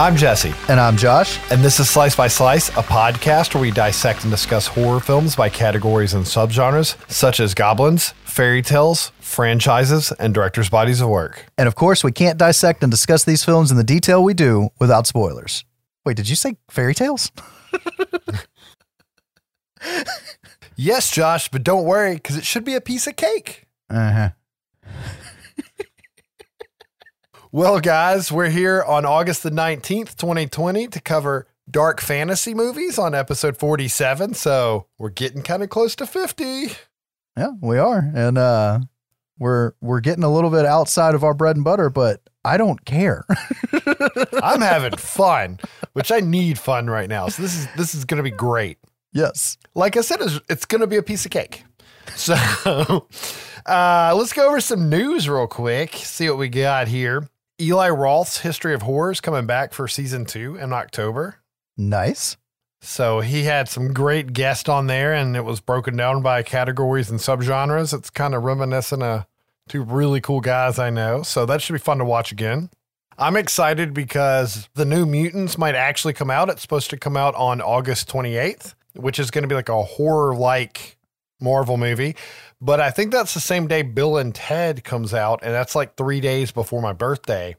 I'm Jesse, And I'm Josh. and this is Slice by Slice, a podcast where we dissect and discuss horror films by categories and subgenres, such as goblins, fairy tales, franchises, and directors' bodies of work. And of course, we can't dissect and discuss these films in the detail we do without spoilers. Wait, did you say fairy tales? Yes, Josh, but don't worry, because it should be a piece of cake. Uh huh. Well, guys, we're here on August the 19th, 2020, to cover dark fantasy movies on episode 47. So we're getting kind of close to 50. Yeah, we are. And uh we're we're getting a little bit outside of our bread and butter, but I don't care. I'm having fun, which I need fun right now. So this is this is going to be great. yes. Like I said, it's, it's going to be a piece of cake. So uh, let's go over some news real quick. See what we got here. Eli Roth's History of Horrors coming back for season two in October. Nice. So he had some great guests on there, and it was broken down by categories and subgenres. It's kind of reminiscent of two really cool guys I know. So that should be fun to watch again. I'm excited because the new Mutants might actually come out. It's supposed to come out on August 28th, which is going to be like a horror like Marvel movie. But I think that's the same day Bill and Ted comes out, and that's like three days before my birthday.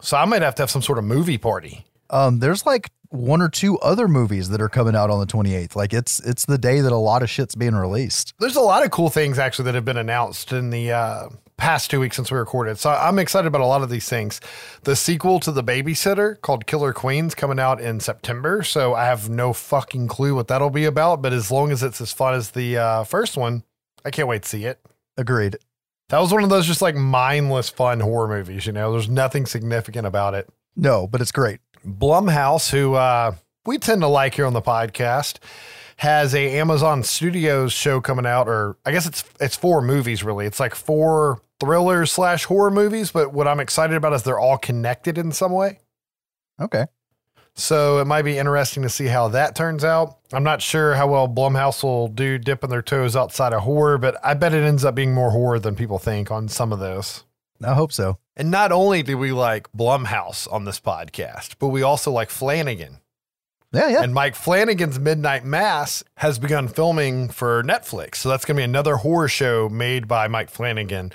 So I might have to have some sort of movie party. Um there's like one or two other movies that are coming out on the 28th. Like it's it's the day that a lot of shit's being released. there's a lot of cool things actually that have been announced in the uh, past two weeks since we recorded. So I'm excited about a lot of these things. The sequel to The Babysitter called Killer Queens coming out in September. So I have no fucking clue what that'll be about. But as long as it's as fun as the uh, first one, I can't wait to see it. Agreed. That was one of those just like mindless fun horror movies. You know, there's nothing significant about it. No, but it's great. Blumhouse, who uh, we tend to like here on the podcast, has a Amazon Studios show coming out, or I guess it's it's four movies really. It's like four thrillers slash horror movies, but what I'm excited about is they're all connected in some way. Okay. So it might be interesting to see how that turns out. I'm not sure how well Blumhouse will do dipping their toes outside of horror, but I bet it ends up being more horror than people think on some of those. I hope so. And not only do we like Blumhouse on this podcast, but we also like Flanagan. Yeah, yeah. And Mike Flanagan's Midnight Mass has begun filming for Netflix. So that's going to be another horror show made by Mike Flanagan.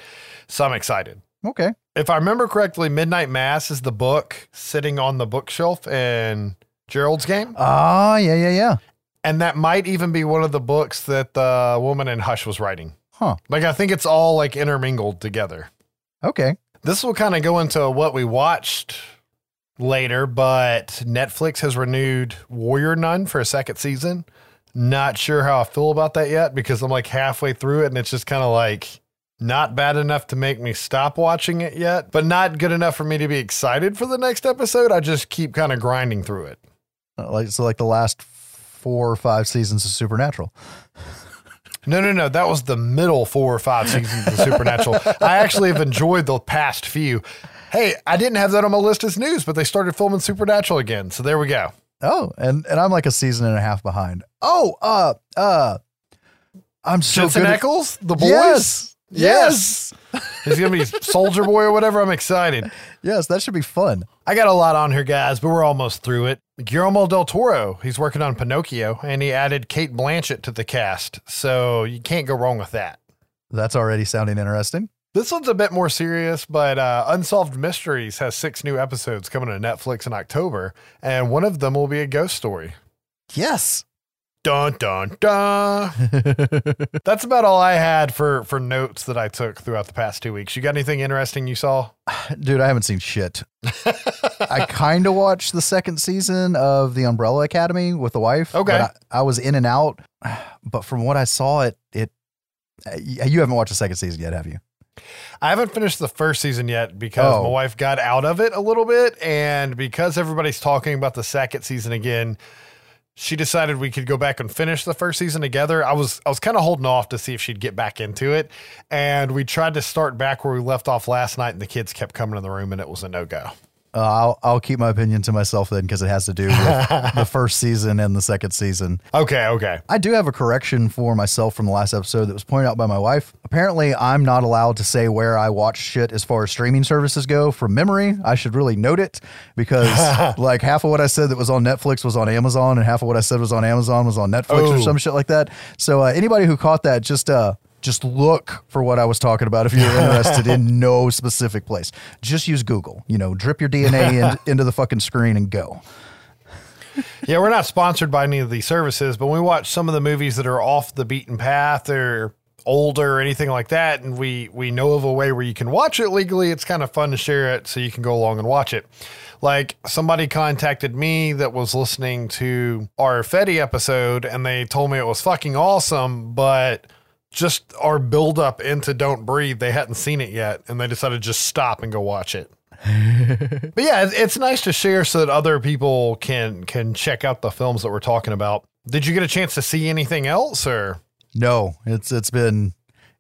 So I'm excited. okay. If I remember correctly, Midnight Mass is the book sitting on the bookshelf in Gerald's game. Ah, yeah, yeah, yeah. And that might even be one of the books that the woman in Hush was writing. Huh. Like, I think it's all like intermingled together. Okay. This will kind of go into what we watched later, but Netflix has renewed Warrior Nun for a second season. Not sure how I feel about that yet because I'm like halfway through it and it's just kind of like not bad enough to make me stop watching it yet, but not good enough for me to be excited for the next episode. I just keep kind of grinding through it. Uh, Like so like the last four or five seasons of Supernatural. No, no, no. That was the middle four or five seasons of Supernatural. I actually have enjoyed the past few. Hey, I didn't have that on my list as news, but they started filming Supernatural again. So there we go. Oh, and and I'm like a season and a half behind. Oh, uh, uh, I'm so Jensen good. at- the boys. Yes, Yes. He's gonna be Soldier Boy or whatever. I'm excited. yes, that should be fun. I got a lot on here, guys, but we're almost through it. Guillermo del Toro, he's working on Pinocchio, and he added Cate Blanchett to the cast, so you can't go wrong with that. That's already sounding interesting. This one's a bit more serious, but uh, Unsolved Mysteries has six new episodes coming to Netflix in October, and one of them will be a ghost story. Yes. Dun dun dun. That's about all I had for for notes that I took throughout the past two weeks. You got anything interesting you saw? Dude, I haven't seen shit. I kind of watched the second season of The Umbrella Academy with the wife. Okay. I, I was in and out, but from what I saw, it it you haven't watched the second season yet, have you? I haven't finished the first season yet because Oh. my wife got out of it a little bit, and because everybody's talking about the second season again, she decided we could go back and finish the first season together. I was I was kind of holding off to see if she'd get back into it, and we tried to start back where we left off last night, and the kids kept coming in the room, and it was a no go. Uh, I'll I'll keep my opinion to myself then because it has to do with the first season and the second season. Okay, okay. I do have a correction for myself from the last episode that was pointed out by my wife. Apparently, I'm not allowed to say where I watch shit as far as streaming services go from memory. I should really note it because like half of what I said that was on Netflix was on Amazon, and half of what I said was on Amazon was on Netflix or Oh. some shit like that. So uh, anybody who caught that, just uh, just look for what I was talking about if you're interested in no specific place. Just use Google. You know, drip your DNA in, into the fucking screen and go. Yeah, we're not sponsored by any of these services, but when we watch some of the movies that are off the beaten path or older or anything like that, and we we know of a way where you can watch it legally, it's kind of fun to share it so you can go along and watch it. Like somebody contacted me that was listening to our Fetty episode and they told me it was fucking awesome, but just our build up into Don't Breathe, they hadn't seen it yet, and they decided to just stop and go watch it. But yeah, it's- nice to share so that other people can can check out the films that we're talking about. Did you get a chance to see anything else or No, it's it's been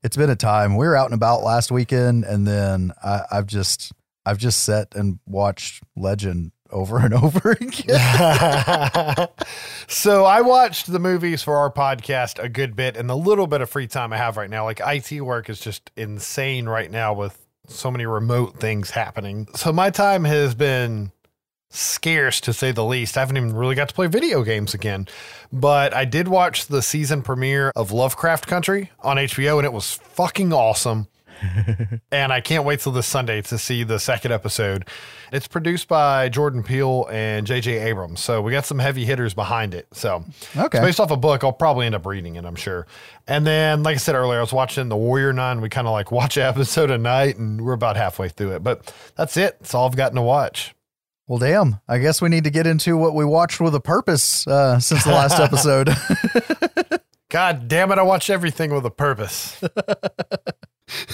it's been a time. We were out and about last weekend, and then I, I've just I've just sat and watched Legend over and over again. so I watched the movies for our podcast a good bit and the little bit of free time I have right now. Like IT work is just insane right now with so many remote things happening. So my time has been scarce to say the least. I haven't even really got to play video games again. But I did watch the season premiere of Lovecraft Country on HBO and it was fucking awesome. and I can't wait till this Sunday to see the second episode. It's produced by Jordan Peele and J.J. Abrams, so we got some heavy hitters behind it. So Okay. it's based off a book. I'll probably end up reading it, I'm sure. And then, like I said earlier, I was watching The Warrior Nun. We kind of like watch an episode a night, and we're about halfway through it. But that's it. That's all I've gotten to watch. well, damn. I guess we need to get into what we watched with a purpose uh, since the last episode. God damn it! I watch everything with a purpose.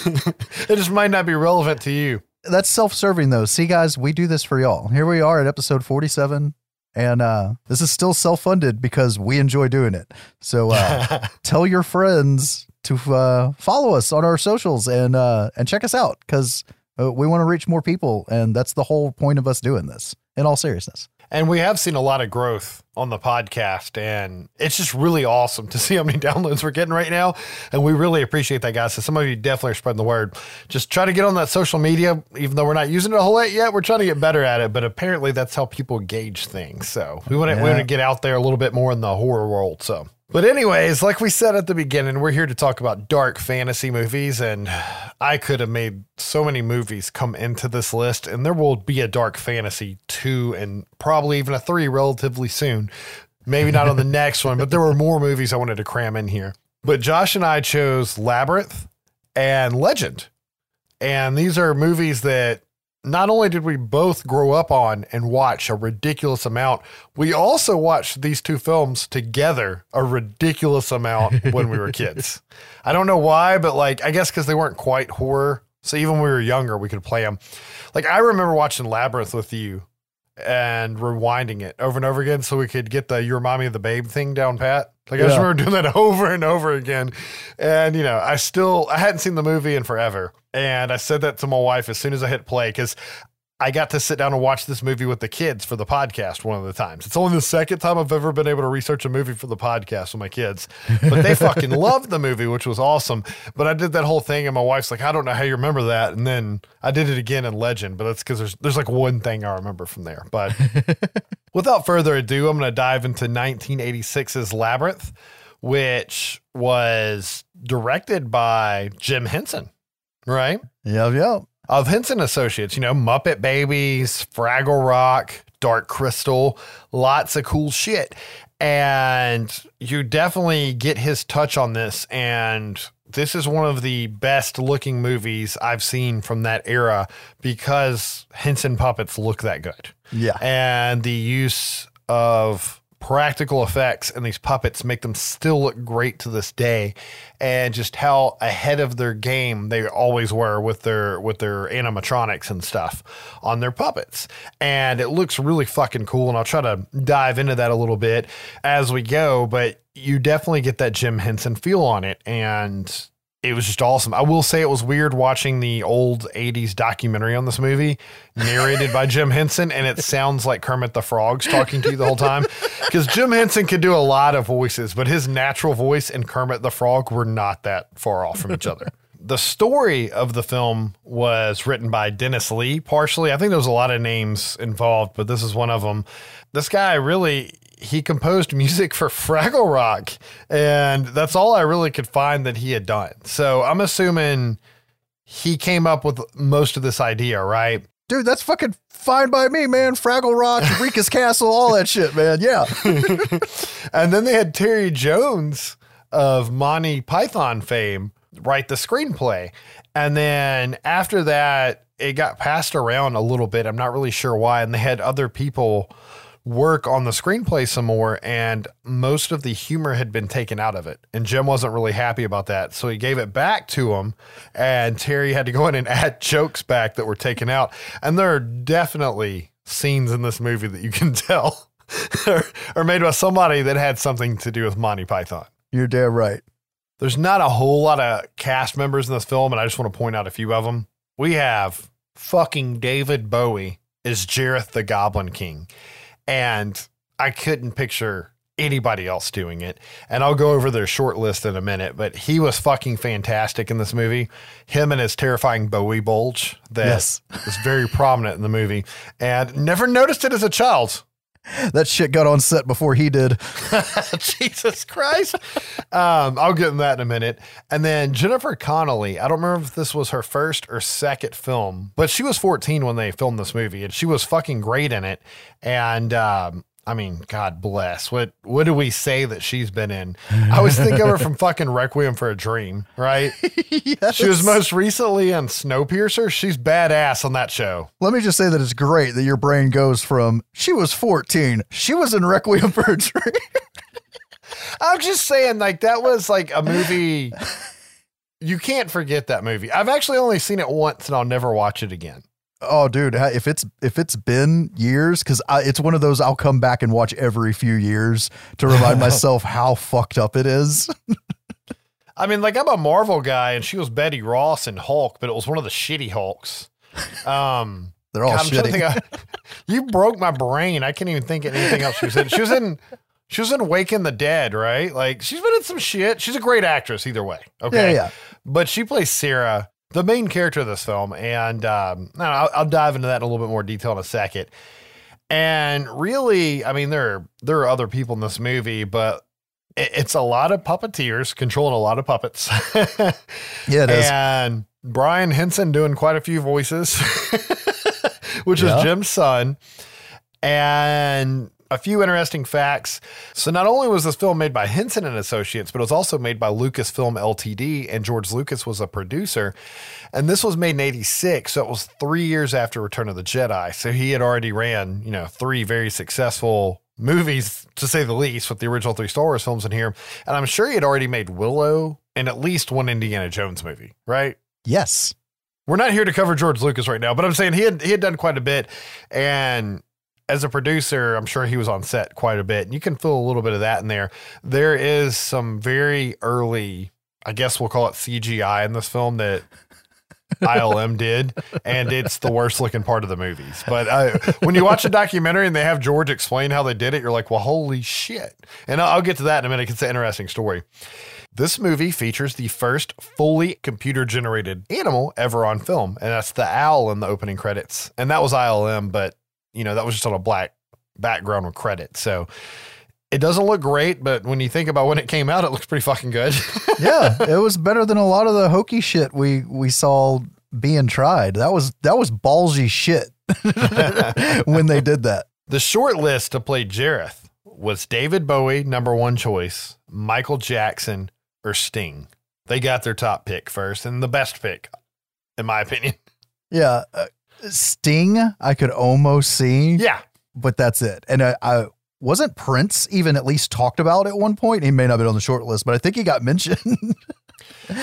It just might not be relevant to you. That's self-serving though. See, guys, we do this for y'all. Here we are at episode forty-seven. And uh, this is still self-funded because we enjoy doing it. So uh, tell your friends to uh, follow us on our socials and uh, and check us out because uh, we want to reach more people, and that's the whole point of us doing this. In all seriousness, And we have seen a lot of growth on the podcast, and it's just really awesome to see how many downloads we're getting right now. And we really appreciate that, guys. So some of you definitely are spreading the word. Just try to get on that social media, even though we're not using it a whole lot yet. We're trying to get better at it, but apparently that's how people gauge things. So we want to we Yeah. want to get out there a little bit more in the horror world. So. But anyways, like we said at the beginning, we're here to talk about dark fantasy movies and I could have made so many movies come into this list and there will be a dark fantasy 2 and probably even a 3 relatively soon. Maybe not on the next one, but there were more movies I wanted to cram in here. But Josh and I chose Labyrinth and Legend. And these are movies that not only did we both grow up on and watch a ridiculous amount, we also watched these two films together a ridiculous amount when we were kids. I don't know why, but like, I guess because they weren't quite horror. So even when we were younger, we could play them. Like, I remember watching Labyrinth with you and rewinding it over and over again so we could get the you remind me of the babe thing down pat. Like I just Yeah. remember doing that over and over again. And you know, I still I hadn't seen the movie in forever. And I said that to my wife as soon as I hit play because I got to sit down and watch this movie with the kids for the podcast one of the times. It's only the second time I've ever been able to research a movie for the podcast with my kids. But they fucking loved the movie, which was awesome. But I did that whole thing and my wife's like, I don't know how you remember that. And then I did it again in Legend, but that's because there's there's like one thing I remember from there. But without further ado, I'm gonna dive into 1986's Labyrinth, which was directed by Jim Henson. Right? yep, yep. Of Henson Associates, you know, Muppet Babies, Fraggle Rock, Dark Crystal, lots of cool shit. And you definitely get his touch on this. And this is one of the best looking movies I've seen from that era because Henson puppets look that good Yeah. and the use of practical effects and these puppets make them still look great to this day. And just how ahead of their game they always were with their with their animatronics and stuff on their puppets. And it looks really fucking cool and I'll try to dive into that a little bit as we go but you definitely get that Jim Henson feel on it and it was just awesome. I will say it was weird watching the old 80s documentary on this movie narrated by Jim Henson, and it sounds like Kermit the Frog's talking to you the whole time. Because Jim Henson could do a lot of voices, but his natural voice and Kermit the Frog were not that far off from each other. The story of the film was written by Dennis Lee, partially. I think there was a lot of names involved, but this is one of them. This guy really he composed music for Fraggle Rock, and that's all I really could find that he had done. So I'm assuming he came up with most of this idea, right? Dude, that's fucking fine by me, man. Fraggle Rock, Eureka's Castle, all that shit, man. Yeah. and then they had Terry Jones of Monty Python fame write the screenplay. And then after that, it got passed around a little bit. I'm not really sure why. And they had other people work on the screenplay some more, and most of the humor had been taken out of it. And Jim wasn't really happy about that. So he gave it back to him, and Terry had to go in and add jokes back that were taken out. And there are definitely scenes in this movie that you can tell are, made by somebody that had something to do with Monty Python. You're damn right. There's not a whole lot of cast members in this film, and I just want to point out a few of them. We have fucking David Bowie as Jareth the Goblin King and I couldn't picture anybody else doing it. And I'll go over their short list in a minute, but he was fucking fantastic in this movie. Him and his terrifying Bowie bulge that yes. was very prominent in the movie and never noticed it as a child. That shit got on set before he did. Jesus Christ. Um, I'll get in that in a minute. And then Jennifer Connelly, I don't remember if this was her first or second film, but she was 14 when they filmed this movie and she was fucking great in it. And um, I mean, God bless. What what do we say that she's been in? I always think of her from fucking Requiem for a Dream, right? yes. She was most recently in Snowpiercer. She's badass on that show. Let me just say that it's great that your brain goes from she was 14, she was in Requiem for a Dream. I'm just saying, like, that was like a movie. You can't forget that movie. I've actually only seen it once and I'll never watch it again. Oh, dude, if it's if it's been years, because it's one of those I'll come back and watch every few years to remind myself how fucked up it is. I mean, like I'm a Marvel guy, and she was Betty Ross and Hulk, but it was one of the shitty Hulks. Um, They're all God, shitty. you broke my brain. I can't even think of anything else she was in. She was in. She was in Waking the Dead, right? Like she's been in some shit. She's a great actress either way. Okay. Yeah, yeah. But she plays Sarah the main character of this film, and um, I'll, I'll dive into that in a little bit more detail in a second. And really, I mean, there are, there are other people in this movie, but it, it's a lot of puppeteers controlling a lot of puppets. yeah, it is. And Brian Henson doing quite a few voices, which yeah. is Jim's son. And a few interesting facts. So, not only was this film made by Henson and Associates, but it was also made by Lucasfilm Ltd. and George Lucas was a producer. And this was made in 86, so it was 3 years after Return of the Jedi. So, he had already ran, you know, three very successful movies to say the least with the original 3 Star Wars films in here. And I'm sure he had already made Willow and at least one Indiana Jones movie, right? Yes. We're not here to cover George Lucas right now, but I'm saying he had he had done quite a bit and as a producer, I'm sure he was on set quite a bit. And you can feel a little bit of that in there. There is some very early, I guess we'll call it CGI in this film that ILM did, and it's the worst looking part of the movies. But uh, when you watch a documentary and they have George explain how they did it, you're like, well, holy shit. And I'll get to that in a minute. It's an interesting story. This movie features the first fully computer generated animal ever on film, and that's the owl in the opening credits. And that was ILM, but you know, that was just on a black background with credit. So it doesn't look great, but when you think about when it came out, it looks pretty fucking good. yeah, it was better than a lot of the hokey shit we we saw being tried. That was that was ballsy shit when they did that. The short list to play Jareth was David Bowie, number one choice, Michael Jackson, or Sting. They got their top pick first and the best pick, in my opinion. Yeah. Uh, Sting, I could almost see. Yeah. But that's it. And I, I wasn't Prince even at least talked about at one point. He may not have been on the short list, but I think he got mentioned.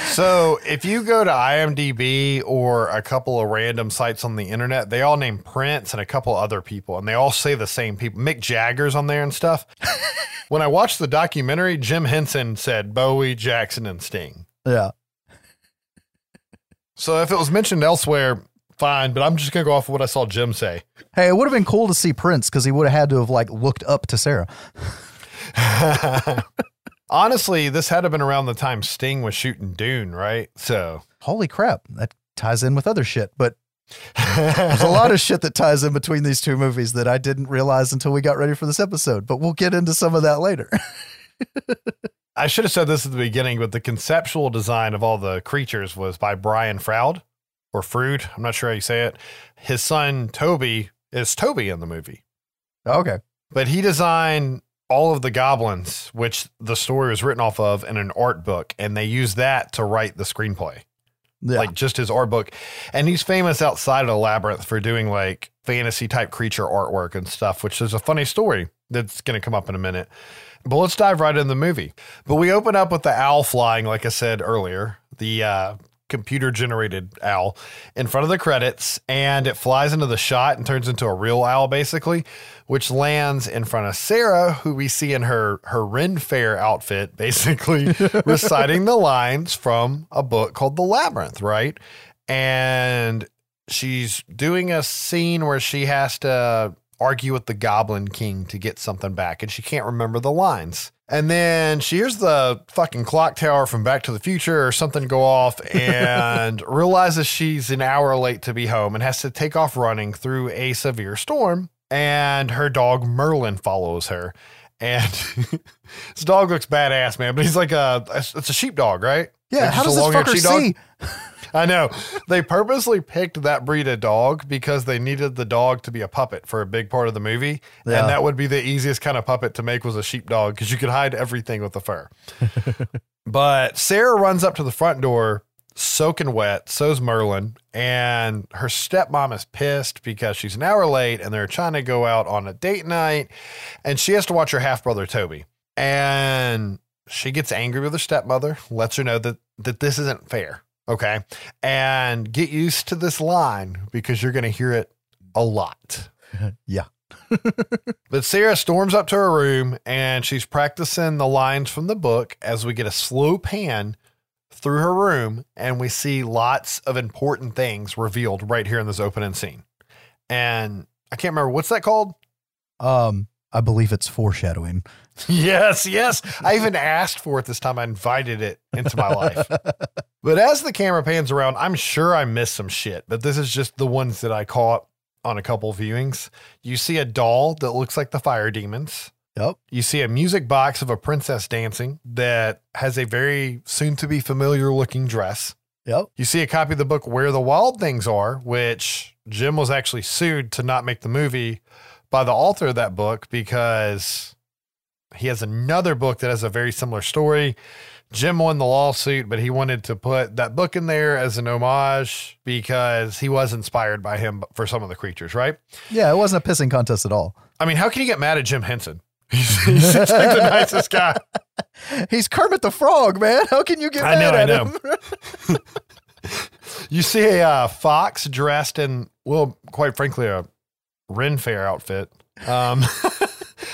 so if you go to IMDb or a couple of random sites on the internet, they all name Prince and a couple other people, and they all say the same people. Mick Jagger's on there and stuff. when I watched the documentary, Jim Henson said Bowie, Jackson, and Sting. Yeah. So if it was mentioned elsewhere, fine, but I'm just gonna go off of what I saw Jim say. Hey, it would have been cool to see Prince because he would have had to have like looked up to Sarah. Honestly, this had to have been around the time Sting was shooting Dune, right? So Holy crap, that ties in with other shit. But there's a lot of shit that ties in between these two movies that I didn't realize until we got ready for this episode. But we'll get into some of that later. I should have said this at the beginning, but the conceptual design of all the creatures was by Brian Froud or Frood. I'm not sure how you say it. His son Toby is Toby in the movie, okay. but he designed all of the goblins, which the story was written off of in an art book, and they used that to write the screenplay. Yeah. like just his art book. And he's famous outside of the labyrinth for doing like fantasy type creature artwork and stuff, which is a funny story that's going to come up in a minute. But let's dive right in the movie. But we open up with the owl flying, like I said earlier, the uh, computer generated owl in front of the credits, and it flies into the shot and turns into a real owl, basically, which lands in front of Sarah, who we see in her her Ren Fair outfit, basically reciting the lines from a book called The Labyrinth, right? And she's doing a scene where she has to argue with the Goblin King to get something back, and she can't remember the lines. And then she hears the fucking clock tower from Back to the Future or something go off and realizes she's an hour late to be home and has to take off running through a severe storm. And her dog Merlin follows her. And this dog looks badass, man, but he's like a it's a sheepdog, right? Yeah. Like How does this fucker see? I know. They purposely picked that breed of dog because they needed the dog to be a puppet for a big part of the movie. Yeah. And that would be the easiest kind of puppet to make was a sheepdog because you could hide everything with the fur. but Sarah runs up to the front door, soaking wet. So's Merlin. And her stepmom is pissed because she's an hour late and they're trying to go out on a date night. And she has to watch her half brother, Toby. And she gets angry with her stepmother, lets her know that, that this isn't fair. Okay. And get used to this line because you're going to hear it a lot. Yeah. But Sarah storms up to her room and she's practicing the lines from the book as we get a slow pan through her room and we see lots of important things revealed right here in this opening scene. And I can't remember what's that called? Um, I believe it's foreshadowing. yes, yes. I even asked for it this time. I invited it into my life. But as the camera pans around, I'm sure I missed some shit, but this is just the ones that I caught on a couple viewings. You see a doll that looks like the fire demons. Yep. You see a music box of a princess dancing that has a very soon to be familiar looking dress. Yep. You see a copy of the book Where the Wild Things Are, which Jim was actually sued to not make the movie by the author of that book because he has another book that has a very similar story. Jim won the lawsuit, but he wanted to put that book in there as an homage because he was inspired by him for some of the creatures, right? Yeah. It wasn't a pissing contest at all. I mean, how can you get mad at Jim Henson? He's, he seems like the nicest guy. He's Kermit the Frog, man. How can you get I mad know, I at know. him? You see a uh, fox dressed in, well, quite frankly, a Ren Fair outfit. Um,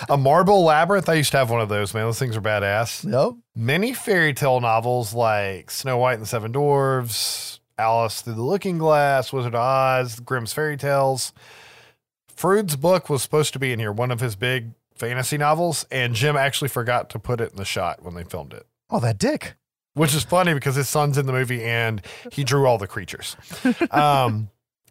a marble labyrinth. I used to have one of those, man. Those things are badass. yep. Many fairy tale novels like Snow White and the Seven Dwarfs, Alice Through the Looking Glass, Wizard of Oz, Grimm's Fairy Tales. Froud's book was supposed to be in here, one of his big fantasy novels, and Jim actually forgot to put it in the shot when they filmed it. Oh, that dick. Which is funny because his son's in the movie and he drew all the creatures. Um,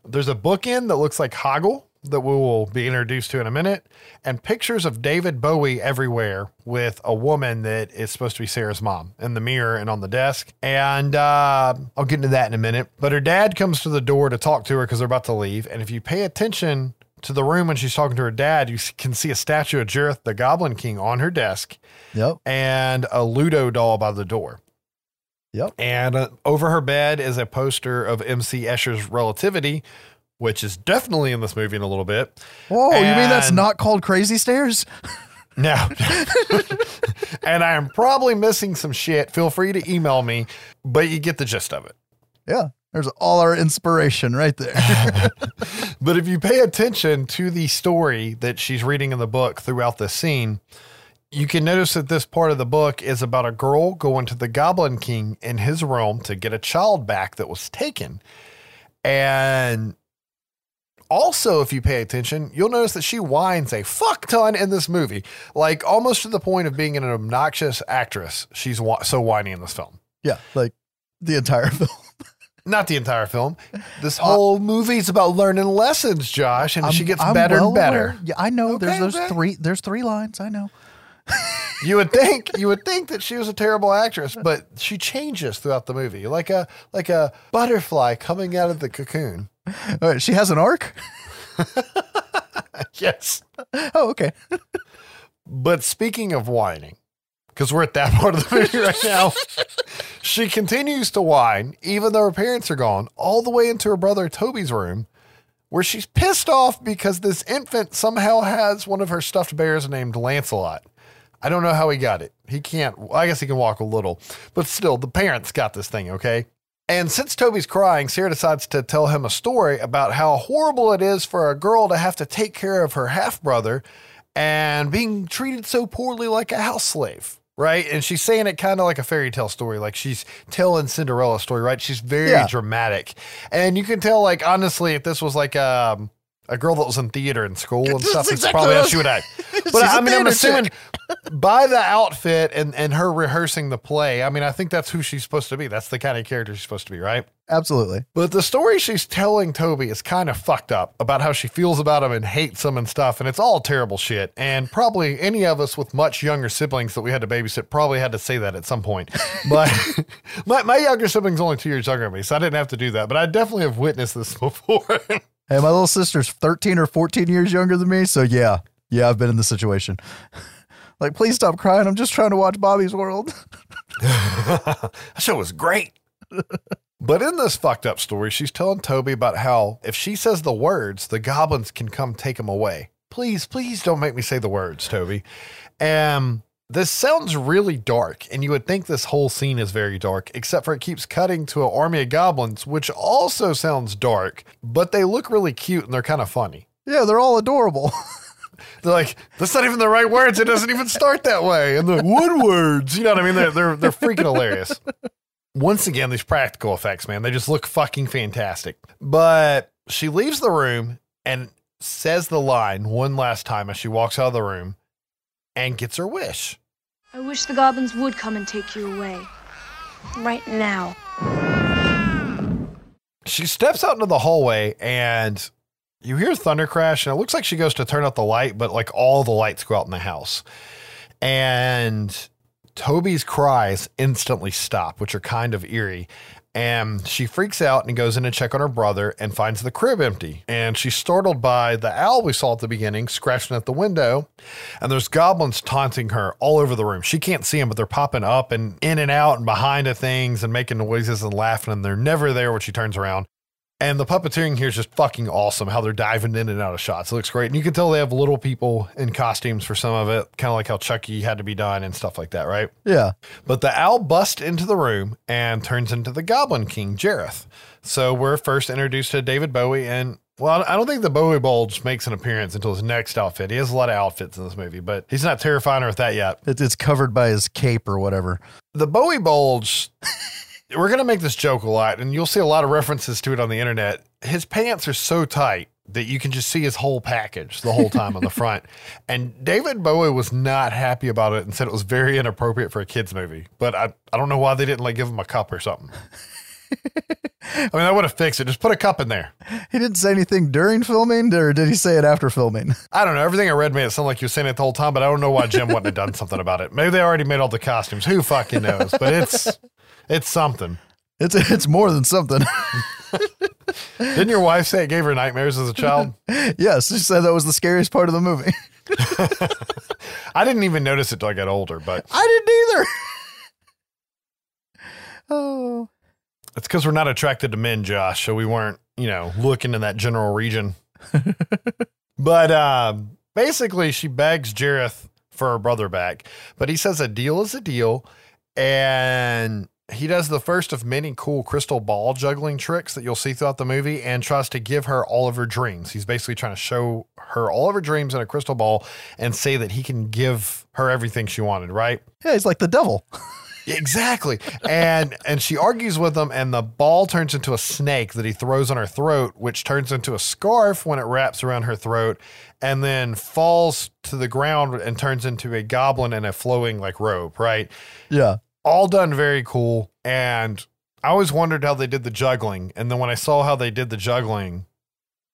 there's a bookend that looks like Hoggle that we will be introduced to in a minute, and pictures of David Bowie everywhere with a woman that is supposed to be Sarah's mom in the mirror and on the desk. And uh, I'll get into that in a minute. But her dad comes to the door to talk to her because they're about to leave. And if you pay attention to the room when she's talking to her dad, you can see a statue of Jareth the Goblin King on her desk Yep. and a Ludo doll by the door. Yep. And uh, over her bed is a poster of MC Escher's Relativity, which is definitely in this movie in a little bit. Whoa, you mean that's not called Crazy Stairs? no. and I am probably missing some shit. Feel free to email me, but you get the gist of it. Yeah. There's all our inspiration right there. But if you pay attention to the story that she's reading in the book throughout the scene, You can notice that this part of the book is about a girl going to the Goblin King in his realm to get a child back that was taken. And also, if you pay attention, you'll notice that she whines a fuck ton in this movie, like almost to the point of being an obnoxious actress. She's wh- so whiny in this film. Yeah, like the entire film. Not the entire film. This uh, whole movie's about learning lessons, Josh, and she I'm- gets I'm better well and better. aware. Yeah, I know. there's Okay, those okay. three. There's three lines. I know. You would think you would think that she was a terrible actress, but she changes throughout the movie, like a like a butterfly coming out of the cocoon. Right, she has an arc. Yes. Oh, okay. But speaking of whining, because we're at that part of the movie right now, she continues to whine, even though her parents are gone, all the way into her brother Toby's room, where she's pissed off because this infant somehow has one of her stuffed bears named Lancelot. I don't know how he got it. He can't, I guess he can walk a little, but still, the parents got this thing, okay? And since Toby's crying, Sarah decides to tell him a story about how horrible it is for a girl to have to take care of her half brother and being treated so poorly like a house slave, right? And she's saying it kind of like a fairy tale story, like she's telling Cinderella story, right? She's very Yeah. dramatic, and you can tell, like honestly, if this was like um, a girl that was in theater in school and That's stuff, That's exactly probably how she would act. But I mean, I'm assuming by the outfit and and her rehearsing the play, I mean, I think that's who she's supposed to be. That's the kind of character she's supposed to be, right? Absolutely. But the story she's telling Toby is kind of fucked up about how she feels about him and hates him and stuff. And it's all terrible shit. And probably any of us with much younger siblings that we had to babysit probably had to say that at some point. But my, my younger sibling's only two years younger than me, so I didn't have to do that. But I definitely have witnessed this before. Hey, my little sister's 13 or 14 years younger than me. So, yeah. Yeah, I've been in this situation. like, please stop crying. I'm just trying to watch Bobby's World. that show was great. but in this fucked up story, she's telling Toby about how if she says the words, the goblins can come take him away. Please, please don't make me say the words, Toby. Um, this sounds really dark, and you would think this whole scene is very dark, except for it keeps cutting to an army of goblins, which also sounds dark, but they look really cute and they're kind of funny. yeah, they're all adorable. They're like, that's not even the right words. It doesn't even start that way. And the wood words? You know what I mean? They're they're they're freaking hilarious. Once again, these practical effects, man, they just look fucking fantastic. But she leaves the room and says the line one last time as she walks out of the room and gets her wish. I wish the goblins would come and take you away. Right now. She steps out into the hallway and you hear thunder crash and it looks like she goes to turn out the light, but like all the lights go out in the house. And Toby's cries instantly stop, which are kind of eerie. And she freaks out and goes in to check on her brother and finds the crib empty. And she's startled by the owl we saw at the beginning scratching at the window. And there's goblins taunting her all over the room. She can't see them, but they're popping up and in and out and behind of things and making noises and laughing. And they're never there when she turns around. And the puppeteering here is just fucking awesome. How they're diving in and out of shots. It looks great. And you can tell they have little people in costumes for some of it, kind of like how Chucky had to be done and stuff like that, right? yeah. But the owl busts into the room and turns into the Goblin King, Jareth. So we're first introduced to David Bowie. And well, I don't think the Bowie bulge makes an appearance until his next outfit. He has a lot of outfits in this movie, but he's not terrifying her with that yet. It's covered by his cape or whatever. The Bowie bulge, we're going to make this joke a lot, and you'll see a lot of references to it on the internet. His pants are so tight that you can just see his whole package the whole time on the front. And David Bowie was not happy about it and said it was very inappropriate for a kid's movie. But I, I don't know why they didn't like give him a cup or something. I mean, I would have fixed it. Just put a cup in there. He didn't say anything during filming, or did he say it after filming? I don't know. Everything I read made it sound like you were saying it the whole time, but I don't know why Jim wouldn't have done something about it. Maybe they already made all the costumes. Who fucking knows? But it's it's something. It's it's more than something. Didn't your wife say it gave her nightmares as a child? yes, she said that was the scariest part of the movie. I didn't even notice it till I got older, but I didn't either. oh, it's because we're not attracted to men, Josh. So we weren't, you know, looking in that general region. but um, basically, she begs Jareth for her brother back, but he says a deal is a deal, and he does the first of many cool crystal ball juggling tricks that you'll see throughout the movie and tries to give her all of her dreams. He's basically trying to show her all of her dreams in a crystal ball and say that he can give her everything she wanted, right? Yeah, he's like the devil. Exactly. And and she argues with him and the ball turns into a snake that he throws on her throat, which turns into a scarf when it wraps around her throat and then falls to the ground and turns into a goblin in a flowing like robe, right? Yeah. All done very cool. And I always wondered how they did the juggling. And then when I saw how they did the juggling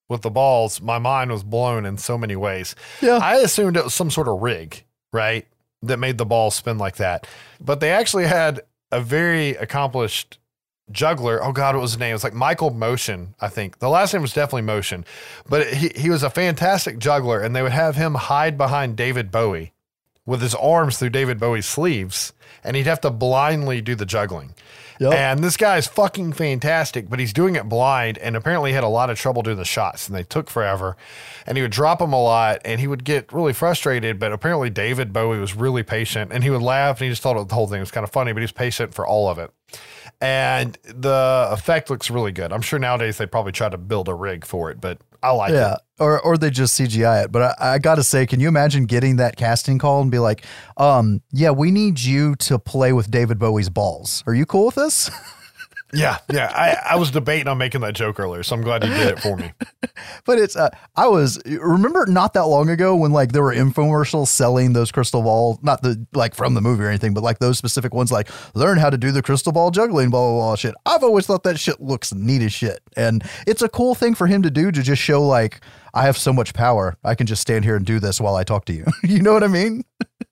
with the balls, my mind was blown in so many ways. Yeah. I assumed it was some sort of rig, right? That made the ball spin like that. But they actually had a very accomplished juggler. Oh God, what was his name? It was like Michael Moschen, I think. The last name was definitely Moschen. But he, he was a fantastic juggler, and they would have him hide behind David Bowie with his arms through David Bowie's sleeves, and he'd have to blindly do the juggling. Yep. And this guy is fucking fantastic, but he's doing it blind and apparently had a lot of trouble doing the shots and they took forever. And he would drop them a lot and he would get really frustrated. But apparently, David Bowie was really patient and he would laugh and he just thought the whole thing was kind of funny, but he was patient for all of it. And the effect looks really good. I'm sure nowadays they probably try to build a rig for it, but I like yeah. it. Or or they just CGI it. But I, I gotta say, can you imagine getting that casting call and be like, um, yeah, we need you to play with David Bowie's balls. Are you cool with this? Yeah, yeah. I, I was debating on making that joke earlier, so I'm glad you did it for me. but it's uh, I was remember not that long ago when like there were infomercials selling those crystal ball, not the like from the movie or anything, but like those specific ones like learn how to do the crystal ball juggling, blah blah blah shit. I've always thought that shit looks neat as shit. And it's a cool thing for him to do to just show like I have so much power. I can just stand here and do this while I talk to you. you know what I mean?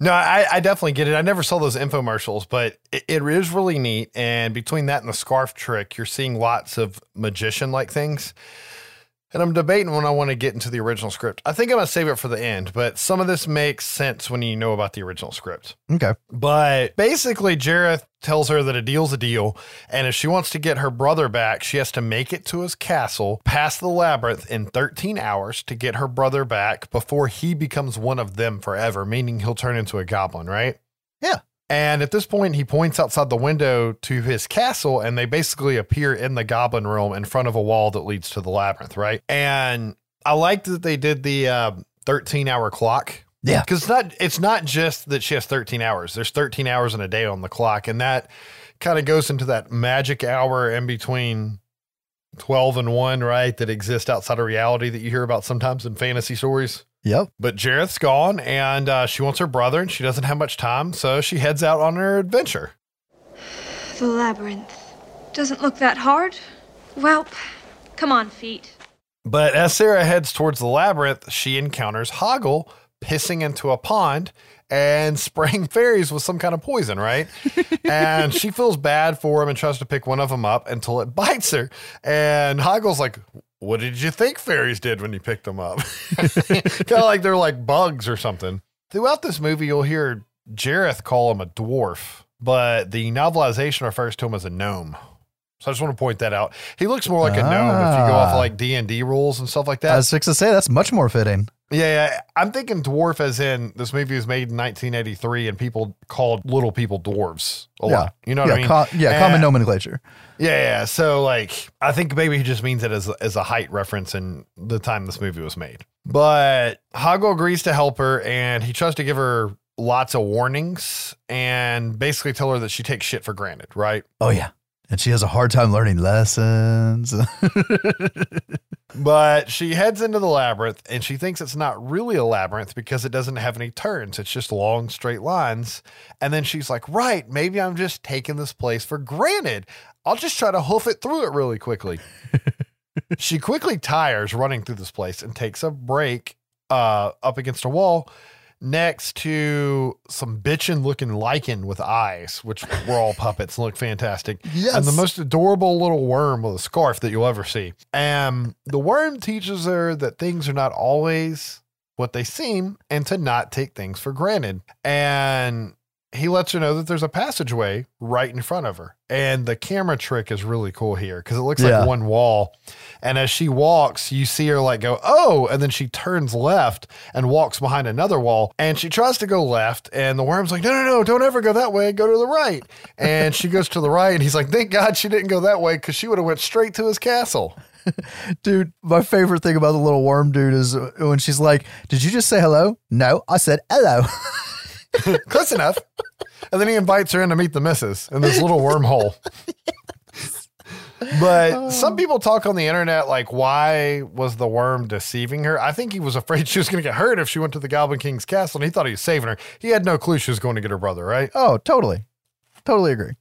No, I, I definitely get it. I never saw those infomercials, but it, it is really neat. And between that and the scarf trick, you're seeing lots of magician like things. And I'm debating when I want to get into the original script. I think I'm going to save it for the end, but some of this makes sense when you know about the original script. Okay. But basically, Jareth tells her that a deal's a deal. And if she wants to get her brother back, she has to make it to his castle, past the labyrinth in 13 hours to get her brother back before he becomes one of them forever, meaning he'll turn into a goblin, right? Yeah. And at this point, he points outside the window to his castle, and they basically appear in the goblin realm in front of a wall that leads to the labyrinth, right? And I liked that they did the uh, 13 hour clock Yeah. because it's not it's not just that she has 13 hours. There's 13 hours in a day on the clock, and that kind of goes into that magic hour in between 12 and 1, right? That exists outside of reality that you hear about sometimes in fantasy stories. Yep. But Jareth's gone, and uh, she wants her brother, and she doesn't have much time, so she heads out on her adventure. The labyrinth. Doesn't look that hard. Well, come on, feet. But as Sarah heads towards the labyrinth, she encounters Hoggle pissing into a pond and spraying fairies with some kind of poison, right? and she feels bad for him and tries to pick one of them up until it bites her. And Hoggle's like, What did you think fairies did when you picked them up? kind of like they're like bugs or something. Throughout this movie, you'll hear Jareth call him a dwarf, but the novelization refers to him as a gnome. So I just want to point that out. He looks more like a gnome if you go off Ah. of like D and D rules and stuff like I that. was fixing to say that's much more fitting. Yeah, yeah, I'm thinking dwarf as in this movie was made in 1983 and people called little people dwarves a Yeah. lot. You know what yeah, I mean? yeah, common nomenclature. Yeah, yeah. So like, I think maybe he just means it as as a height reference in the time this movie was made. But Hoggle agrees to help her, and he tries to give her lots of warnings and basically tell her that she takes shit for granted, right? Oh yeah. And she has a hard time learning lessons. But she heads into the labyrinth and she thinks it's not really a labyrinth because it doesn't have any turns. It's just long, straight lines. And then she's like, right, maybe I'm just taking this place for granted. I'll just try to hoof it through it really quickly. she quickly tires running through this place and takes a break uh, up against a wall next to some bitchin' looking lichen with eyes, which were all puppets and look fantastic. Yes. And the most adorable little worm with a scarf that you'll ever see. And the worm teaches her that things are not always what they seem and to not take things for granted. And he lets her know that there's a passageway right in front of her. And the camera trick is really cool here because it looks Yeah. like one wall. And as she walks, you see her like go, oh, and then she turns left and walks behind another wall. And she tries to go left. And the worm's like, no, no, no, don't ever go that way. Go to the right. And she goes to the right. And he's like, thank God she didn't go that way because she would have went straight to his castle. Dude, my favorite thing about the little worm dude is uh, when she's like, Did you just say hello? No, I said hello. Close enough. And then he invites her in to meet the missus in this little wormhole. But oh. some people talk on the internet like, why was the worm deceiving her? I think he was afraid she was going to get hurt if she went to the Goblin King's castle and he thought he was saving her. He had no clue she was going to get her brother, right? oh, totally. Totally agree.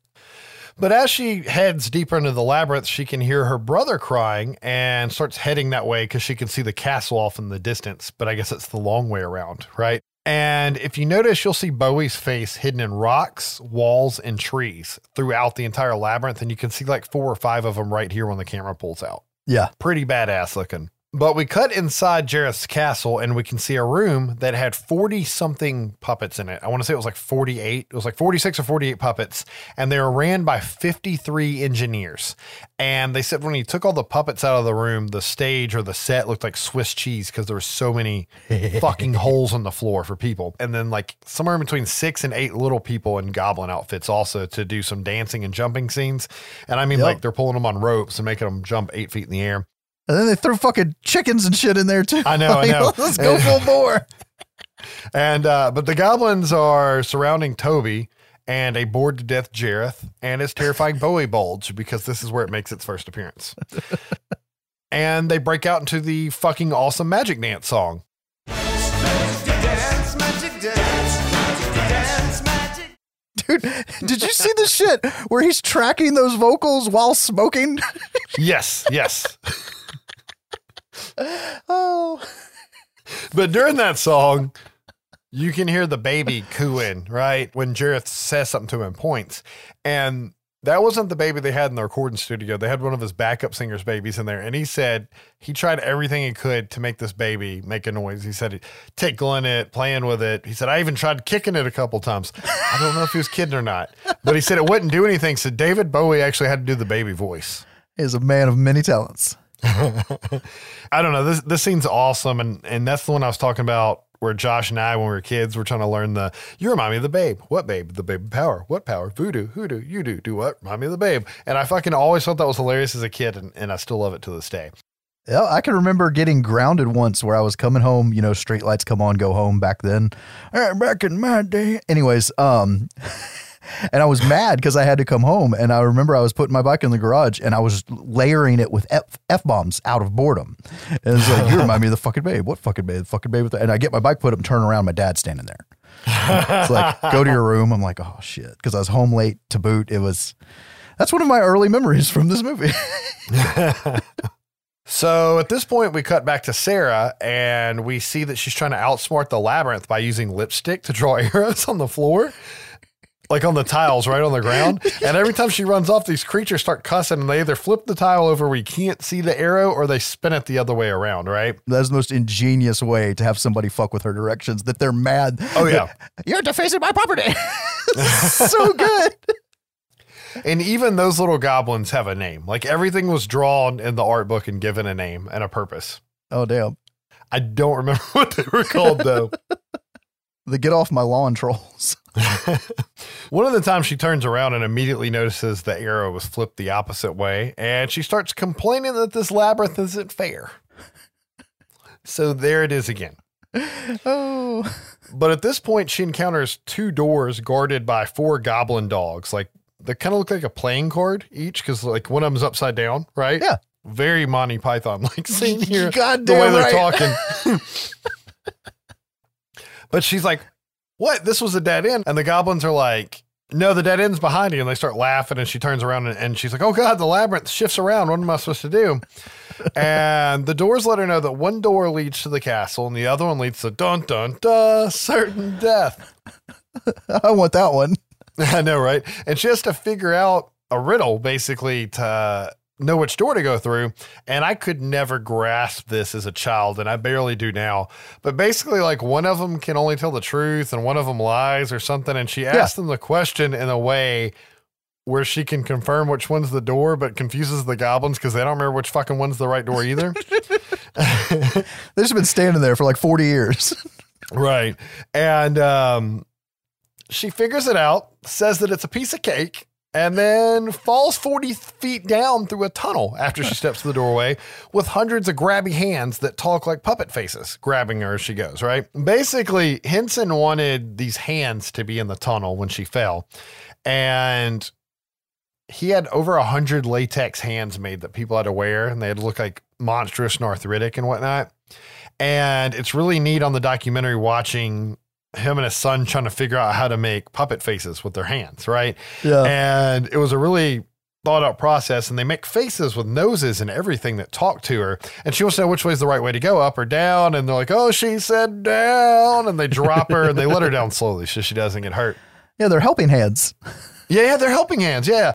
But as she heads deeper into the labyrinth, she can hear her brother crying and starts heading that way because she can see the castle off in the distance. But I guess it's the long way around, right? And if you notice, you'll see Bowie's face hidden in rocks, walls, and trees throughout the entire labyrinth. And you can see like four or five of them right here when the camera pulls out. Yeah. Pretty badass looking. But we cut inside Jareth's castle and we can see a room that had 40 something puppets in it. I want to say it was like 48. It was like 46 or 48 puppets. And they were ran by 53 engineers. And they said when he took all the puppets out of the room, the stage or the set looked like Swiss cheese because there were so many fucking holes in the floor for people. And then like somewhere in between six and eight little people in goblin outfits also to do some dancing and jumping scenes. And I mean, Yep. like they're pulling them on ropes and making them jump eight feet in the air. And then they threw fucking chickens and shit in there too. I know, I know. Let's go full bore. And uh, but the goblins are surrounding Toby and a bored to death Jareth and his terrifying Bowie bulge because this is where it makes its first appearance. and they break out into the fucking awesome magic dance song. Dude, did you see the shit where he's tracking those vocals while smoking? Yes, yes. Oh. but during that song, you can hear the baby cooing, right? When Jareth says something to him and points. And that wasn't the baby they had in the recording studio. They had one of his backup singers' babies in there. And he said he tried everything he could to make this baby make a noise. He said tickling it, playing with it. He said, I even tried kicking it a couple times. I don't know if he was kidding or not. But he said it wouldn't do anything. So David Bowie actually had to do the baby voice. Is a man of many talents. I don't know. This this scene's awesome, and and that's the one I was talking about where Josh and I, when we were kids, were trying to learn the. You remind me of the Babe. What Babe? The Babe power. What power? Voodoo. Hoodoo. You do. Do what? Remind me of the Babe. And I fucking always thought that was hilarious as a kid, and, and I still love it to this day. Yeah, I can remember getting grounded once where I was coming home, you know, street lights come on, go home back then. Eh, Back in my day. Anyways, um and I was mad because I had to come home and I remember I was putting my bike in the garage and I was layering it with F, bombs out of boredom. And it's like, you remind me of the fucking babe. What fucking babe? The fucking babe with the, and I get my bike put up and turn around, my dad's standing there. it's like, go to your room. I'm like, oh shit. Because I was home late to boot. It was that's one of my early memories from this movie. So at this point, we cut back to Sarah, and we see that she's trying to outsmart the labyrinth by using lipstick to draw arrows on the floor. Like on the tiles right on the ground. And every time she runs off, these creatures start cussing and they either flip the tile over where you can't see the arrow or they spin it the other way around, right? That's the most ingenious way to have somebody fuck with her directions that they're mad. Oh, yeah. You're defacing my property. so good. And even those little goblins have a name. Like everything was drawn in the art book and given a name and a purpose. Oh, damn. I don't remember what they were called though. The get off my lawn trolls. One of the times she turns around and immediately notices the arrow was flipped the opposite way, and she starts complaining that this labyrinth isn't fair. So there it is again. Oh. But at this point, she encounters two doors guarded by four goblin dogs. Like they kind of look like a playing card each, because like one of them's upside down, right? Yeah. Very Monty Python like scene here. Goddamn the way they're talking. but she's like, "What? This was a dead end?" And the goblins are like, "No, the dead end's behind you." And they start laughing, and she turns around and, and she's like, "Oh God, the labyrinth shifts around. What am I supposed to do?" and the doors let her know that one door leads to the castle, and the other one leads to dun dun dun certain death. I want that one. I know, right? And she has to figure out a riddle basically to know which door to go through. And I could never grasp this as a child, and I barely do now. But basically, like one of them can only tell the truth and one of them lies or something. And she asks them the question in a way where she can confirm which one's the door, but confuses the goblins because they don't remember which fucking one's the right door either. They've just been standing there for like 40 years. right. And um, she figures it out, says that it's a piece of cake, and then falls 40 feet down through a tunnel after she steps to the doorway with hundreds of grabby hands that talk like puppet faces grabbing her as she goes, right? Basically, Henson wanted these hands to be in the tunnel when she fell. And he had over a hundred latex hands made that people had to wear, and they had to look like monstrous and arthritic and whatnot. And it's really neat on the documentary watching him and his son trying to figure out how to make puppet faces with their hands, right? Yeah. And it was a really thought out process, and they make faces with noses and everything that talk to her. And she wants to know which way is the right way to go, up or down. And they're like, oh, she said down. And they drop her and they let her down slowly so she doesn't get hurt. Yeah, they're helping hands. Yeah, yeah, they're helping hands. Yeah.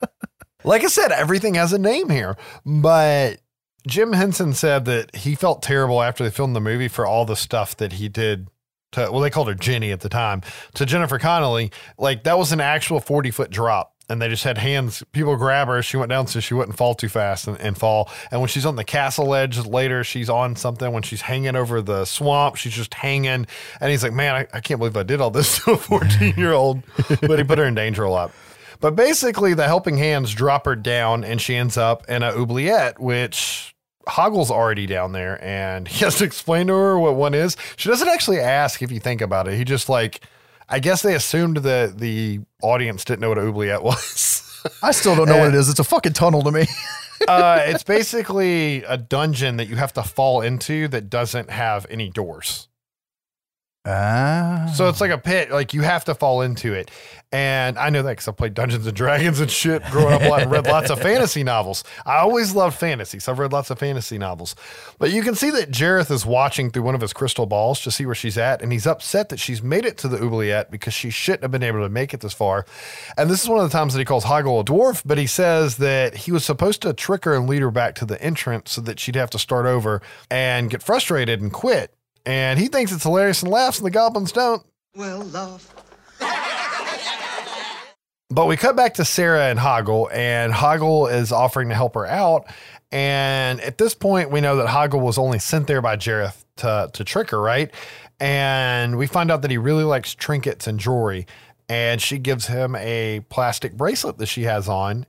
like I said, everything has a name here. But Jim Henson said that he felt terrible after they filmed the movie for all the stuff that he did to, well, they called her Jenny at the time, to Jennifer Connelly. Like that was an actual 40 foot drop. And they just had hands, people grab her. She went down so she wouldn't fall too fast and, and fall. And when she's on the castle edge later, she's on something. When she's hanging over the swamp, she's just hanging. And he's like, man, I, I can't believe I did all this to a 14 year old. but he put her in danger a lot. But basically, the helping hands drop her down, and she ends up in a oubliette, which Hoggle's already down there, and he has to explain to her what one is. She doesn't actually ask if you think about it. He just like, I guess they assumed that the audience didn't know what an oubliette was. I still don't know what it is. It's a fucking tunnel to me. uh, it's basically a dungeon that you have to fall into that doesn't have any doors. Ah. So it's like a pit, like you have to fall into it. And I know that because I played Dungeons and Dragons and shit growing up a lot and read lots of fantasy novels. I always loved fantasy, so I've read lots of fantasy novels. But you can see that Jareth is watching through one of his crystal balls to see where she's at, and he's upset that she's made it to the oubliette because she shouldn't have been able to make it this far. And this is one of the times that he calls Hoggle a dwarf, but he says that he was supposed to trick her and lead her back to the entrance so that she'd have to start over and get frustrated and quit. And he thinks it's hilarious and laughs, and the goblins don't. Well, love. But we cut back to Sarah and Hoggle, and Hoggle is offering to help her out. And at this point, we know that Hoggle was only sent there by Jareth to, to trick her, right? And we find out that he really likes trinkets and jewelry. And she gives him a plastic bracelet that she has on,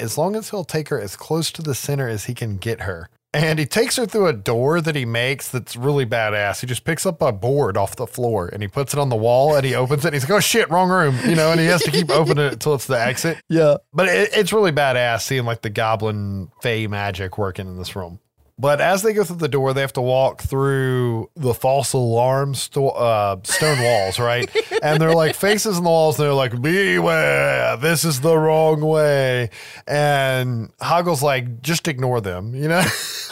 as long as he'll take her as close to the center as he can get her. And he takes her through a door that he makes that's really badass. He just picks up a board off the floor and he puts it on the wall and he opens it. And he's like, oh shit, wrong room. You know, and he has to keep opening it until it's the exit. yeah. But it, it's really badass seeing like the goblin fey magic working in this room. But as they go through the door, they have to walk through the false alarm sto- uh, stone walls, right? and they're like faces in the walls. And they're like, "Beware! This is the wrong way." And Hoggle's like, "Just ignore them," you know.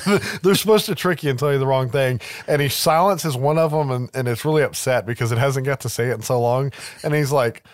they're supposed to trick you and tell you the wrong thing. And he silences one of them, and, and it's really upset because it hasn't got to say it in so long. And he's like,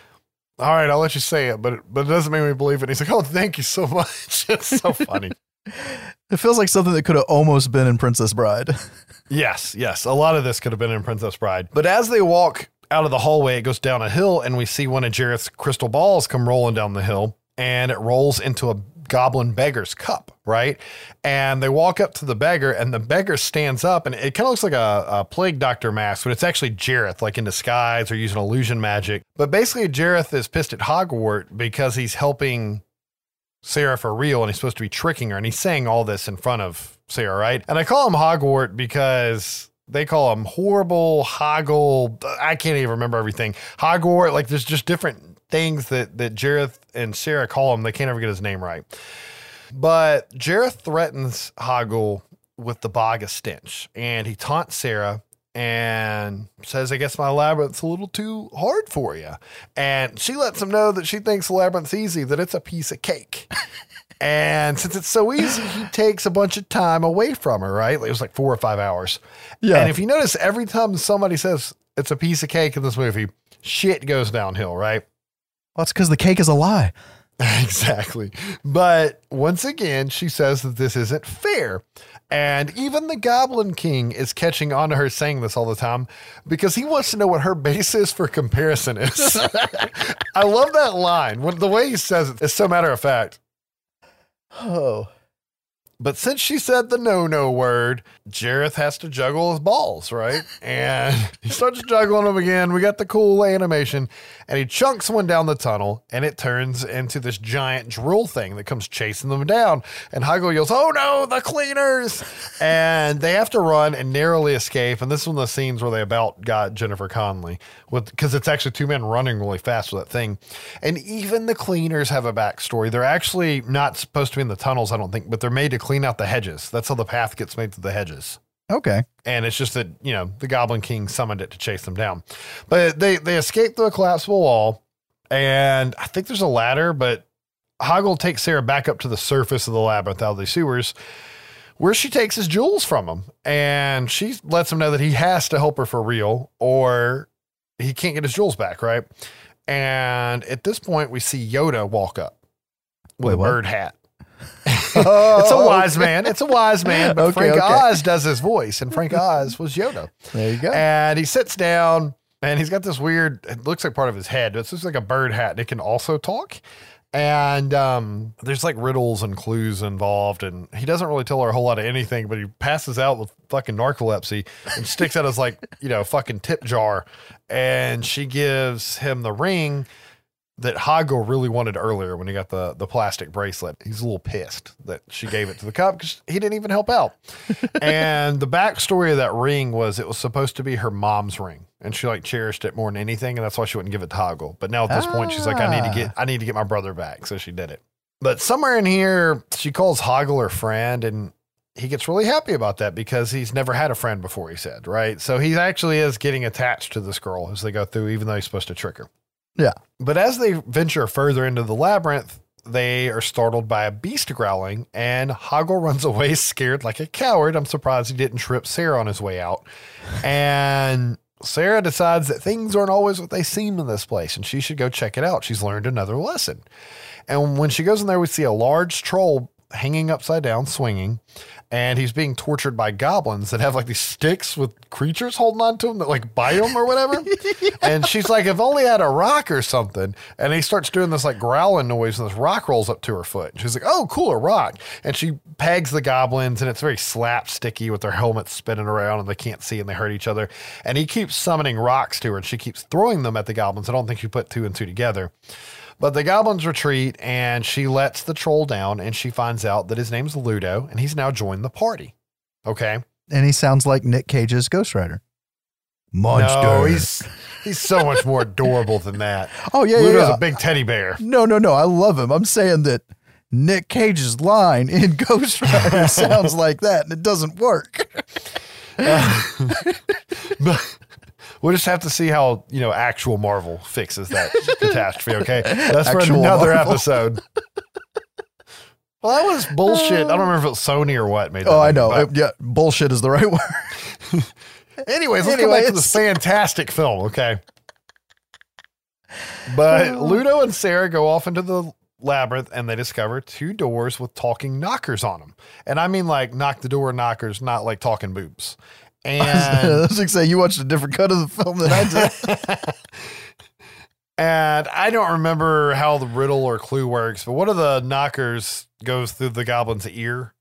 all right, I'll let you say it, but it, but it doesn't make me believe it. And he's like, oh, thank you so much. It's so funny. It feels like something that could have almost been in Princess Bride. yes, yes. A lot of this could have been in Princess Bride. But as they walk out of the hallway, it goes down a hill, and we see one of Jareth's crystal balls come rolling down the hill, and it rolls into a goblin beggar's cup, right? And they walk up to the beggar, and the beggar stands up, and it kind of looks like a, a plague doctor mask, but it's actually Jareth, like in disguise or using illusion magic. But basically, Jareth is pissed at Hogwarts because he's helping Sarah for real, and he's supposed to be tricking her, and he's saying all this in front of Sarah, right? And I call him Hogwart because they call him horrible, Hoggle. I can't even remember everything. Hogwart, like there's just different things that that Jareth and Sarah call him. They can't ever get his name right. But Jareth threatens Hoggle with the of stench, and he taunts Sarah and says, I guess my labyrinth's a little too hard for you. And she lets him know that she thinks the labyrinth's easy, that it's a piece of cake. and since it's so easy, he takes a bunch of time away from her, right? It was like four or five hours. Yeah. And if you notice, every time somebody says it's a piece of cake in this movie, shit goes downhill, right? Well, it's because the cake is a lie. exactly. But once again, she says that this isn't fair. And even the Goblin King is catching on to her saying this all the time because he wants to know what her basis for comparison is. I love that line. When, the way he says it is so matter of fact. Oh. But since she said the no no word, Jareth has to juggle his balls, right? And he starts juggling them again. We got the cool animation, and he chunks one down the tunnel, and it turns into this giant drill thing that comes chasing them down. And Hoggle yells, Oh no, the cleaners! And they have to run and narrowly escape. And this is one of the scenes where they about got Jennifer Connelly with because it's actually two men running really fast with that thing. And even the cleaners have a backstory. They're actually not supposed to be in the tunnels, I don't think, but they're made to clean out the hedges. That's how the path gets made to the hedges. Okay. And it's just that, you know, the Goblin King summoned it to chase them down. But they they escape through a collapsible wall. And I think there's a ladder, but Hoggle takes Sarah back up to the surface of the labyrinth out of the sewers, where she takes his jewels from him. And she lets him know that he has to help her for real, or he can't get his jewels back, right? And at this point, we see Yoda walk up with Wait, a bird hat. It's a wise man. It's a wise man. But Okay, Frank okay. Oz does his voice, and Frank Oz was Yoda. There you go. And he sits down, and he's got this weird. It looks like part of his head. It's just like a bird hat, and it can also talk. And um, there's like riddles and clues involved, and he doesn't really tell her a whole lot of anything. But he passes out with fucking narcolepsy and sticks out his like you know fucking tip jar, and she gives him the ring that Hoggle really wanted earlier when he got the the plastic bracelet. He's a little pissed that she gave it to the cop because he didn't even help out. and the backstory of that ring was it was supposed to be her mom's ring, and she like cherished it more than anything, and that's why she wouldn't give it to Hoggle. But now at this point, she's like, I need to get ah. I need to get my brother back, so she did it. But somewhere in here, she calls Hoggle her friend, and he gets really happy about that because he's never had a friend before. He said, right? So he actually is getting attached to this girl as they go through, even though he's supposed to trick her. Yeah. But as they venture further into the labyrinth, they are startled by a beast growling, and Hoggle runs away scared like a coward. I'm surprised he didn't trip Sarah on his way out. And Sarah decides that things aren't always what they seem in this place, and she should go check it out. She's learned another lesson. And when she goes in there, we see a large troll hanging upside down, swinging, and he's being tortured by goblins that have like these sticks with creatures holding on to him that like bite him or whatever. and she's like, if only I had a rock or something. And he starts doing this like growling noise, and this rock rolls up to her foot. And she's like, oh, cool, a rock. And she pegs the goblins, and it's very slapsticky with their helmets spinning around, and they can't see and they hurt each other. And he keeps summoning rocks to her, and she keeps throwing them at the goblins. I don't think she put two and two together. But the goblins retreat and she lets the troll down and she finds out that his name's Ludo and he's now joined the party. Okay. and he sounds like Nick Cage's Ghost Rider. Monster. No, he's he's so much more adorable than that. oh yeah, Ludo's yeah. a big teddy bear. No, no, no. I love him. I'm saying that Nick Cage's line in Ghost Rider sounds like that, and it doesn't work. But we'll just have to see how, you know, actual Marvel fixes that catastrophe, okay? That's for Actual another Marvel. episode. Well, that was bullshit. I don't remember if it was Sony or what made that. Oh, I know. Uh, yeah, bullshit is the right word. Anyways, let's Anyway, go back to this fantastic film, okay? But Ludo and Sarah go off into the labyrinth and they discover two doors with talking knockers on them. And I mean like knock the door knockers, not like talking boobs. I And was like, say you watched a different cut of the film than I did. and I don't remember how the riddle or clue works, but one of the knockers goes through the goblin's ear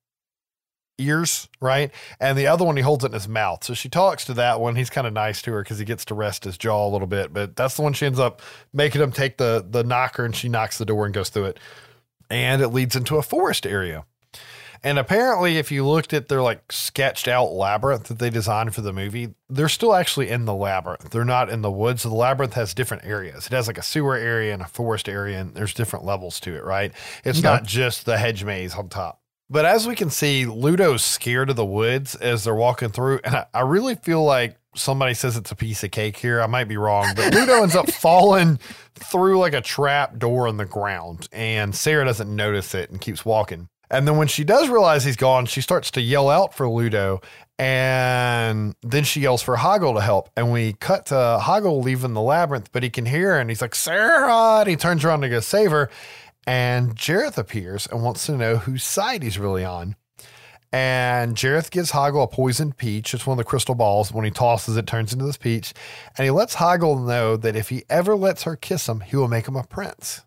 ears, right? And the other one he holds it in his mouth. So she talks to that one. He's kind of nice to her because he gets to rest his jaw a little bit. But that's the one she ends up making him take the the knocker and she knocks the door and goes through it. And it leads into a forest area. And apparently, if you looked at their like sketched out labyrinth that they designed for the movie, they're still actually in the labyrinth. They're not in the woods. So the labyrinth has different areas. It has like a sewer area and a forest area, and there's different levels to it, right? It's not just the hedge maze on top. But as we can see, Ludo's scared of the woods as they're walking through. And I, I really feel like somebody says it's a piece of cake here. I might be wrong, but Ludo ends up falling through like a trap door in the ground. And Sarah doesn't notice it and keeps walking. And then when she does realize he's gone, she starts to yell out for Ludo. And then she yells for Hoggle to help. And we cut to Hoggle leaving the labyrinth, but he can hear her and he's like, Sarah. And he turns around to go save her. and Jareth appears and wants to know whose side he's really on. And Jareth gives Hoggle a poisoned peach. It's one of the crystal balls. When he tosses it, turns into this peach. And he lets Hoggle know that if he ever lets her kiss him, he will make him a prince.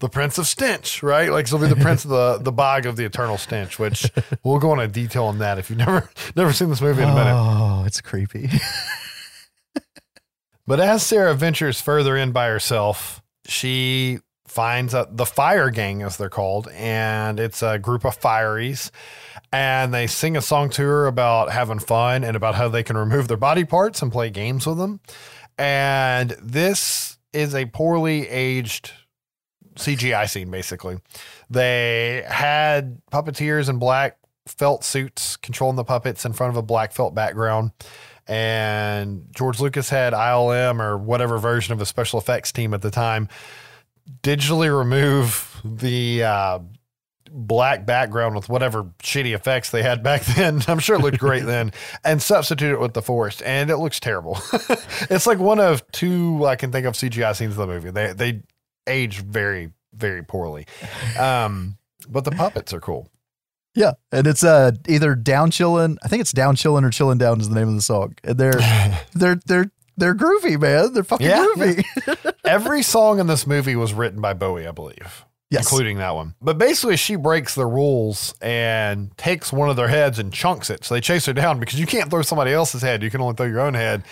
The Prince of Stench, right? Like he'll be the Prince of the the bog of the eternal stench, which we'll go into detail on that if you've never never seen this movie in a minute. Oh, it's creepy. But as Sarah ventures further in by herself, she finds the Fire Gang, as they're called, and it's a group of fireys. And they sing a song to her about having fun and about how they can remove their body parts and play games with them. And this is a poorly aged CGI scene, basically. They had puppeteers in black felt suits controlling the puppets in front of a black felt background and George Lucas had ILM or whatever version of a special effects team at the time digitally remove the uh, black background with whatever shitty effects they had back then. I'm sure it looked great then, and substitute it with the forest, and it looks terrible. it's like one of two I can think of CGI scenes of the movie. They they age very very poorly, um, but the puppets are cool. yeah, and it's uh either down chillin'. I think it's down chillin' or chillin' down is the name of the song. And they're they're they're they're groovy, man. They're fucking Yeah, groovy. Every song in this movie was written by Bowie, I believe. Yes. Including that one. But basically, she breaks the rules and takes one of their heads and chunks it. So they chase her down because you can't throw somebody else's head. You can only throw your own head.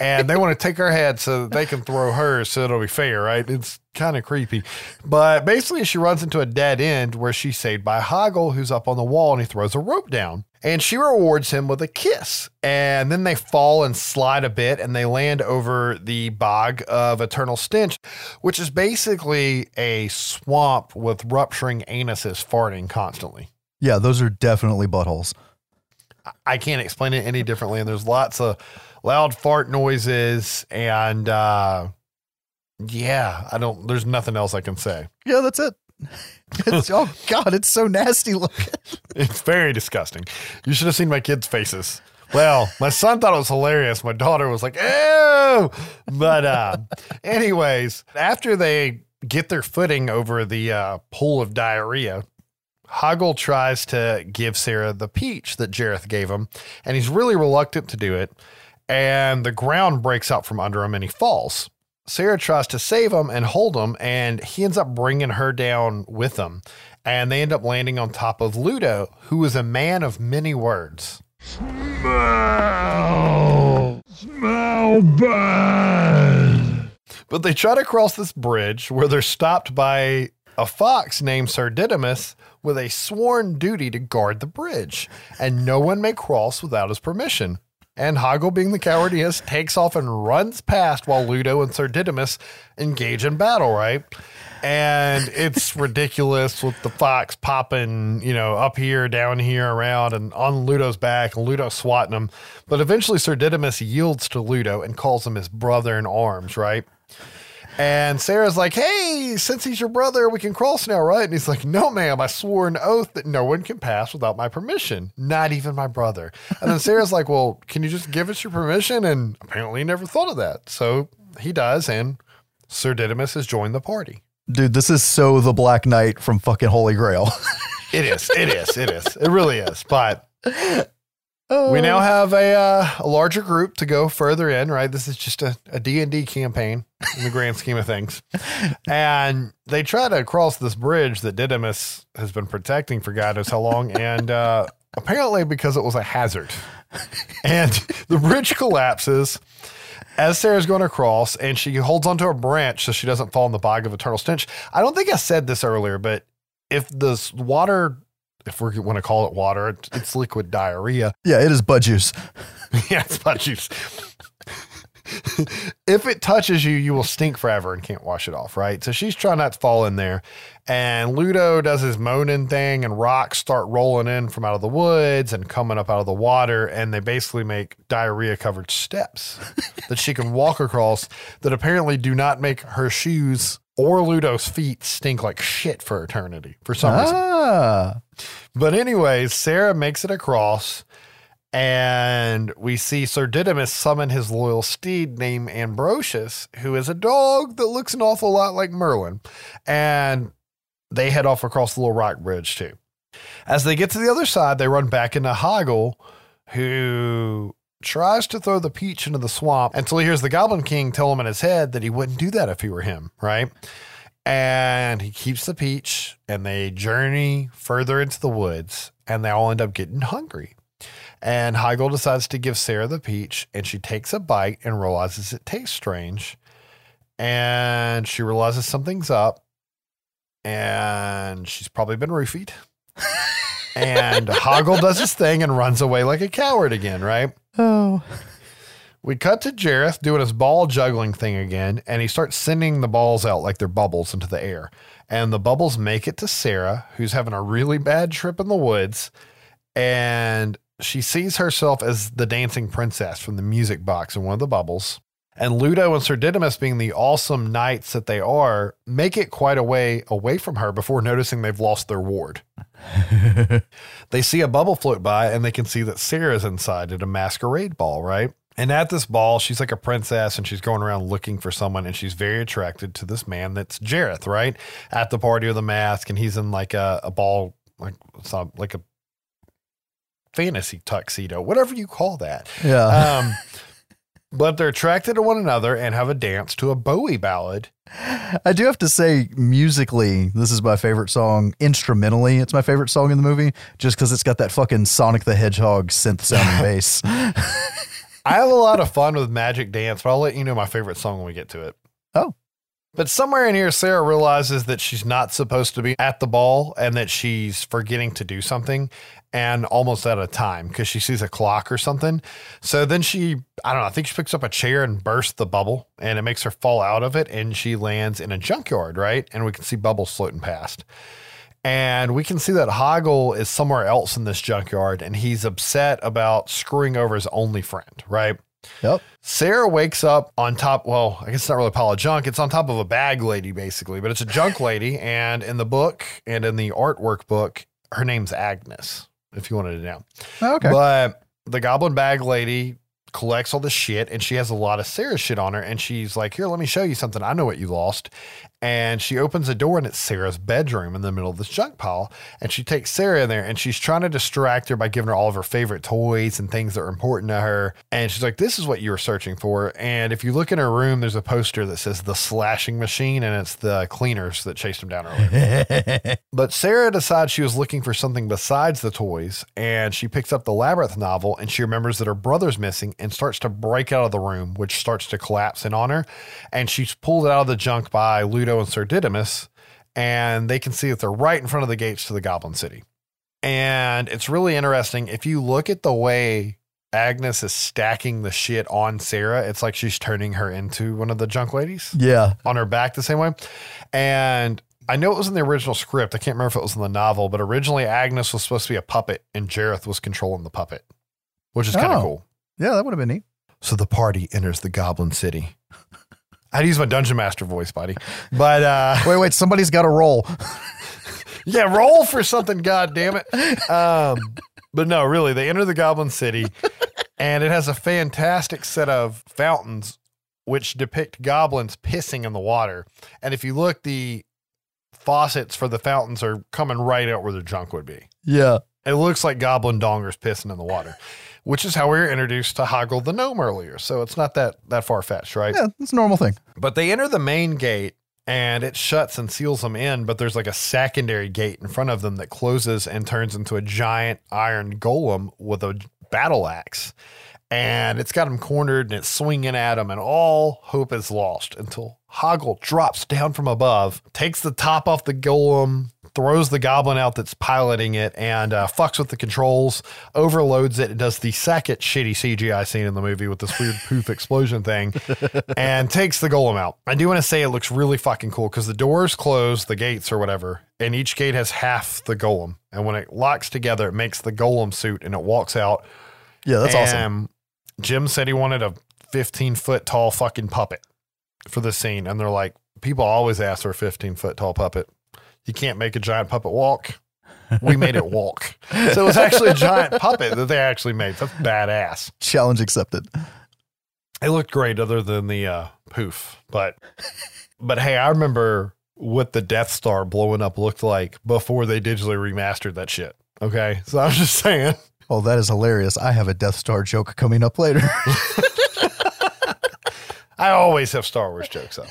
And they want to take her head so that they can throw hers so it'll be fair, right? It's kind of creepy. But basically, she runs into a dead end where she's saved by Hoggle, who's up on the wall and he throws a rope down. And she rewards him with a kiss. And then they fall and slide a bit and they land over the bog of Eternal Stench, which is basically a swamp with rupturing anuses farting constantly. yeah, those are definitely buttholes. I can't explain it any differently. And there's lots of loud fart noises. And uh, yeah, I don't, there's nothing else I can say. Yeah, that's it. It's, oh god, it's so nasty looking. It's very disgusting. You should have seen my kids' faces. Well, my son thought it was hilarious. My daughter was like, ew. But, uh, anyways, after they get their footing over the uh, pool of diarrhea, Hoggle tries to give Sarah the peach that Jareth gave him, and he's really reluctant to do it. And the ground breaks out from under him and he falls. Sarah tries to save him and hold him, and he ends up bringing her down with him. And they end up landing on top of Ludo, who is a man of many words. Smell, smell, But they try to cross this bridge where they're stopped by a fox named Sir Didymus with a sworn duty to guard the bridge, and no one may cross without his permission. And Hoggle, being the coward he is, takes off and runs past while Ludo and Sir Didymus engage in battle, right? And it's ridiculous with the fox popping, you know, up here, down here, around, and on Ludo's back, and Ludo swatting him. But eventually, Sir Didymus yields to Ludo and calls him his brother in arms, right? And Sarah's like, hey, since he's your brother, we can cross now, right? And he's like, no, ma'am, I swore an oath that no one can pass without my permission, not even my brother. And then Sarah's like, well, can you just give us your permission? And apparently he never thought of that. So he does. And Sir Didymus has joined the party. Dude, this is so the Black Knight from fucking Holy Grail. It is. It is. It is. It really is. But we now have a, uh, a larger group to go further in, right? This is just a, a D&D campaign in the grand scheme of things. And they try to cross this bridge that Didymus has been protecting for God knows how long. And uh, apparently because it was a hazard. And the bridge collapses as Sarah's going across and she holds onto a branch so she doesn't fall in the bog of eternal stench. I don't think I said this earlier, but if the water, if we want to call it water, it's, liquid diarrhea. yeah, it is bud juice. yeah, it's not juice. if it touches you, you will stink forever and can't wash it off, right? So she's trying not to fall in there. And Ludo does his moaning thing, and rocks start rolling in from out of the woods and coming up out of the water. And they basically make diarrhea covered steps that she can walk across that apparently do not make her shoes or Ludo's feet stink like shit for eternity for some reason. Ah. But anyways, Sarah makes it across, and we see Sir Didymus summon his loyal steed named Ambrosius, who is a dog that looks an awful lot like Merlin. And they head off across the little rock bridge too. As they get to the other side, they run back into Hoggle, who tries to throw the peach into the swamp until he hears the Goblin King tell him in his head that he wouldn't do that if he were him, right? And he keeps the peach and they journey further into the woods and they all end up getting hungry. And Hoggle decides to give Sarah the peach and she takes a bite and realizes it tastes strange. And she realizes something's up and she's probably been roofied. and Hoggle does his thing and runs away like a coward again, right? Oh. We cut to Jareth doing his ball juggling thing again, and he starts sending the balls out like they're bubbles into the air. And the bubbles make it to Sarah, who's having a really bad trip in the woods. And she sees herself as the dancing princess from the music box in one of the bubbles. And Ludo and Sir Didymus, being the awesome knights that they are, make it quite a way away from her before noticing they've lost their ward. they see a bubble float by and they can see that Sarah's inside at a masquerade ball, right? And at this ball, she's like a princess and she's going around looking for someone and she's very attracted to this man that's Jareth, right? At the party of the mask and he's in like a, a ball, like it's not like a fantasy tuxedo, whatever you call that. Yeah. Um, but they're attracted to one another and have a dance to a Bowie ballad. I do have to say, musically, this is my favorite song. Instrumentally, it's my favorite song in the movie, just because it's got that fucking Sonic the Hedgehog synth sounding bass. I have a lot of fun with Magic Dance, but I'll let you know my favorite song when we get to it. Oh. But somewhere in here, Sarah realizes that she's not supposed to be at the ball and that she's forgetting to do something and almost out of time because she sees a clock or something. So then she, I don't know, I think she picks up a chair and bursts the bubble and it makes her fall out of it and she lands in a junkyard, right? And we can see bubbles floating past. And we can see that Hoggle is somewhere else in this junkyard and he's upset about screwing over his only friend, right? yep. Sarah wakes up on top. Well, I guess it's not really a pile of junk. It's on top of a bag lady, basically, but it's a junk lady. And in the book and in the artwork book, her name's Agnes, if you wanted to know. Oh, okay. But the goblin bag lady collects all the shit and she has a lot of Sarah's shit on her. And she's like, Here, let me show you something. I know what you lost. And she opens a door and it's Sarah's bedroom in the middle of this junk pile. And she takes Sarah in there and she's trying to distract her by giving her all of her favorite toys and things that are important to her. And she's like, This is what you were searching for. And if you look in her room, there's a poster that says the slashing machine and it's the cleaners that chased him down earlier. But Sarah decides she was looking for something besides the toys, and she picks up the Labyrinth novel and she remembers that her brother's missing and starts to break out of the room, which starts to collapse in on her. And she's pulled out of the junk by Ludo and Sir Didymus, and they can see that they're right in front of the gates to the Goblin City. And it's really interesting. If you look at the way Agnes is stacking the shit on Sarah, it's like she's turning her into one of the junk ladies yeah. on her back the same way. And I know it was in the original script. I can't remember if it was in the novel, but originally Agnes was supposed to be a puppet and Jareth was controlling the puppet, which is kind of Oh. cool. Yeah, that would have been neat. So the party enters the Goblin City. I'd use my Dungeon Master voice, buddy. But uh, Wait, wait, somebody's got to roll. yeah, roll for something, God damn it. Um, but no, really, they enter the Goblin City, and it has a fantastic set of fountains which depict goblins pissing in the water. And if you look, the faucets for the fountains are coming right out where the junk would be. Yeah. It looks like goblin dongers pissing in the water, which is how we were introduced to Hoggle the gnome earlier. So it's not that that far fetched, right? Yeah, it's a normal thing. But they enter the main gate and it shuts and seals them in, but there's like a secondary gate in front of them that closes and turns into a giant iron golem with a battle axe. And it's got him cornered and it's swinging at him, and all hope is lost until Hoggle drops down from above, takes the top off the golem, throws the goblin out that's piloting it, and uh, fucks with the controls, overloads it, and does the second shitty CGI scene in the movie with this weird poof explosion thing, and takes the golem out. I do want to say it looks really fucking cool because the doors close, the gates or whatever, and each gate has half the golem. And when it locks together, it makes the golem suit and it walks out. Yeah, that's awesome. Jim said he wanted a 15 foot tall fucking puppet for the scene. And they're like, people always ask for a 15 foot tall puppet. You can't make a giant puppet walk. We made it walk. So it was actually a giant puppet that they actually made. That's badass. Challenge accepted. It looked great other than the uh, poof. But but hey, I remember what the Death Star blowing up looked like before they digitally remastered that shit. Okay. So I'm just saying. Oh, that is hilarious. I have a Death Star joke coming up later. I always have Star Wars jokes up.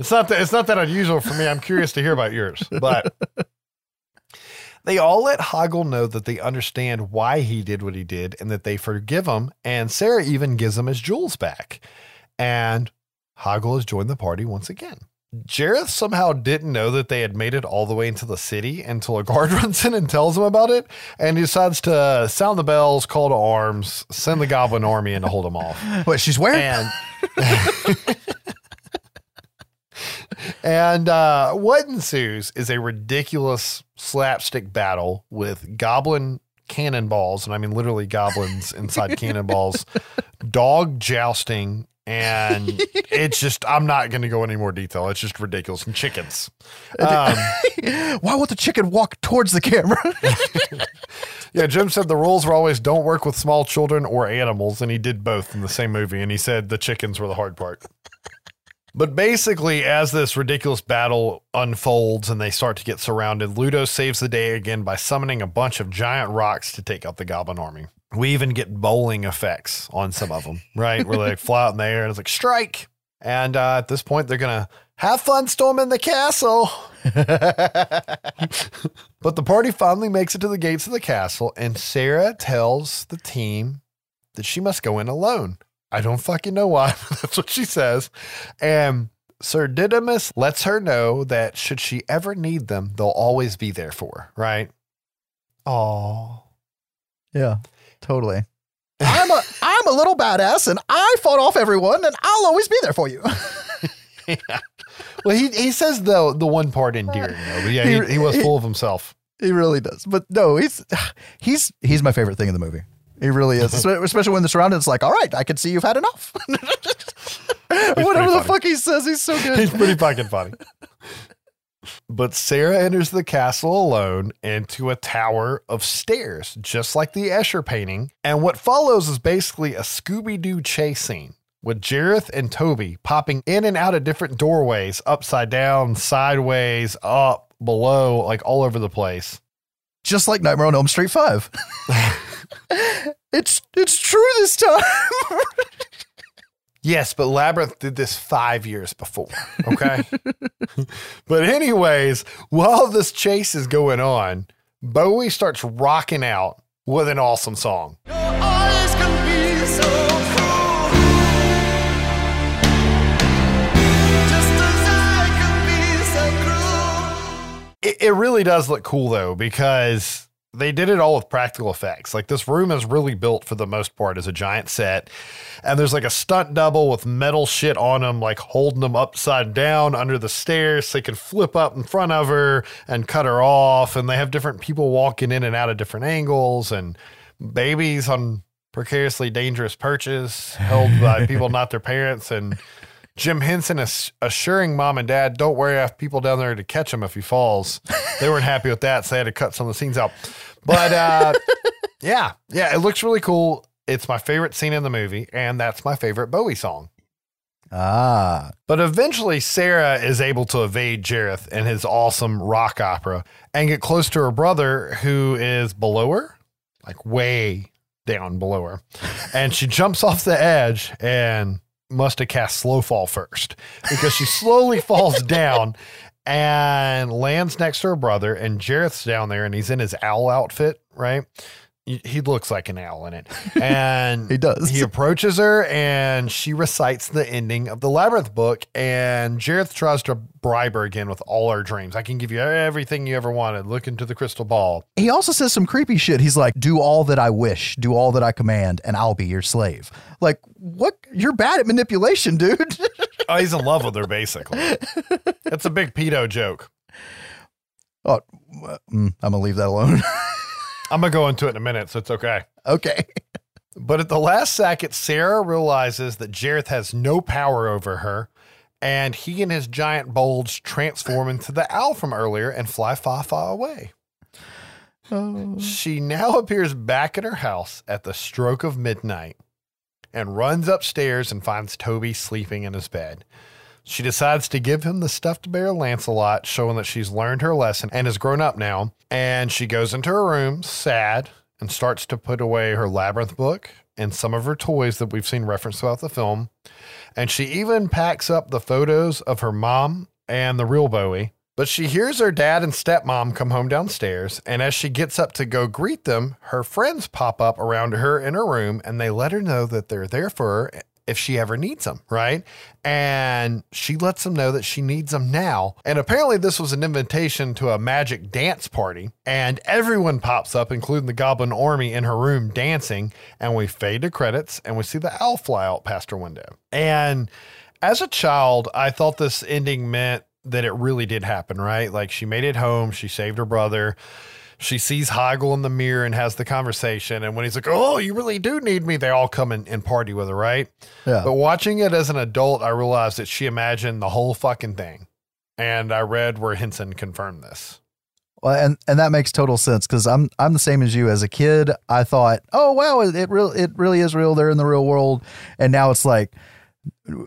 It's not that it's not that unusual for me. I'm curious to hear about yours. But they all let Hoggle know that they understand why he did what he did and that they forgive him. And Sarah even gives him his jewels back. And Hoggle has joined the party once again. Jareth somehow didn't know that they had made it all the way into the city until a guard runs in and tells him about it. And he decides to sound the bells, call to arms, send the goblin army in to hold him off. what, she's wearing? And and uh, what ensues is a ridiculous slapstick battle with goblin cannonballs, and I mean literally goblins inside cannonballs, dog jousting, and it's just I'm not going to go any more detail. It's just ridiculous, and chickens. Um, Why won't the chicken walk towards the camera? Yeah, Jim said the rules were always don't work with small children or animals, and he did both in the same movie. And he said the chickens were the hard part. But basically, as this ridiculous battle unfolds and they start to get surrounded, Ludo saves the day again by summoning a bunch of giant rocks to take out the goblin army. We even get bowling effects on some of them, right? Where they fly out in the air and it's like, strike. And uh, at this point, they're going to have fun storming the castle. But the party finally makes it to the gates of the castle, and Sarah tells the team that she must go in alone. I don't fucking know why, but that's what she says. And Sir Didymus lets her know that should she ever need them, they'll always be there for her, right? Oh. yeah, totally. I'm a I'm a little badass and I fought off everyone and I'll always be there for you. Well, he, he says the the one part endearing though, but yeah, he, he was full of himself. he really does. But no, he's he's he's my favorite thing in the movie. He really is. Especially when the surrounded it's like, all right, I can see you've had enough. Whatever the fuck he says, he's so good. He's pretty fucking funny. But Sarah enters the castle alone into a tower of stairs, just like the Escher painting. And what follows is basically a Scooby Doo chase scene with Jareth and Toby popping in and out of different doorways, upside down, sideways, up, below, like all over the place. Just like Nightmare on Elm Street 5. it's it's true this time. Yes, but Labyrinth did this five years before. Okay. but, anyways, while this chase is going on, Bowie starts rocking out with an awesome song. Your eyes can be so cruel. Just as I can be so cruel. It, it really does look cool, though, because they did it all with practical effects. Like, this room is really built for the most part as a giant set. And there's like a stunt double with metal shit on them, like holding them upside down under the stairs so they can flip up in front of her and cut her off. And they have different people walking in and out of different angles and babies on precariously dangerous perches held by people not their parents. And Jim Henson is assuring mom and dad, don't worry, I have people down there to catch him if he falls. They weren't happy with that, so they had to cut some of the scenes out. But uh, yeah, yeah, it looks really cool. It's my favorite scene in the movie, and that's my favorite Bowie song. ah. But eventually, Sarah is able to evade Jareth and his awesome rock opera and get close to her brother, who is below her, like way down below her. And she jumps off the edge and must have cast slow fall first because she slowly falls down and lands next to her brother. And Jareth's down there and he's in his owl outfit, right? He he looks like an owl in it. And He does. He approaches her and she recites the ending of the Labyrinth book. And Jareth tries to bribe her again with all her dreams. I can give you everything you ever wanted. Look into the crystal ball. He also says some creepy shit. He's like, do all that I wish, do all that I command, and I'll be your slave. Like, what? You're bad at manipulation, dude. Oh, he's in love with her, basically. That's a big pedo joke. oh, I'm going to leave that alone. I'm going to go into it in a minute, so it's okay. okay. But at the last second, Sarah realizes that Jareth has no power over her, and he and his giant bulge transform into the owl from earlier and fly far, far away. Oh. She now appears back at her house at the stroke of midnight and runs upstairs and finds Toby sleeping in his bed. She decides to give him the stuffed bear Lancelot, showing that she's learned her lesson and has grown up now. And she goes into her room, sad, and starts to put away her labyrinth book and some of her toys that we've seen referenced throughout the film. And she even packs up the photos of her mom and the real Bowie. But she hears her dad and stepmom come home downstairs, and as she gets up to go greet them, her friends pop up around her in her room and they let her know that they're there for her if she ever needs them, right? And she lets them know that she needs them now. And apparently, this was an invitation to a magic dance party, and everyone pops up, including the Goblin Army in her room dancing. And we fade to credits and we see the owl fly out past her window. And as a child, I thought this ending meant that it really did happen, right? Like she made it home, she saved her brother. She sees Hoggle in the mirror and has the conversation. And when he's like, Oh, you really do need me, they all come in and party with her, right? Yeah. But watching it as an adult, I realized that she imagined the whole fucking thing. And I read where Henson confirmed this. Well, and and that makes total sense because I'm I'm the same as you. As a kid, I thought, oh wow, it, it real it really is real. They're in the real world, and now it's like,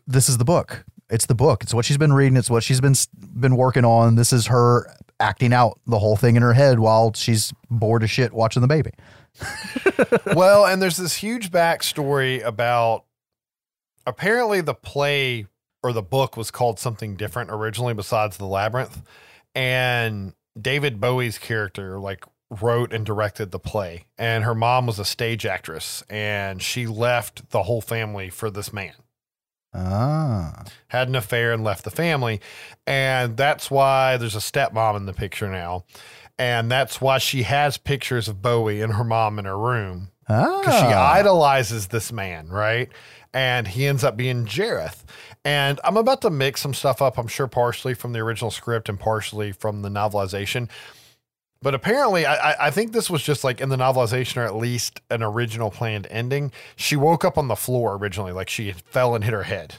this is the book. It's the book. It's what she's been reading. It's what she's been been working on. This is her acting out the whole thing in her head while she's bored as shit watching the baby. well, and there's this huge backstory about apparently the play or the book was called something different originally besides the labyrinth. And David Bowie's character, like, wrote and directed the play. And her mom was a stage actress and she left the whole family for this man. Ah, Had an affair and left the family. And that's why there's a stepmom in the picture now. And that's why she has pictures of Bowie and her mom in her room ah, because she idolizes this man, right? And he ends up being Jareth. And I'm about to mix some stuff up, I'm sure, partially from the original script and partially from the novelization. But apparently, I, I- think this was just like in the novelization, or at least an original planned ending. She woke up on the floor originally, like she fell and hit her head,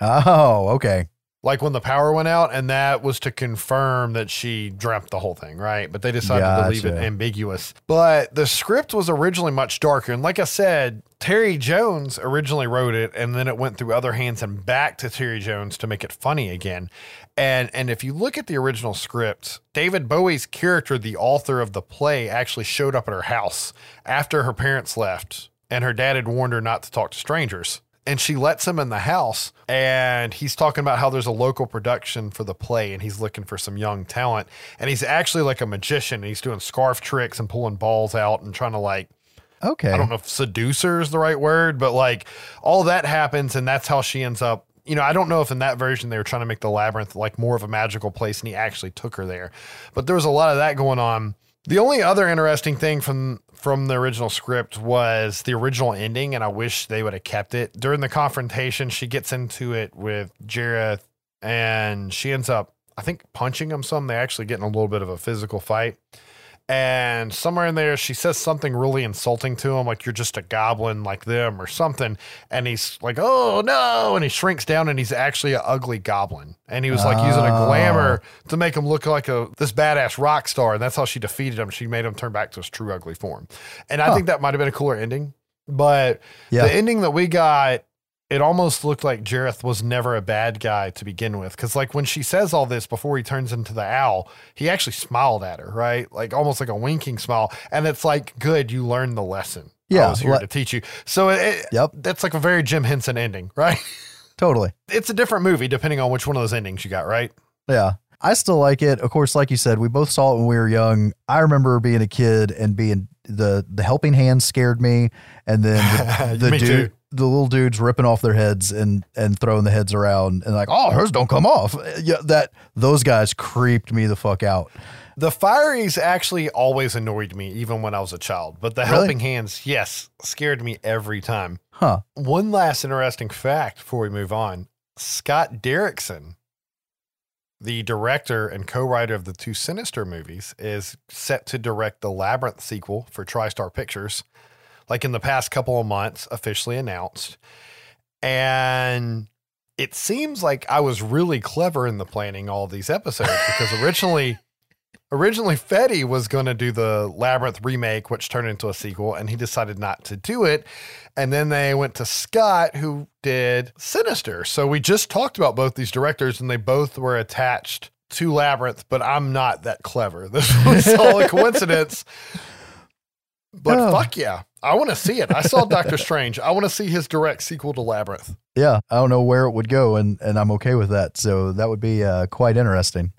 Oh, okay. like when the power went out, and that was to confirm that she dreamt the whole thing, right? But they decided to leave it ambiguous. But the script was originally much darker, and like I said, Terry Jones originally wrote it, and then it went through other hands and back to Terry Jones to make it funny again. And and if you look at the original script, David Bowie's character, the author of the play, actually showed up at her house after her parents left, and her dad had warned her not to talk to strangers and she lets him in the house and he's talking about how there's a local production for the play and he's looking for some young talent and he's actually like a magician and he's doing scarf tricks and pulling balls out and trying to like Okay. I don't know if seducer is the right word but like all that happens and that's how she ends up you know, I don't know if in that version they were trying to make the labyrinth like more of a magical place and he actually took her there. But there was a lot of that going on. The only other interesting thing from from the original script was the original ending, and I wish they would have kept it. During the confrontation, she gets into it with Jareth and she ends up, I think, punching him some. They actually get in a little bit of a physical fight. And somewhere in there, she says something really insulting to him, like you're just a goblin like them or something. And he's like, oh no. And he shrinks down and he's actually an ugly goblin. And he was like using a glamour oh. to make him look like a this badass rock star. And that's how she defeated him. She made him turn back to his true ugly form. And I think that might have been a cooler ending. But Yeah. the ending that we got, it almost looked like Jareth was never a bad guy to begin with. Cause like when she says all this before he turns into the owl, he actually smiled at her, right? Like almost like a winking smile. And it's like, good, you learned the lesson. Yeah, I was here le- to teach you. So it, it- Yep. that's like a very Jim Henson ending, right? Totally. it's a different movie depending on which one of those endings you got, right? Yeah. I still like it. Of course, like you said, we both saw it when we were young. I remember being a kid and being the the helping hand scared me, and then the, the dude, too. The little dudes ripping off their heads and and throwing the heads around and like, oh, hers don't come off. Yeah, that those guys creeped me the fuck out. The Fireys actually always annoyed me, even when I was a child. But the Really? Helping Hands, yes, scared me every time. Huh. One last interesting fact before we move on Scott Derrickson, the director and co writer of the two Sinister movies, is set to direct the Labyrinth sequel for TriStar Pictures, like in the past couple of months, officially announced. And it seems like I was really clever in the planning all these episodes because originally Originally, Fede was going to do the Labyrinth remake, which turned into a sequel, and he decided not to do it. And then they went to Scott, who did Sinister. So we just talked about both these directors, and they both were attached to Labyrinth, but I'm not that clever. This was all a coincidence. But Oh. fuck yeah. I want to see it. I saw Doctor Strange. I want to see his direct sequel to Labyrinth. Yeah, I don't know where it would go, and and I'm okay with that. So that would be uh, quite interesting.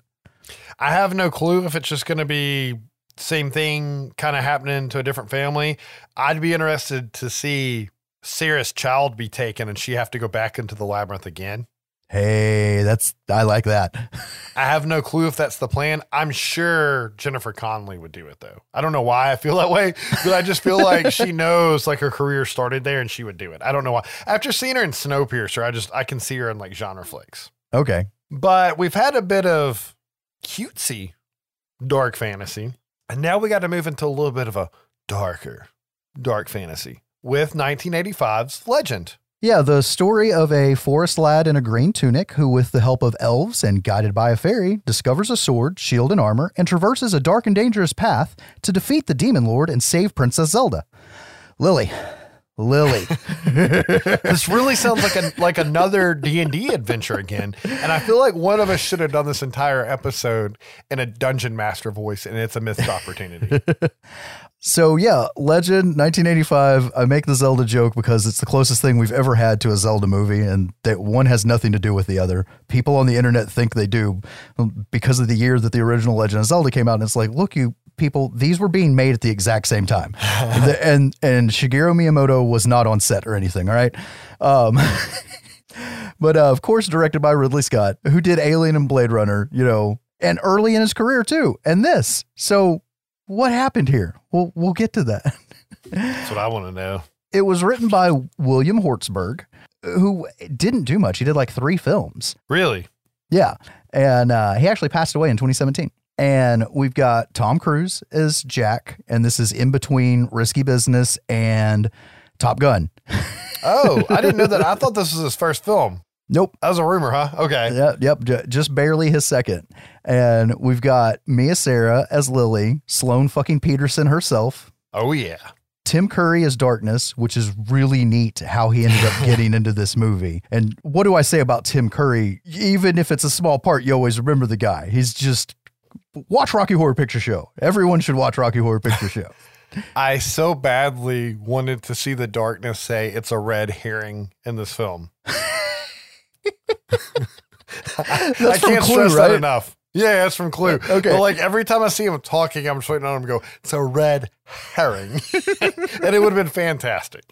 I have no clue if it's just going to be same thing kind of happening to a different family. I'd be interested to see Sarah's child be taken and she have to go back into the labyrinth again. Hey, that's I like that. I have no clue if that's the plan. I'm sure Jennifer Connelly would do it though. I don't know why I feel that way, but I just feel like she knows like her career started there and she would do it. I don't know why. After seeing her in Snowpiercer, I just I can see her in like genre flicks. Okay, But we've had a bit of cutesy dark fantasy. And now we got to move into a little bit of a darker dark fantasy with 1985's Legend. Yeah, the story of a forest lad in a green tunic who, with the help of elves and guided by a fairy, discovers a sword, shield, and armor, and traverses a dark and dangerous path to defeat the demon lord and save Princess Zelda. Lily, Lily. This really sounds like a like another D&D adventure again. And I feel like one of us should have done this entire episode in a dungeon master voice and it's a missed opportunity. So yeah, Legend 1985. I make the Zelda joke because it's the closest thing we've ever had to a Zelda movie, and that one has nothing to do with the other. People on the internet think they do because of the year that the original Legend of Zelda came out, and it's like, look, you people, these were being made at the exact same time, and, and and Shigeru Miyamoto was not on set or anything. All right. Um, But uh, of course, directed by Ridley Scott, who did Alien and Blade Runner, you know, and early in his career too, and this. So, what happened here? We'll we'll get to that. That's what I want to know. It was written by William Hjortsberg, who didn't do much. He did like three films. Really? Yeah, and uh, he actually passed away in 2017. And we've got Tom Cruise as Jack, and this is in between Risky Business and Top Gun. Oh, I didn't know that. I thought this was his first film. Nope. That was a rumor, huh? Okay. Yep, yep, ju- just barely his second. And we've got Mia Sara as Lily, Sloane fucking Peterson herself, Oh yeah. Tim Curry as Darkness, which is really neat how he ended up getting into this movie. And what do I say about Tim Curry? Even if it's a small part, you always remember the guy. He's just watch Rocky Horror Picture Show. Everyone should watch Rocky Horror Picture Show. I so badly wanted to see the darkness say it's a red herring in this film. I can't Clue, stress that enough. Yeah, that's from Clue. Okay. But like every time I see him talking, I'm just waiting on him to go, it's a red herring. and it would have been fantastic.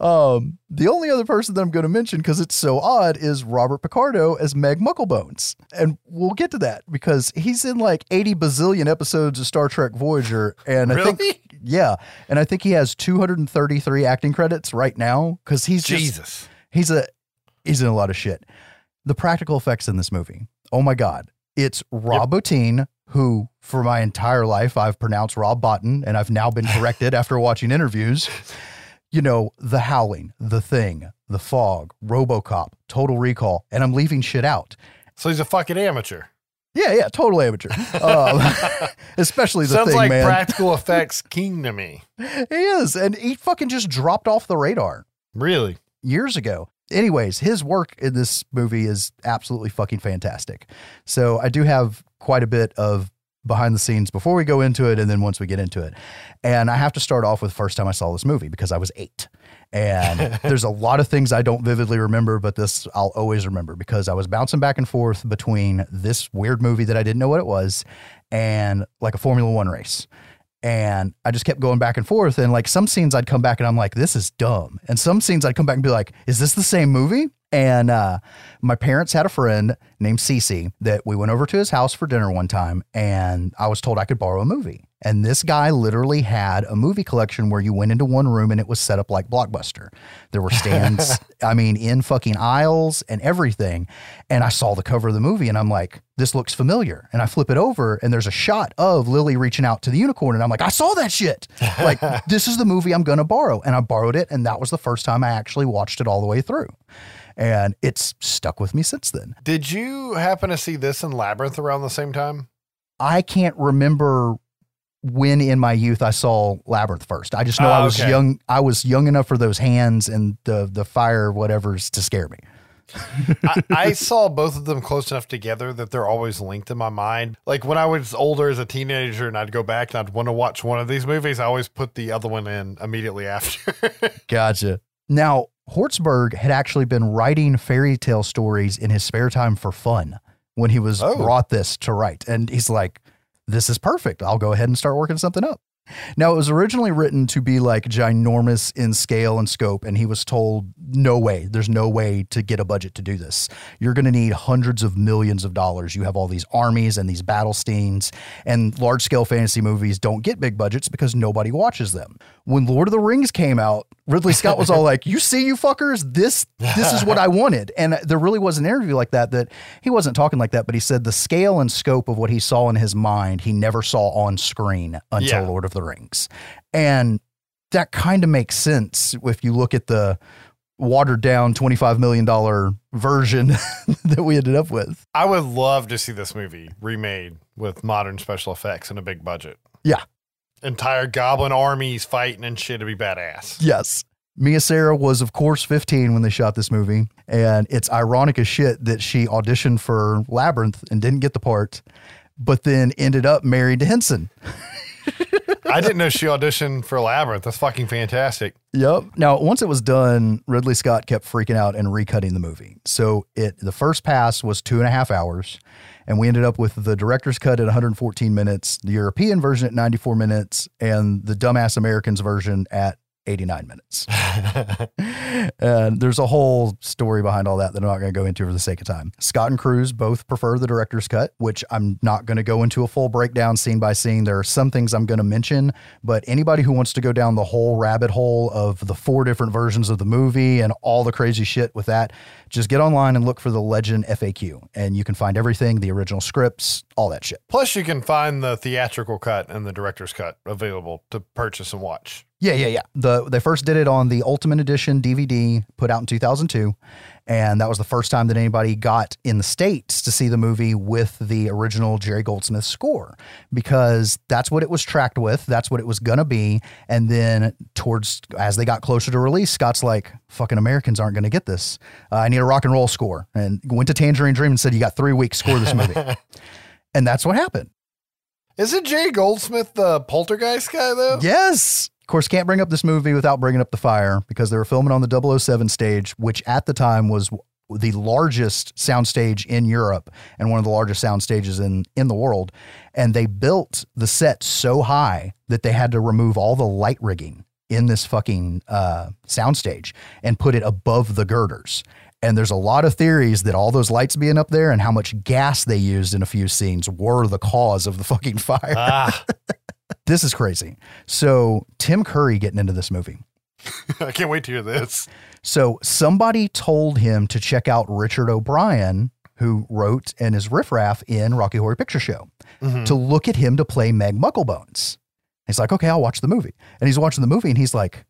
Um, the only other person that I'm going to mention because it's so odd is Robert Picardo as Meg Mucklebones, and we'll get to that because he's in like 80 bazillion episodes of Star Trek Voyager, and I think yeah, and I think he has 233 acting credits right now because he's just Jesus. he's a he's in a lot of shit. The practical effects in this movie, oh my god, it's Rob Bottin, who for my entire life I've pronounced Rob Bottin, and I've now been corrected after watching interviews. You know, The Howling, The Thing, The Fog, RoboCop, Total Recall, and I'm leaving shit out. So he's a fucking amateur. Yeah, yeah, total amateur. Um, especially the Sounds thing, like man. practical effects king to me. he is, and he fucking just dropped off the radar. Really? years ago. Anyways, his work in this movie is absolutely fucking fantastic. So I do have quite a bit of behind the scenes before we go into it and then once we get into it. And I have to start off with the first time I saw this movie because I was eight. And there's a lot of things I don't vividly remember, but this I'll always remember because I was bouncing back and forth between this weird movie that I didn't know what it was and like a Formula One race. And I just kept going back and forth. And like some scenes I'd come back and I'm like, this is dumb. And some scenes I'd come back and be like, is this the same movie? And uh, my parents had a friend named Cece that we went over to his house for dinner one time. And I was told I could borrow a movie. And this guy literally had a movie collection where you went into one room and it was set up like Blockbuster. There were stands, I mean, in fucking aisles and everything. And I saw the cover of the movie and I'm like, this looks familiar. And I flip it over and there's a shot of Lily reaching out to the unicorn. And I'm like, I saw that shit. Like, this is the movie I'm going to borrow. And I borrowed it. And that was the first time I actually watched it all the way through. And it's stuck with me since then. Did you happen to see this in Labyrinth around the same time? I can't remember when in my youth I saw Labyrinth first. I just know Oh, I ah, was okay. young. I was young enough for those hands and the the fire whatever's to scare me. I, I saw both of them close enough together that they're always linked in my mind. Like when I was older as a teenager and I'd go back and I'd want to watch one of these movies, I always put the other one in immediately after. Gotcha. Now, Hjortsberg had actually been writing fairy tale stories in his spare time for fun when he was Oh. brought this to write. And he's like, this is perfect. I'll go ahead and start working something up. Now, it was originally written to be like ginormous in scale and scope, and he was told, no way, there's no way to get a budget to do this. You're going to need hundreds of millions of dollars. You have all these armies and these battle scenes, and large scale fantasy movies don't get big budgets because nobody watches them. When Lord of the Rings came out, Ridley Scott was all like, "You see, you fuckers, this this is what I wanted." And there really was an interview like that that he wasn't talking like that, but he said the scale and scope of what he saw in his mind, he never saw on screen until Yeah. Lord of the Rings. And that kind of makes sense if you look at the watered down $25 million version that we ended up with. I would love to see this movie remade with modern special effects and a big budget. Yeah. Entire goblin armies fighting and shit to be badass. Yes. Mia Sara was, of course, 15 when they shot this movie. And it's ironic as shit that she auditioned for Labyrinth and didn't get the part, but then ended up married to Henson. I didn't know she auditioned for Labyrinth. That's fucking fantastic. Yep. Now, once it was done, Ridley Scott kept freaking out and recutting the movie. So it the first pass was two and a half hours, and we ended up with the director's cut at 114 minutes, the European version at 94 minutes, and the dumbass Americans version at 89 minutes. and there's a whole story behind all that that I'm not going to go into for the sake of time. Scott and Cruise both prefer the director's cut, which I'm not going to go into a full breakdown scene by scene. There are some things I'm going to mention, but anybody who wants to go down the whole rabbit hole of the four different versions of the movie and all the crazy shit with that, just get online and look for the Legend FAQ, and you can find everything the original scripts, all that shit. Plus, you can find the theatrical cut and the director's cut available to purchase and watch. Yeah, yeah, yeah. The they first did it on the Ultimate Edition DVD put out in 2002, and that was the first time that anybody got in the states to see the movie with the original Jerry Goldsmith score because that's what it was tracked with, that's what it was going to be, and then towards as they got closer to release, Scott's like, "Fucking Americans aren't going to get this. Uh, I need a rock and roll score." And went to Tangerine Dream and said, "You got 3 weeks score this movie." and that's what happened. Isn't Jerry Goldsmith the poltergeist guy, though? Yes. Of course, can't bring up this movie without bringing up the fire because they were filming on the 007 stage, which at the time was the largest soundstage in Europe and one of the largest sound stages in in the world. And they built the set so high that they had to remove all the light rigging in this fucking uh, soundstage and put it above the girders. And there's a lot of theories that all those lights being up there and how much gas they used in a few scenes were the cause of the fucking fire. Ah, This is crazy. So, Tim Curry getting into this movie. I can't wait to hear this. So, somebody told him to check out Richard O'Brien, who wrote and is riffraff in Rocky Horror Picture Show, Mhm. to look at him to play Meg Mucklebones. He's like, okay, I'll watch the movie. And he's watching the movie and he's like,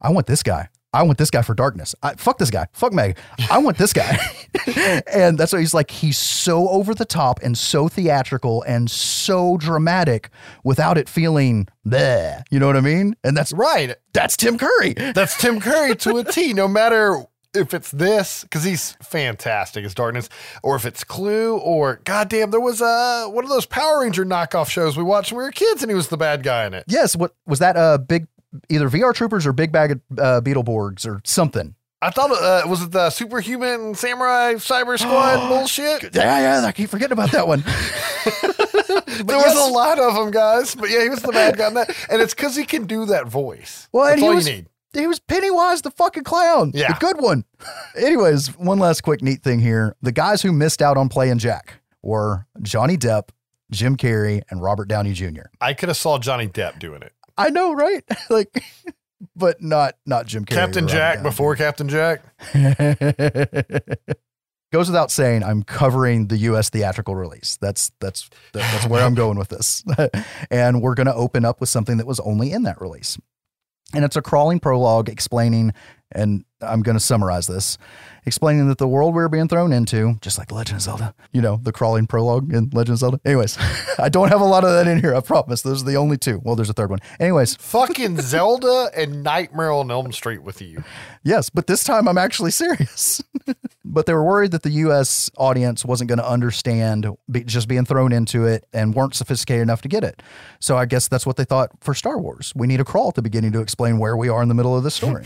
I want this guy. I want this guy for darkness. I, fuck this guy. Fuck Meg. I want this guy. and that's what he's like. He's so over the top and so theatrical and so dramatic without it feeling bleh. You know what I mean? And that's Right. that's Tim Curry. That's Tim Curry to a T. No matter if it's this, because he's fantastic as Darkness, or if it's Clue, or goddamn, there was uh, one of those Power Ranger knockoff shows we watched when we were kids, and he was the bad guy in it. Yes. What was that? Uh, big either VR Troopers or Big Bad of uh, Beetleborgs or something. I thought uh, was it the Superhuman Samurai Cyber Squad bullshit? Yeah, yeah. I keep forgetting about that one. There was a lot of them, guys. But yeah, he was the bad guy that, and it's because he can do that voice. Well, and That's he all was- you need. He was Pennywise the fucking clown. Yeah. The good one. Anyways, one last quick neat thing here. The guys who missed out on playing Jack were Johnny Depp, Jim Carrey, and Robert Downey Jr. I could have saw Johnny Depp doing it. I know, right? like, but not not Jim Carrey. Captain Jack before Captain Jack. Goes without saying, I'm covering the U.S. theatrical release. That's that's that's where I'm going with this, and we're going to open up with something that was only in that release. And it's a crawling prologue explaining, and I'm going to summarize this, explaining that the world we're being thrown into, just like Legend of Zelda, you know, the crawling prologue in Legend of Zelda. Anyways, I don't have a lot of that in here, I promise. Those are the only two. Well, there's a third one. Anyways, Fucking Zelda and Nightmare on Elm Street with you. Yes, but this time I'm actually serious. but they were worried that the US audience wasn't going to understand be, just being thrown into it and weren't sophisticated enough to get it. So I guess that's what they thought for Star Wars. We need a crawl at the beginning to explain where we are in the middle of the story.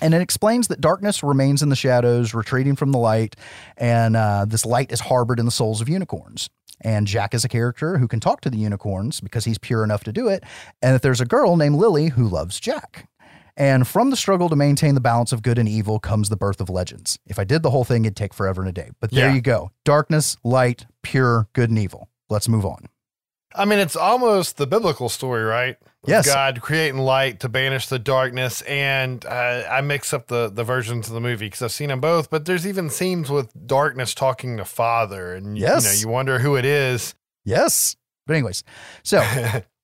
And it explains that darkness remains in the shadows, retreating from the light, and uh, this light is harbored in the souls of unicorns. And Jack is a character who can talk to the unicorns because he's pure enough to do it. And that there's a girl named Lily who loves Jack. And from the struggle to maintain the balance of good and evil comes the birth of legends. If I did the whole thing, it'd take forever and a day. But there Yeah. you go darkness, light, pure, good and evil. Let's move on. I mean, it's almost the biblical story, right? Yes. God creating light to banish the darkness. And uh, I mix up the, the versions of the movie because I've seen them both, but there's even scenes with darkness talking to Father. And, Yes. you know, you wonder who it is. Yes. But, anyways, so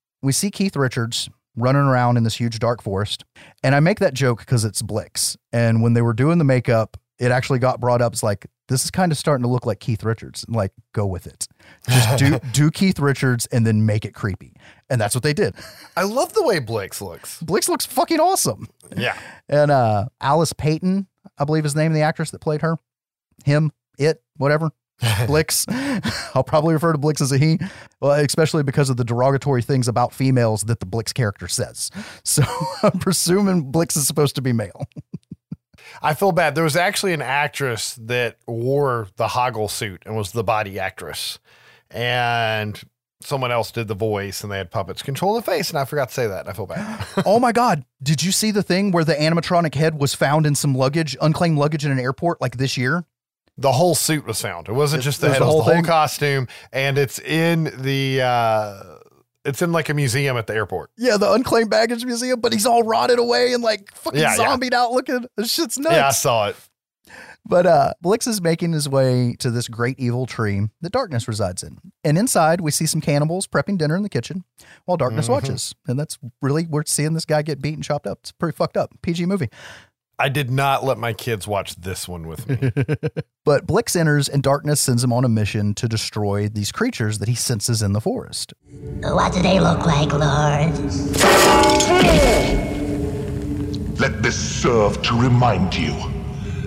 we see Keith Richards running around in this huge dark forest. And I make that joke because it's Blix. And when they were doing the makeup, it actually got brought up. It's like, this is kind of starting to look like Keith Richards. Like, go with it. Just do do Keith Richards and then make it creepy. And that's what they did. I love the way Blix looks. Blix looks fucking awesome. Yeah. And uh Alice Playten, I believe is the name of the actress that played her. Him, it, whatever. Blix. I'll probably refer to Blix as a he, well, especially because of the derogatory things about females that the Blix character says. So I'm presuming Blix is supposed to be male. I feel bad. There was actually an actress that wore the Hoggle suit and was the body actress. And someone else did the voice and they had puppets control the face. And I forgot to say that. and I feel bad. oh my God. Did you see the thing where the animatronic head was found in some luggage, unclaimed luggage in an airport like this year? the whole suit was found. It wasn't It- just the head, the whole the whole costume. And it's in the, uh, it's in like a museum at the airport. Yeah, the unclaimed baggage museum, but he's all rotted away and like fucking Yeah, yeah. zombied out looking. This shit's nuts. Yeah, I saw it. But uh, Blix is making his way to this great evil tree that Darkness resides in. And inside, we see some cannibals prepping dinner in the kitchen while Darkness Mhm. watches. And that's really, we're seeing this guy get beat and chopped up. It's pretty fucked up. PG movie. I did not let my kids watch this one with me. But Blix enters and Darkness sends him on a mission to destroy these creatures that he senses in the forest. What do they look like, Lord? Let this serve to remind you.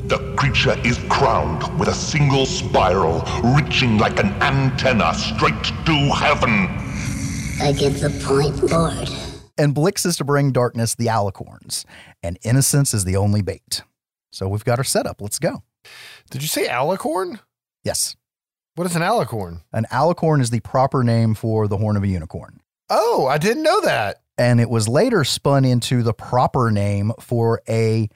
The creature is crowned with a single spiral reaching like an antenna straight to heaven. I get the point, Lord. And Blix is to bring Darkness the alicorns, and innocence is the only bait. So we've got our setup. Let's go. Did you say alicorn? Yes. What is an alicorn? An alicorn is the proper name for the horn of a unicorn. Oh, I didn't know that. and it was later spun into the proper name for a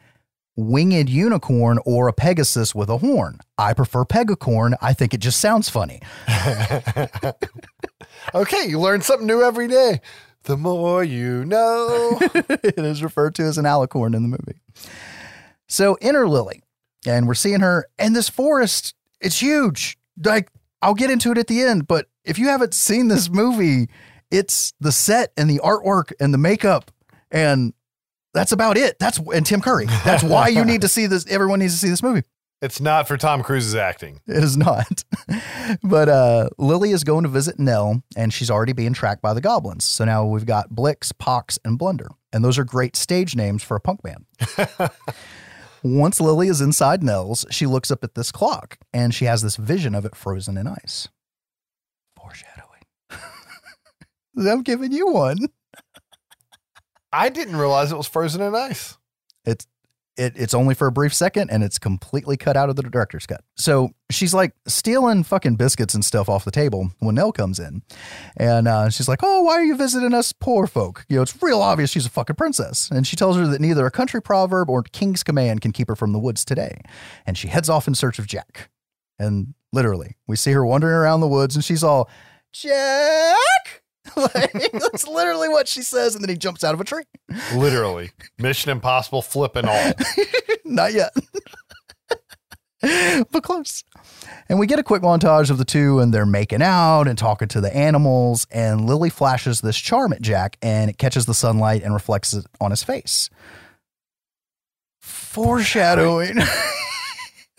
winged unicorn or a pegasus with a horn. I prefer pegacorn. I think it just sounds funny. Okay, you learn something new every day. The more you know. it is referred to as an alicorn in the movie. So enter Lily, and we're seeing her in this forest. It's huge. Like I'll get into it at the end, but if you haven't seen this movie, it's the set and the artwork and the makeup and that's about it. That's and Tim Curry. That's why you need to see this. Everyone needs to see this movie. It's not for Tom Cruise's acting. It is not. but uh, Lily is going to visit Nell, and she's already being tracked by the goblins. So now we've got Blix, Pox, and Blunder. And those are great stage names for a punk band. Once Lily is inside Nell's, she looks up at this clock and she has this vision of it frozen in ice. Foreshadowing. I'm giving you one. I didn't realize it was frozen in ice. It's it, it's only for a brief second and it's completely cut out of the director's cut. So she's like stealing fucking biscuits and stuff off the table when Nell comes in. And uh, she's like, Oh, why are you visiting us poor folk? You know, it's real obvious she's a fucking princess. And she tells her that neither a country proverb or king's command can keep her from the woods today. And she heads off in search of Jack. And literally, we see her wandering around the woods and she's all, Jack! like, that's literally what she says. And then he jumps out of a tree. Literally. Mission Impossible flipping all. Not yet. but close. And we get a quick montage of the two and they're making out and talking to the animals. And Lily flashes this charm at Jack and it catches the sunlight and reflects it on his face. Foreshadowing.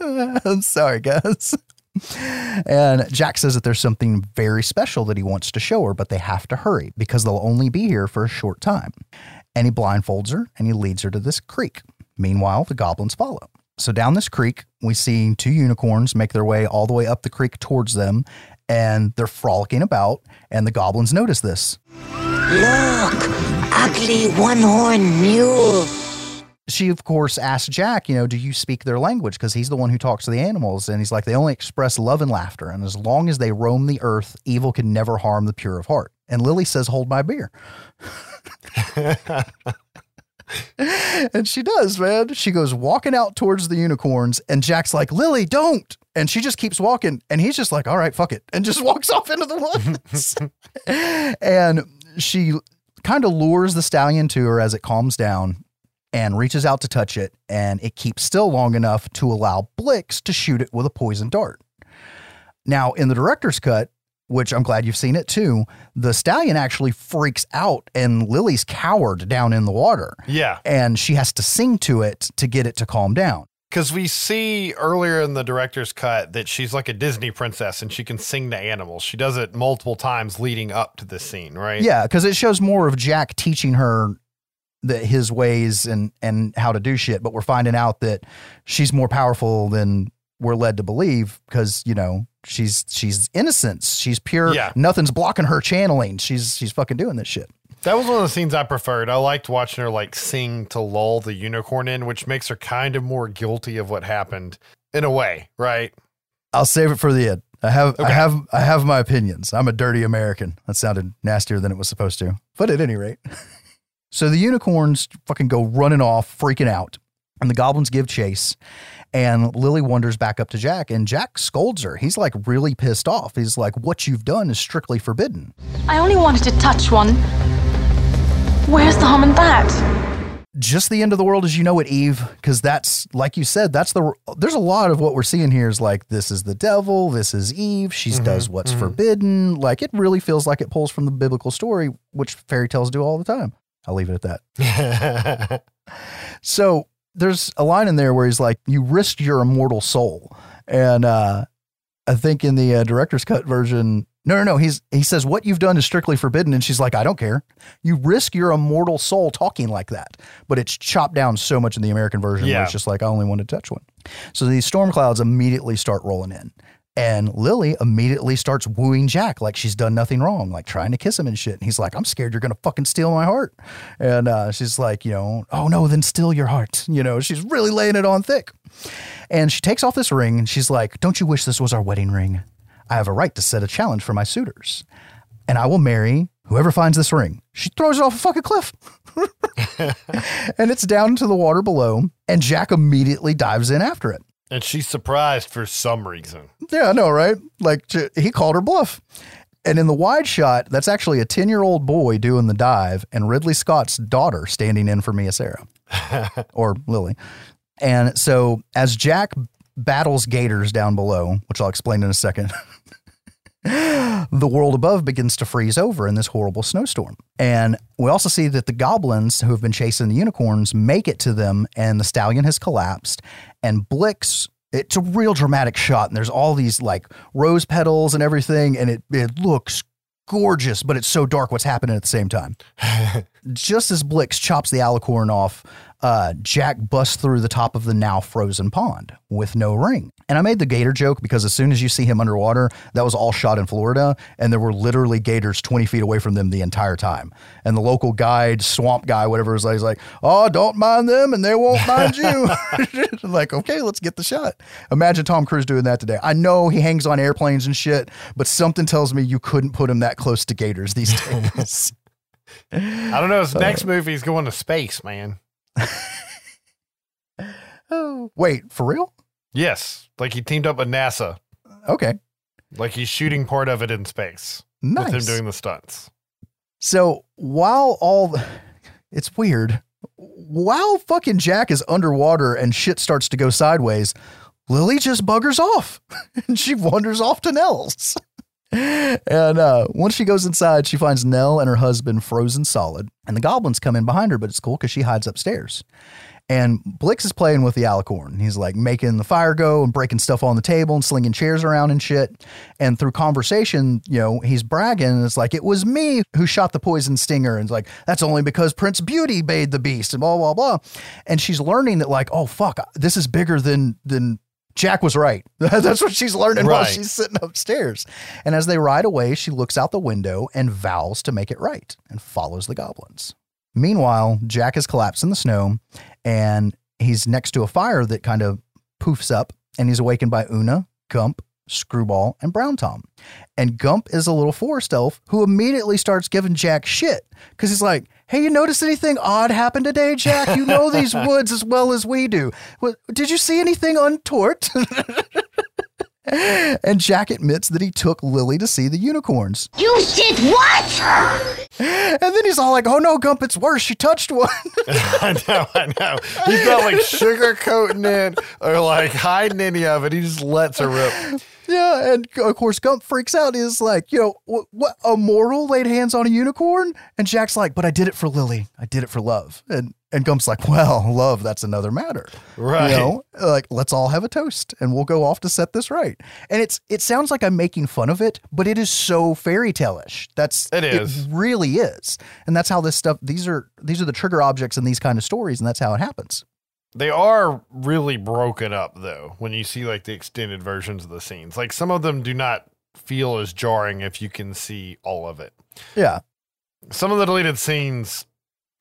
I'm sorry, guys. And Jack says that there's something very special that he wants to show her, but they have to hurry because they'll only be here for a short time. And he blindfolds her and he leads her to this creek. Meanwhile, the goblins follow. So down this creek, we see two unicorns make their way all the way up the creek towards them, and they're frolicking about. And the goblins notice this. Look, ugly one-horned mule. She, of course, asks Jack, you know, do you speak their language? Because he's the one who talks to the animals. And he's like, they only express love and laughter. And as long as they roam the earth, evil can never harm the pure of heart. And Lily says, hold my beer. and she does, man. She goes walking out towards the unicorns, and Jack's like, Lily, don't. And she just keeps walking, and he's just like, all right, fuck it, and just walks off into the woods. and she kind of lures the stallion to her as it calms down and reaches out to touch it, and it keeps still long enough to allow Blix to shoot it with a poison dart. Now, in the director's cut, which I'm glad you've seen it too, the stallion actually freaks out and Lily's cowered down in the water. Yeah. And she has to sing to it to get it to calm down. Because we see earlier in the director's cut that she's like a Disney princess and she can sing to animals. She does it multiple times leading up to this scene, right? Yeah, because it shows more of Jack teaching her the, his ways and and how to do shit, but we're finding out that she's more powerful than we're led to believe because you know she's she's innocent, she's pure. Yeah. Nothing's blocking her channeling. She's she's fucking doing this shit. That was one of the scenes I preferred. I liked watching her like sing to lull the unicorn in, which makes her kind of more guilty of what happened in a way, right? I'll save it for the end. I have I have I have my opinions. I'm a dirty American. That sounded nastier than it was supposed to. But at any rate. so the unicorns fucking go running off, freaking out. And the goblins give chase. And Lily wanders back up to Jack, and Jack scolds her. He's like really pissed off. He's like, What you've done is strictly forbidden. I only wanted to touch one. Where's the harm in that? just the end of the world as you know it, Eve, because that's like you said, that's the there's a lot of what we're seeing here is like this is the devil, this is Eve, she mm-hmm, does what's mm-hmm. forbidden. Like it really feels like it pulls from the biblical story, which fairy tales do all the time. I'll leave it at that. So there's a line in there where he's like, "You risked your immortal soul," and uh, I think in the uh, director's cut version, no, no, no. He's he says what you've done is strictly forbidden, and she's like, "I don't care. You risk your immortal soul talking like that." But it's chopped down so much in the American version where Yeah. it's just like, "I only want to touch one." So these storm clouds immediately start rolling in. And Lily immediately starts wooing Jack like she's done nothing wrong, like trying to kiss him and shit. And he's like, I'm scared you're going to fucking steal my heart. And uh, she's like, you know, oh no, then steal your heart. You know, she's really laying it on thick. And she takes off this ring and she's like, Don't you wish this was our wedding ring? I have a right to set a challenge for my suitors. And I will marry whoever finds this ring. She throws it off a fucking cliff. and it's down into the water below. And Jack immediately dives in after it. And she's surprised for some reason. Yeah, I know, right? Like he called her bluff. And in the wide shot, that's actually a 10 year old boy doing the dive and Ridley Scott's daughter standing in for Mia Sara or Lily. And so as Jack battles gators down below, which I'll explain in a second, the world above begins to freeze over in this horrible snowstorm. And we also see that the goblins who have been chasing the unicorns make it to them, and the stallion has collapsed. And Blix, it's a real dramatic shot, and there's all these like rose petals and everything, and it, it looks gorgeous, but it's so dark what's happening at the same time. Just as Blix chops the alicorn off, uh, Jack busts through the top of the now frozen pond with no ring. And I made the gator joke because as soon as you see him underwater, that was all shot in Florida, and there were literally gators 20 feet away from them the entire time. And the local guide, swamp guy, whatever, is like, he's like, oh, don't mind them, and they won't mind you. like, okay, let's get the shot. Imagine Tom Cruise doing that today. I know he hangs on airplanes and shit, but something tells me you couldn't put him that close to gators these days. I don't know. His next movie is going to space, man. Oh, wait, for real? Yes, like he teamed up with NASA. Okay. Like he's shooting part of it in space Nice. with him doing the stunts. So while all it's weird, while fucking Jack is underwater and shit starts to go sideways, Lily just buggers off and she wanders off to Nell's. And uh, once she goes inside, she finds Nell and her husband frozen solid. And the goblins come in behind her, but it's cool because she hides upstairs. And Blix is playing with the alicorn. He's like making the fire go and breaking stuff on the table and slinging chairs around and shit. And through conversation, you know, he's bragging. And it's like, it was me who shot the poison stinger. And it's like, that's only because Prince Beauty bade the beast and blah, blah, blah. And she's learning that, like, oh, fuck, this is bigger than, than, Jack was right. That's what she's learning while she's sitting upstairs. And as they ride away, she looks out the window and vows to make it right and follows the goblins. Meanwhile, Jack is collapsed in the snow and he's next to a fire that kind of poofs up and he's awakened by Oona, Gump, Screwball, and Brown Tom. And Gump is a little forest elf who immediately starts giving Jack shit because he's like, Hey, you notice anything odd happen today, Jack? You know these woods as well as we do. What, did you see anything untoward? and Jack admits that he took Lily to see the unicorns. You did what? And then he's all like, Oh no, Gump, it's worse. She touched one. I know, I know. He's not like sugarcoating it or like hiding any of it. He just lets her rip. Yeah, and of course Gump freaks out. Is like, you know, what, what a mortal laid hands on a unicorn, and Jack's like, but I did it for Lily. I did it for love. And and Gump's like, well, love, that's another matter. Right. You know, like let's all have a toast, and we'll go off to set this right. And it's it sounds like I'm making fun of it, but it is so fairy tale-ish. That's It is. It really is, and that's how this stuff. These are these are the trigger objects in these kind of stories, and that's how it happens. They are really broken up though when you see like the extended versions of the scenes. Like some of them do not feel as jarring if you can see all of it. Yeah. Some of the deleted scenes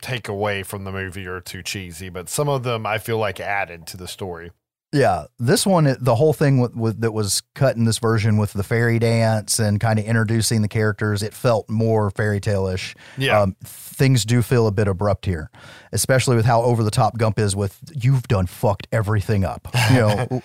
take away from the movie or are too cheesy, but some of them I feel like added to the story. Yeah, this one, the whole thing with, with that was cut in this version with the fairy dance and kind of introducing the characters, it felt more fairy tale-ish. Yeah. Um, things do feel a bit abrupt here, especially with how over the top Gump is with "you've done fucked everything up." You know,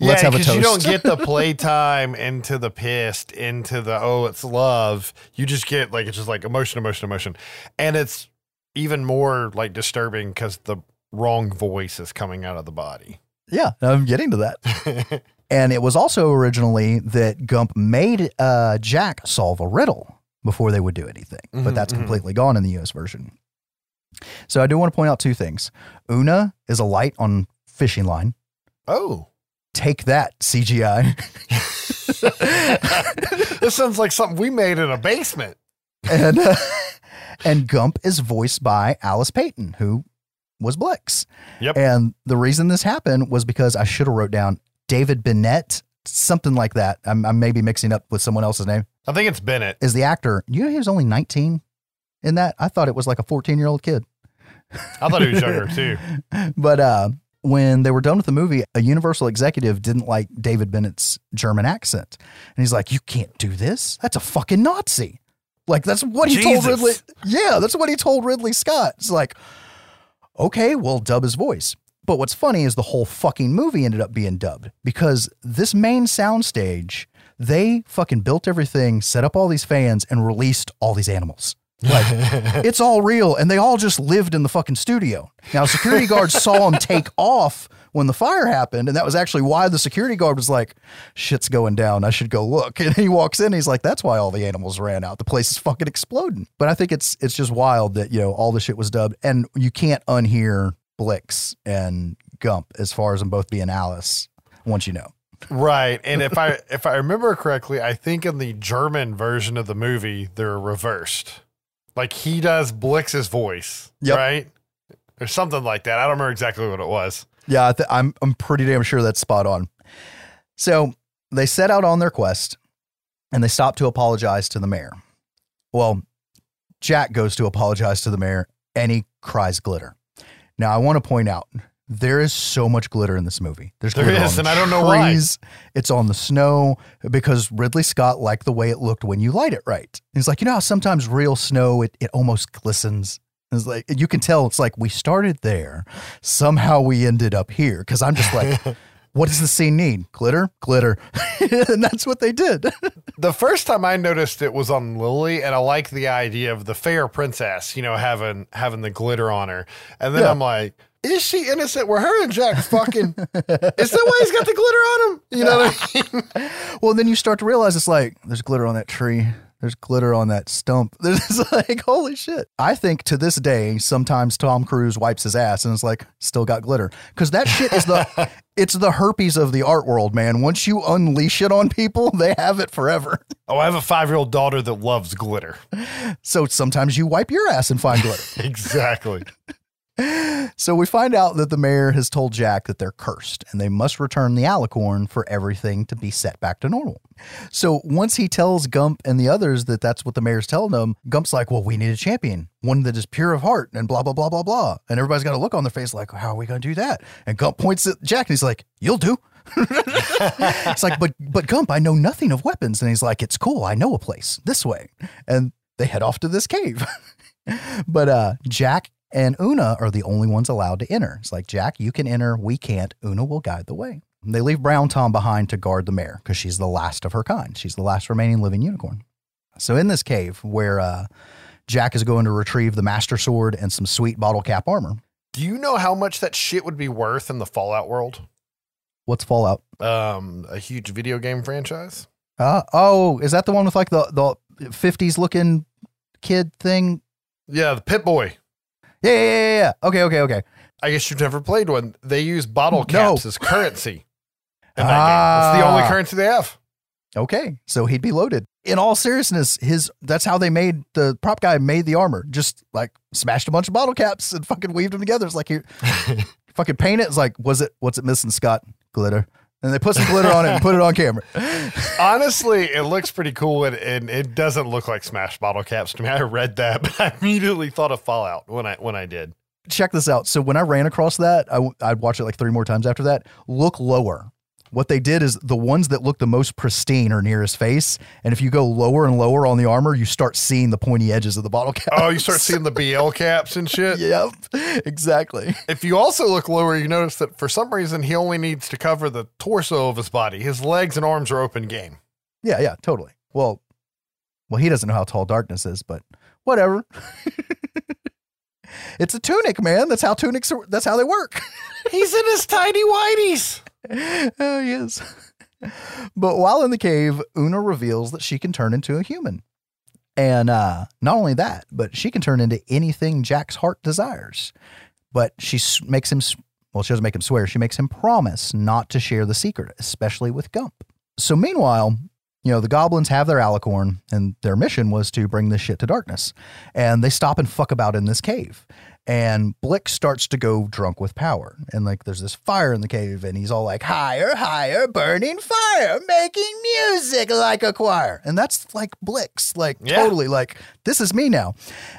let's yeah, have a because toast. you don't get the playtime into the pissed, into the oh, it's love. You just get like it's just like emotion, emotion, emotion, and it's even more like disturbing because the wrong voice is coming out of the body. Yeah, I'm getting to that. and it was also originally that Gump made uh, Jack solve a riddle before they would do anything, but Mhm, that's mhm. completely gone in the U.S. version. So I do want to point out two things. Oona is a light on fishing line. Oh, Take that, CGI. this sounds like something we made in a basement. and uh, and Gump is voiced by Alice Playten, who was Blix. Yep. And the reason this happened was because I should have wrote down David Bennett, something like that. I'm, I'm maybe mixing up with someone else's name. I think it's Bennett. Is the actor? You know, he was only 19 in that. I thought it was like a 14 year old kid. I thought he was younger too. But uh, when they were done with the movie, a Universal executive didn't like David Bennett's German accent, and he's like, "You can't do this. That's a fucking Nazi." Like that's what he told Ridley. Yeah, that's what he told Ridley Scott. It's like, okay, we'll dub his voice. But what's funny is the whole fucking movie ended up being dubbed because this main soundstage, they fucking built everything, set up all these fans, and released all these animals. Like, it's all real, and they all just lived in the fucking studio. Now, security guards saw him take off when the fire happened, and that was actually why the security guard was like, "Shit's going down. I should go look." And he walks in, he's like, "That's why all the animals ran out. The place is fucking exploding." But I think it's it's just wild that you know all the shit was dubbed, and you can't unhear Blix and Gump as far as them both being Alice once you know. Right. And if I if I remember correctly, I think in the German version of the movie they're reversed. Like he does Blix's voice, Yep. right? Or something like that. I don't remember exactly what it was. Yeah, I th- I'm I'm pretty damn sure that's spot on. So they set out on their quest, and they stop to apologize to the mayor. Well, Jack goes to apologize to the mayor, and he cries glitter. Now I want to point out there is so much glitter in this movie. There's There is, on and the I don't know why. It's on the snow because Ridley Scott liked the way it looked when you light it right. He's like, you know how sometimes real snow it, it almost glistens. It's like you can tell it's like we started there, somehow we ended up here. Because I'm just like, what does the scene need? Glitter, glitter, and that's what they did. The first time I noticed it was on Lily, and I like the idea of the fair princess, you know, having having the glitter on her. And then Yeah. I'm like, is she innocent? Were her and Jack fucking? is that why he's got the glitter on him? You know what I mean? Well, then you start to realize it's like there's glitter on that tree. There's glitter on that stump. There's like holy shit. I think to this day, sometimes Tom Cruise wipes his ass and it's like still got glitter because that shit is the it's the herpes of the art world, man. Once you unleash it on people, they have it forever. Oh, I have a five year old daughter that loves glitter. So sometimes you wipe your ass and find glitter. Exactly. So we find out that the mayor has told Jack that they're cursed and they must return the alicorn for everything to be set back to normal. So once he tells Gump and the others that that's what the mayor's telling them, Gump's like, well, we need a champion, one that is pure of heart and blah, blah, blah, blah, blah. And everybody's got a look on their face like, how are we going to do that? And Gump points at Jack and he's like, you'll do. it's like, but, but Gump, I know nothing of weapons. And he's like, it's cool. I know a place this way. And they head off to this cave. but uh, Jack and Oona are the only ones allowed to enter. It's like, Jack, you can enter. We can't. Una will guide the way. They leave Brown Tom behind to guard the mare because she's the last of her kind. She's the last remaining living unicorn. So in this cave where uh, Jack is going to retrieve the master sword and some sweet bottle cap armor, Do you know how much that shit would be worth in the Fallout world? what's Fallout? Um, a huge video game franchise. Uh, oh, is that the one with like the, the 50s looking kid thing? Yeah, the Pit Boy. Yeah, yeah, yeah, yeah. Okay, okay, okay. I guess you've never played one. They use bottle caps as currency in that game. It's the only Ah. currency they have. Okay, so he'd be loaded. In all seriousness, his that's how they made the prop guy made the armor. Just like smashed a bunch of bottle caps and fucking weaved them together. It's like you fucking paint it. It's like, was it what's it missing, Scott? Glitter. And they put some glitter on it and put it on camera. Honestly, it looks pretty cool and, and it doesn't look like smash bottle caps to me. I read that, but I immediately thought of Fallout when I when I did. Check this out. So when I ran across that, I'd watch it like three more times after that. Look lower. What they did is the ones that look the most pristine are near his face. And if you go lower and lower on the armor, you start seeing the pointy edges of the bottle cap. Oh, you start seeing the BL caps and shit. Yep, exactly. If you also look lower, you notice that for some reason he only needs to cover the torso of his body. His legs and arms are open game. Yeah, yeah, totally. Well, well, he doesn't know how tall darkness is, but whatever. it's a tunic, man. That's how tunics are. That's how they work. He's in his tiny whiteies. oh, yes. But while in the cave, Oona reveals that she can turn into a human. And uh, not only that, but she can turn into anything Jack's heart desires. But she makes him, well, she doesn't make him swear. She makes him promise not to share the secret, especially with Gump. So meanwhile, you know, the goblins have their alicorn, and their mission was to bring this shit to darkness. And they stop and fuck about in this cave. And Blix starts to go drunk with power. And like there's this fire in the cave, and he's all like, higher, higher, burning fire, making music like a choir. And that's like Blix's, like Yeah. totally like, this is me now.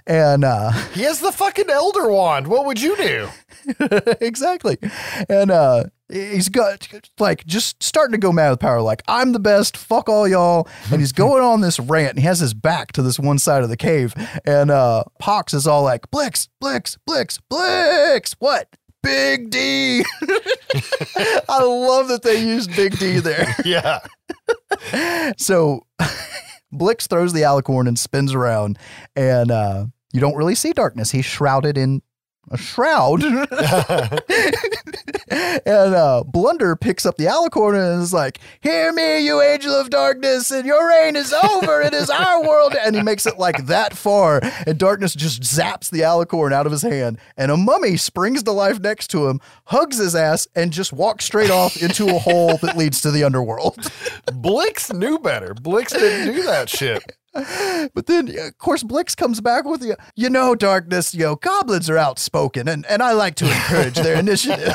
And uh He has the fucking elder wand. What would you do? exactly. And uh he's got like just starting to go mad with power, like, I'm the best, fuck all y'all. And he's going on this rant. And he has his back to this one side of the cave. And uh Pox is all like, Blix, Blix, Blix, Blix, what? Big D. I love that they used Big D there. Yeah. So Blix throws the alicorn and spins around, and uh, you don't really see darkness. He's shrouded in a shroud. and uh, Blunder picks up the alicorn and is like, Hear me, you angel of darkness, and your reign is over. It is our world. And he makes it like that far, and darkness just zaps the alicorn out of his hand. And a mummy springs to life next to him, hugs his ass, and just walks straight off into a hole that leads to the underworld. Blix knew better. Blix didn't do that shit. But then, uh, of course, Blix comes back with the, you know, darkness, yo, goblins are outspoken, and, and I like to encourage their initiative.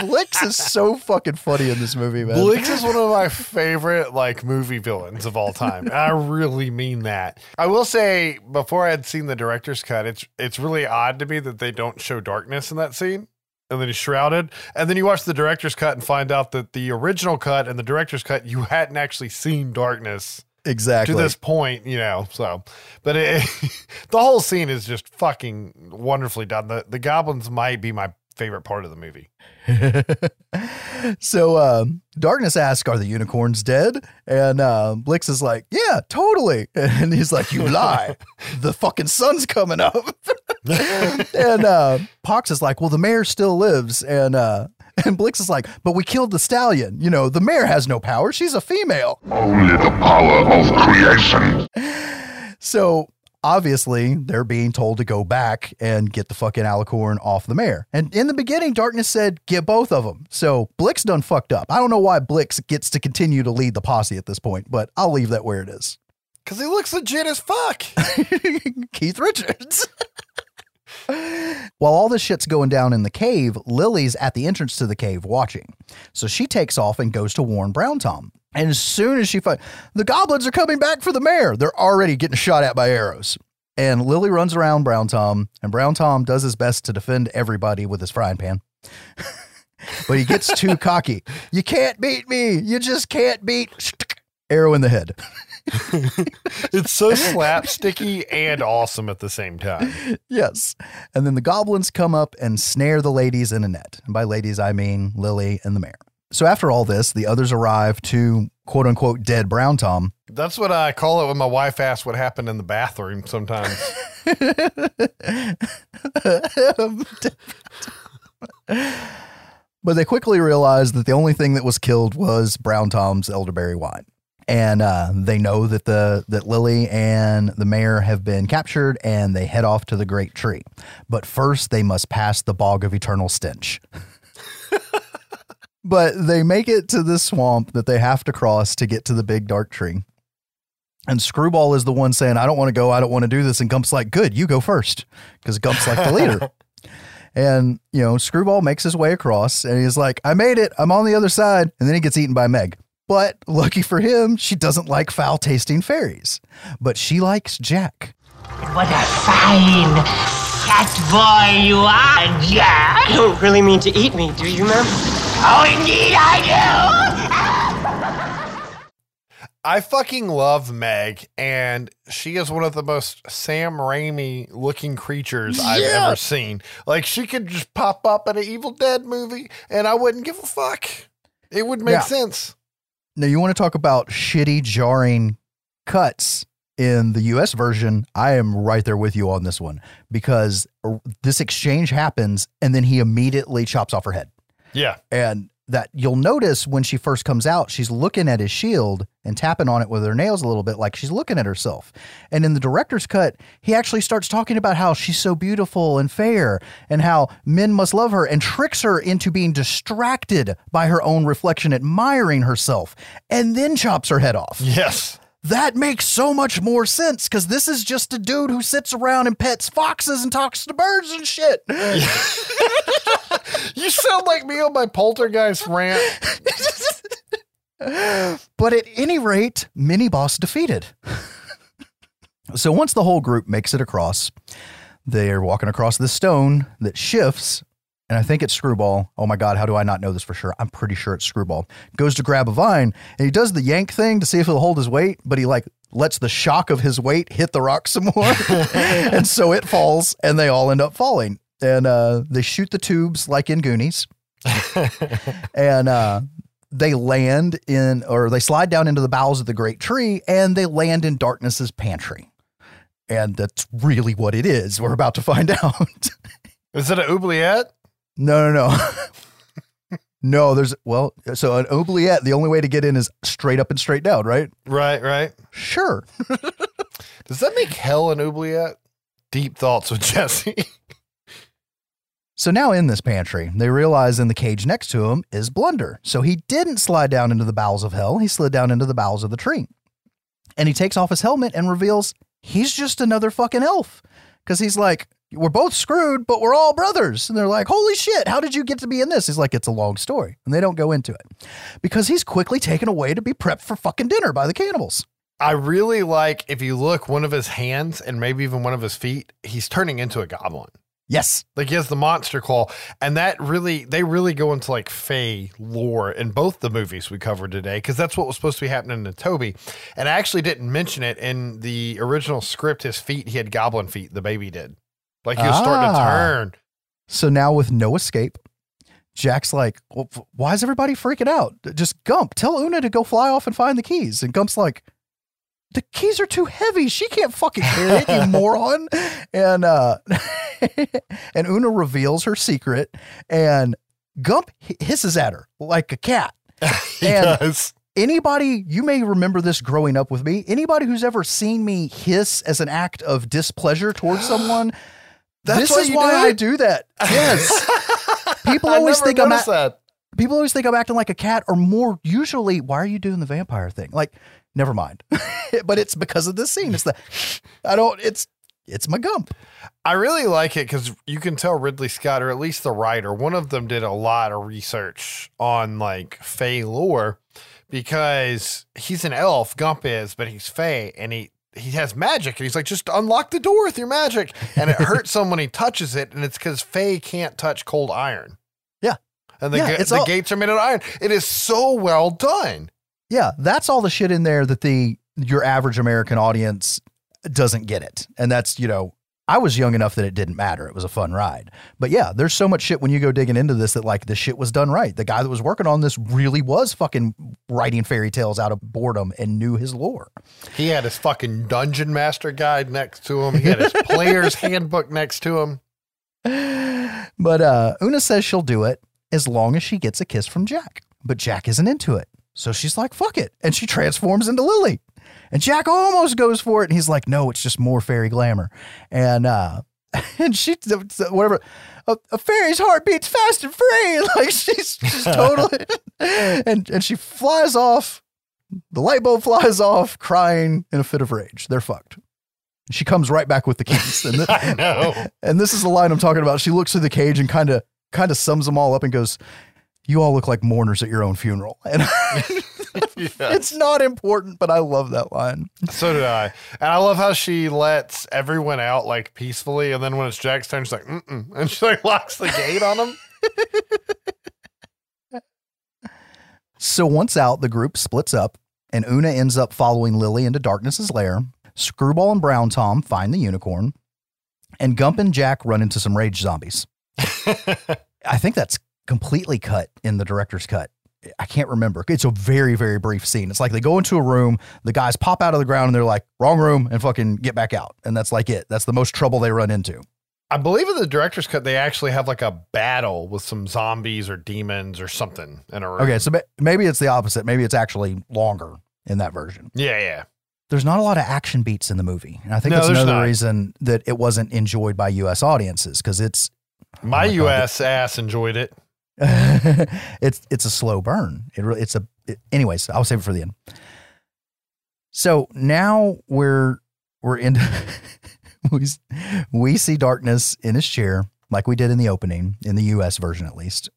Blix is so fucking funny in this movie, man. Blix is one of my favorite like movie villains of all time. I really mean that. I will say before I had seen the director's cut, it's it's really odd to me that they don't show darkness in that scene. And then he's shrouded. And then you watch the director's cut and find out that the original cut and the director's cut, you hadn't actually seen darkness exactly. to this point, you know. So, but it, the whole scene is just fucking wonderfully done. The the goblins might be my favorite part of the movie. so um, Darkness asks, Are the unicorns dead? And uh, Blix is like, Yeah, totally. And he's like, You lie. the fucking sun's coming up. and uh, Pox is like, well, the mayor still lives. And uh, and Blix is like, but we killed the stallion. You know, the mare has no power. She's a female. Only the power of creation. So obviously, they're being told to go back and get the fucking alicorn off the mare. And in the beginning, Darkness said, get both of them. So Blix done fucked up. I don't know why Blix gets to continue to lead the posse at this point, but I'll leave that where it is. Because he looks legit as fuck. Keith Richards. While all this shit's going down in the cave, Lily's at the entrance to the cave watching. So she takes off and goes to warn Brown Tom. And as soon as she finds the goblins are coming back for the mayor, they're already getting shot at by arrows. And Lily runs around Brown Tom, and Brown Tom does his best to defend everybody with his frying pan. but he gets too cocky. You can't beat me. You just can't beat. Arrow in the head. It's so slapsticky and awesome at the same time. Yes. And then the goblins come up and snare the ladies in a net. And by ladies, I mean Lily and the mayor. So after all this, the others arrive to quote unquote dead Brown Tom. That's what I call it when my wife asks what happened in the bathroom sometimes. But they quickly realize that the only thing that was killed was Brown Tom's elderberry wine. And uh, they know that the that Lily and the mayor have been captured, and they head off to the great tree. But first, they must pass the bog of eternal stench. but they make it to this swamp that they have to cross to get to the big dark tree. And Screwball is the one saying, I don't want to go, I don't want to do this. And Gump's like, Good, you go first. Because Gump's like the leader. and, you know, Screwball makes his way across and he's like, I made it. I'm on the other side. And then he gets eaten by Meg. But lucky for him, she doesn't like foul tasting fairies. But she likes Jack. What a fine fat boy you are, Jack. You don't really mean to eat me, do you, ma'am? Oh, indeed I do! I fucking love Meg, and she is one of the most Sam Raimi looking creatures I've Yeah. ever seen. Like, she could just pop up in an Evil Dead movie, and I wouldn't give a fuck. It would make Yeah. sense. Now, you want to talk about shitty, jarring cuts in the US version? I am right there with you on this one because uh, this exchange happens and then he immediately chops off her head. Yeah. And that you'll notice when she first comes out, she's looking at his shield and tapping on it with her nails a little bit, like she's looking at herself. And in the director's cut, he actually starts talking about how she's so beautiful and fair and how men must love her and tricks her into being distracted by her own reflection, admiring herself, and then chops her head off. Yes. That makes so much more sense because this is just a dude who sits around and pets foxes and talks to birds and shit. You sound like me on my poltergeist rant. But at any rate, mini boss defeated. so once the whole group makes it across, they're walking across the stone that shifts, and I think it's Screwball. Oh my God, how do I not know this for sure? I'm pretty sure it's Screwball. Goes to grab a vine, and he does the yank thing to see if he'll hold his weight, but he like lets the shock of his weight hit the rock some more. and so it falls, and they all end up falling. And uh, they shoot the tubes like in Goonies and uh, they land in or they slide down into the bowels of the great tree and they land in darkness's pantry and that's really what it is we're about to find out Is it an oubliette? No no no no there's well so an oubliette the only way to get in is straight up and straight down right Right, right. sure Does that make hell an oubliette? Deep thoughts with Jesse. So now in this pantry, they realize in the cage next to him is Blunder. So he didn't slide down into the bowels of hell, he slid down into the bowels of the tree. And he takes off his helmet and reveals he's just another fucking elf. Because he's like, we're both screwed, but we're all brothers. And they're like, holy shit, how did you get to be in this? He's like, it's a long story. And they don't go into it because he's quickly taken away to be prepped for fucking dinner by the cannibals. I really like if you look one of his hands and maybe even one of his feet, he's turning into a goblin. Yes. Like he has the monster claw, and that really they really go into like Fey lore in both the movies we covered today because that's what was supposed to be happening to Toby. And I actually didn't mention it in the original script. His feet, he had goblin feet. The baby did. Like he was starting to Ah. turn. So now with no escape, Jack's like, well, f- why is everybody freaking out? Just Gump, tell Oona to go fly off and find the keys. And Gump's like, the keys are too heavy. She can't fucking carry it, you moron. And uh and Oona reveals her secret and Gump hi- hisses at her like a cat. He And- does. Anybody, you may remember this growing up with me. Anybody who's ever seen me hiss as an act of displeasure towards someone, That's this why is why do I do that. Yes. People always think I'm at, that. people always think I'm acting like a cat, or more usually, why are you doing the vampire thing? Like, never mind. but it's because of this scene. It's the I don't. It's it's my gump. I really like it because you can tell Ridley Scott, or at least the writer, one of them did a lot of research on like Fey lore because he's an elf, Gump is, but he's Fey and he he has magic and he's like, just unlock the door with your magic. And it hurts him when he touches it, and it's because fey can't touch cold iron. Yeah. And the, Yeah, ga- the all- gates are made of iron. It is so well done. Yeah, that's all the shit in there that the your average American audience doesn't get it. And that's, you know, I was young enough that it didn't matter. It was a fun ride. But yeah, there's so much shit when you go digging into this that like the shit was done right. The guy that was working on this really was fucking writing fairy tales out of boredom and knew his lore. He had his fucking dungeon master guide next to him. He had his player's handbook next to him. But uh Oona says she'll do it as long as she gets a kiss from Jack. But Jack isn't into it. So she's like, fuck it. And she transforms into Lily. And Jack almost goes for it. And he's like, no, it's just more fairy glamour. And uh and she whatever a, a fairy's heart beats fast and free. Like she's she's totally and and she flies off. The light bulb flies off, crying in a fit of rage. They're fucked. She comes right back with the keys. And th- I know. and this is the line I'm talking about. She looks through the cage and kind of kind of sums them all up and goes, "You all look like mourners at your own funeral." And it's not important, but I love that line. So did I. And I love how she lets everyone out like peacefully. And then when it's Jack's turn, she's like, mm-mm. And she like locks the gate on him. So once out, the group splits up, and Oona ends up following Lily into Darkness's lair. Screwball and Brown Tom find the unicorn, and Gump and Jack run into some rage zombies. I think that's completely cut in the director's cut. I can't remember. It's a very, very brief scene. It's like they go into a room, the guys pop out of the ground, and they're like, wrong room, and fucking get back out. And that's like it. That's the most trouble they run into. I believe in the director's cut, they actually have like a battle with some zombies or demons or something in a room. Okay, so maybe it's the opposite. Maybe it's actually longer in that version. Yeah, yeah. there's not a lot of action beats in the movie. And I think No, that's another not. reason that it wasn't enjoyed by US audiences because it's My, oh my God. US ass enjoyed it. it's it's a slow burn. It really it's a it- anyways, I'll save it for the end. So now we're we're in we, we see darkness in his chair like we did in the opening in the US version at least.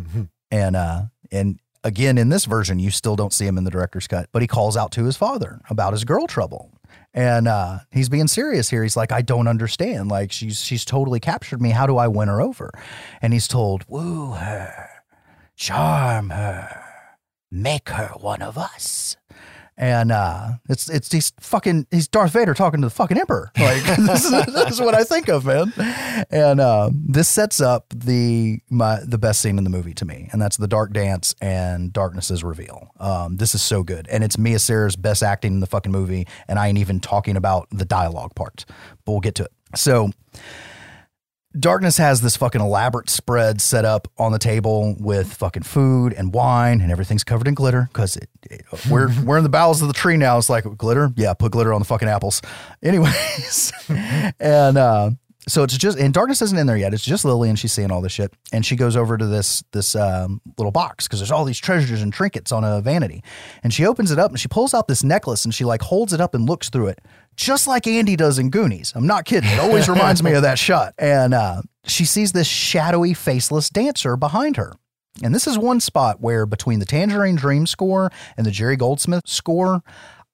and uh and again in this version you still don't see him in the director's cut but he calls out to his father about his girl trouble and uh he's being serious here. He's like i don't understand. Like she's she's totally captured me. How do i win her over? And he's told woo her. Charm her. Make her one of us and uh it's it's he's fucking he's Darth Vader talking to the fucking emperor. Like this, is, this is what I think of man. And uh, this sets up the my the best scene in the movie to me. And that's the dark dance and darkness's reveal. Um this is so good. And it's Mia Sara's best acting in the fucking movie. And I ain't even talking about the dialogue part. But we'll get to it. So Darkness has this fucking elaborate spread set up on the table with fucking food and wine, and everything's covered in glitter because it, it- we're we're in the bowels of the tree now. It's like glitter, yeah, put glitter on the fucking apples. Anyways, and uh, so it's just and Darkness isn't in there yet. It's just Lily, and she's seeing all this shit, and she goes over to this this um, little box because there's all these treasures and trinkets on a vanity, and she opens it up and she pulls out this necklace and she like holds it up and looks through it just like Andy does in Goonies. I'm not kidding. It always reminds me of that shot. And uh, she sees this shadowy, faceless dancer behind her. And this is one spot where between the Tangerine Dream score and the Jerry Goldsmith score,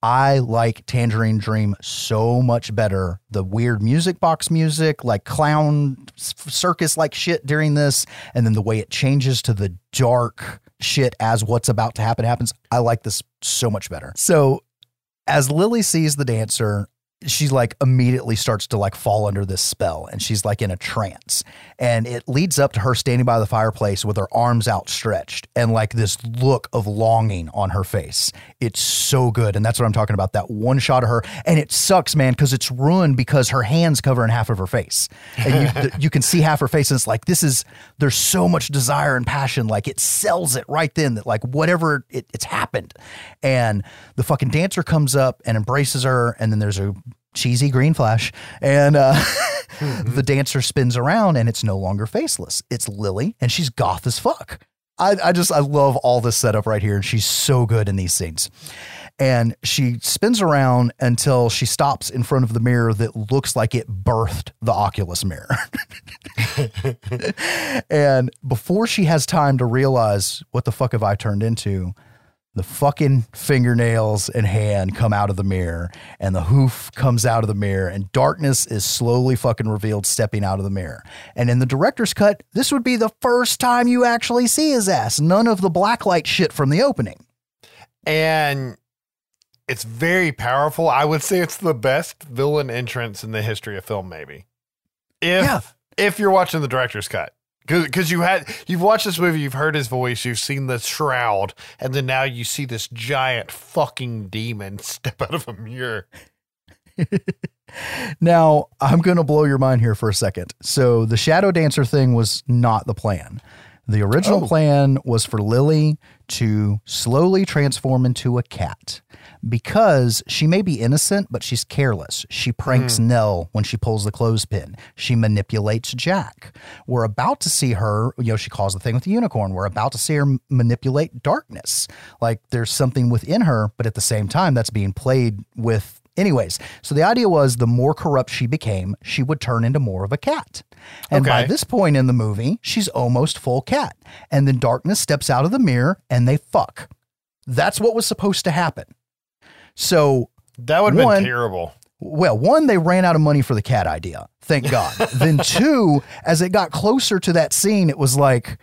I like Tangerine Dream so much better. The weird music box music, like clown circus like shit during this, and then the way it changes to the dark shit as what's about to happen happens. I like this so much better. So as Lily sees the dancer, she like immediately starts to like fall under this spell and she's like in a trance. And it leads up to her standing by the fireplace with her arms outstretched and like this look of longing on her face. It's so good and that's what i'm talking about that one shot of her. And it sucks man because it's ruined because her hands covering half of her face. And you, you can see half her face and it's like this is there's so much desire and passion like it sells it right then that like whatever it, it's happened. And the fucking dancer comes up and embraces her and then there's a cheesy green flash. And uh, the dancer spins around and it's no longer faceless. It's lily and she's goth as fuck. I, I just i love all this setup right here and she's so good in these scenes. And she spins around until she stops in front of the mirror that looks like it birthed the oculus mirror. And before she has time to realize what the fuck have i turned into the fucking fingernails and hand come out of the mirror and the hoof comes out of the mirror and darkness is slowly fucking revealed stepping out of the mirror and in the director's cut this would be the first time you actually see his ass none of the blacklight shit from the opening and it's very powerful. I would say it's the best villain entrance in the history of film, maybe. If Yeah. if you're watching the director's cut. Because you had you've watched this movie, you've heard his voice, you've seen the shroud, and then now you see this giant fucking demon step out of a mirror. Now, I'm going to blow your mind here for a second. So, the Shadow Dancer thing was not the plan. The original Oh. plan was for Lily to slowly transform into a cat because she may be innocent, but she's careless. She pranks mm. Nell when she pulls the clothespin. She manipulates Jack. We're about to see her, you know, she calls the thing with the unicorn. We're about to see her manipulate darkness. Like there's something within her, but at the same time, that's being played with Anyways, so the idea was the more corrupt she became, she would turn into more of a cat. And by this point in the movie, she's almost full cat. And then darkness steps out of the mirror and they fuck. That's what was supposed to happen. So, That would have been terrible. well, one, they ran out of money for the cat idea. Thank God. then, two, as it got closer to that scene, it was like,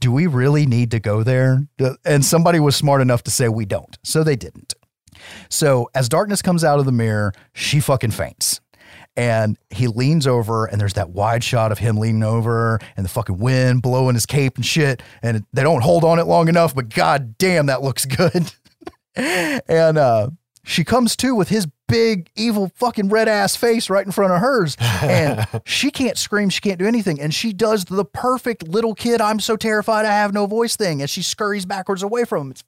do we really need to go there? And somebody was smart enough to say we don't. So they didn't. So as darkness comes out of the mirror, she fucking faints. And he leans over, and there's that wide shot of him leaning over and the fucking wind blowing his cape and shit. And they don't hold on it long enough, but god damn, that looks good. and uh, she comes to with his big, evil, fucking red ass face right in front of hers. And she can't scream, she can't do anything. And she does the perfect little kid, I'm so terrified I have no voice thing as she scurries backwards away from him. It's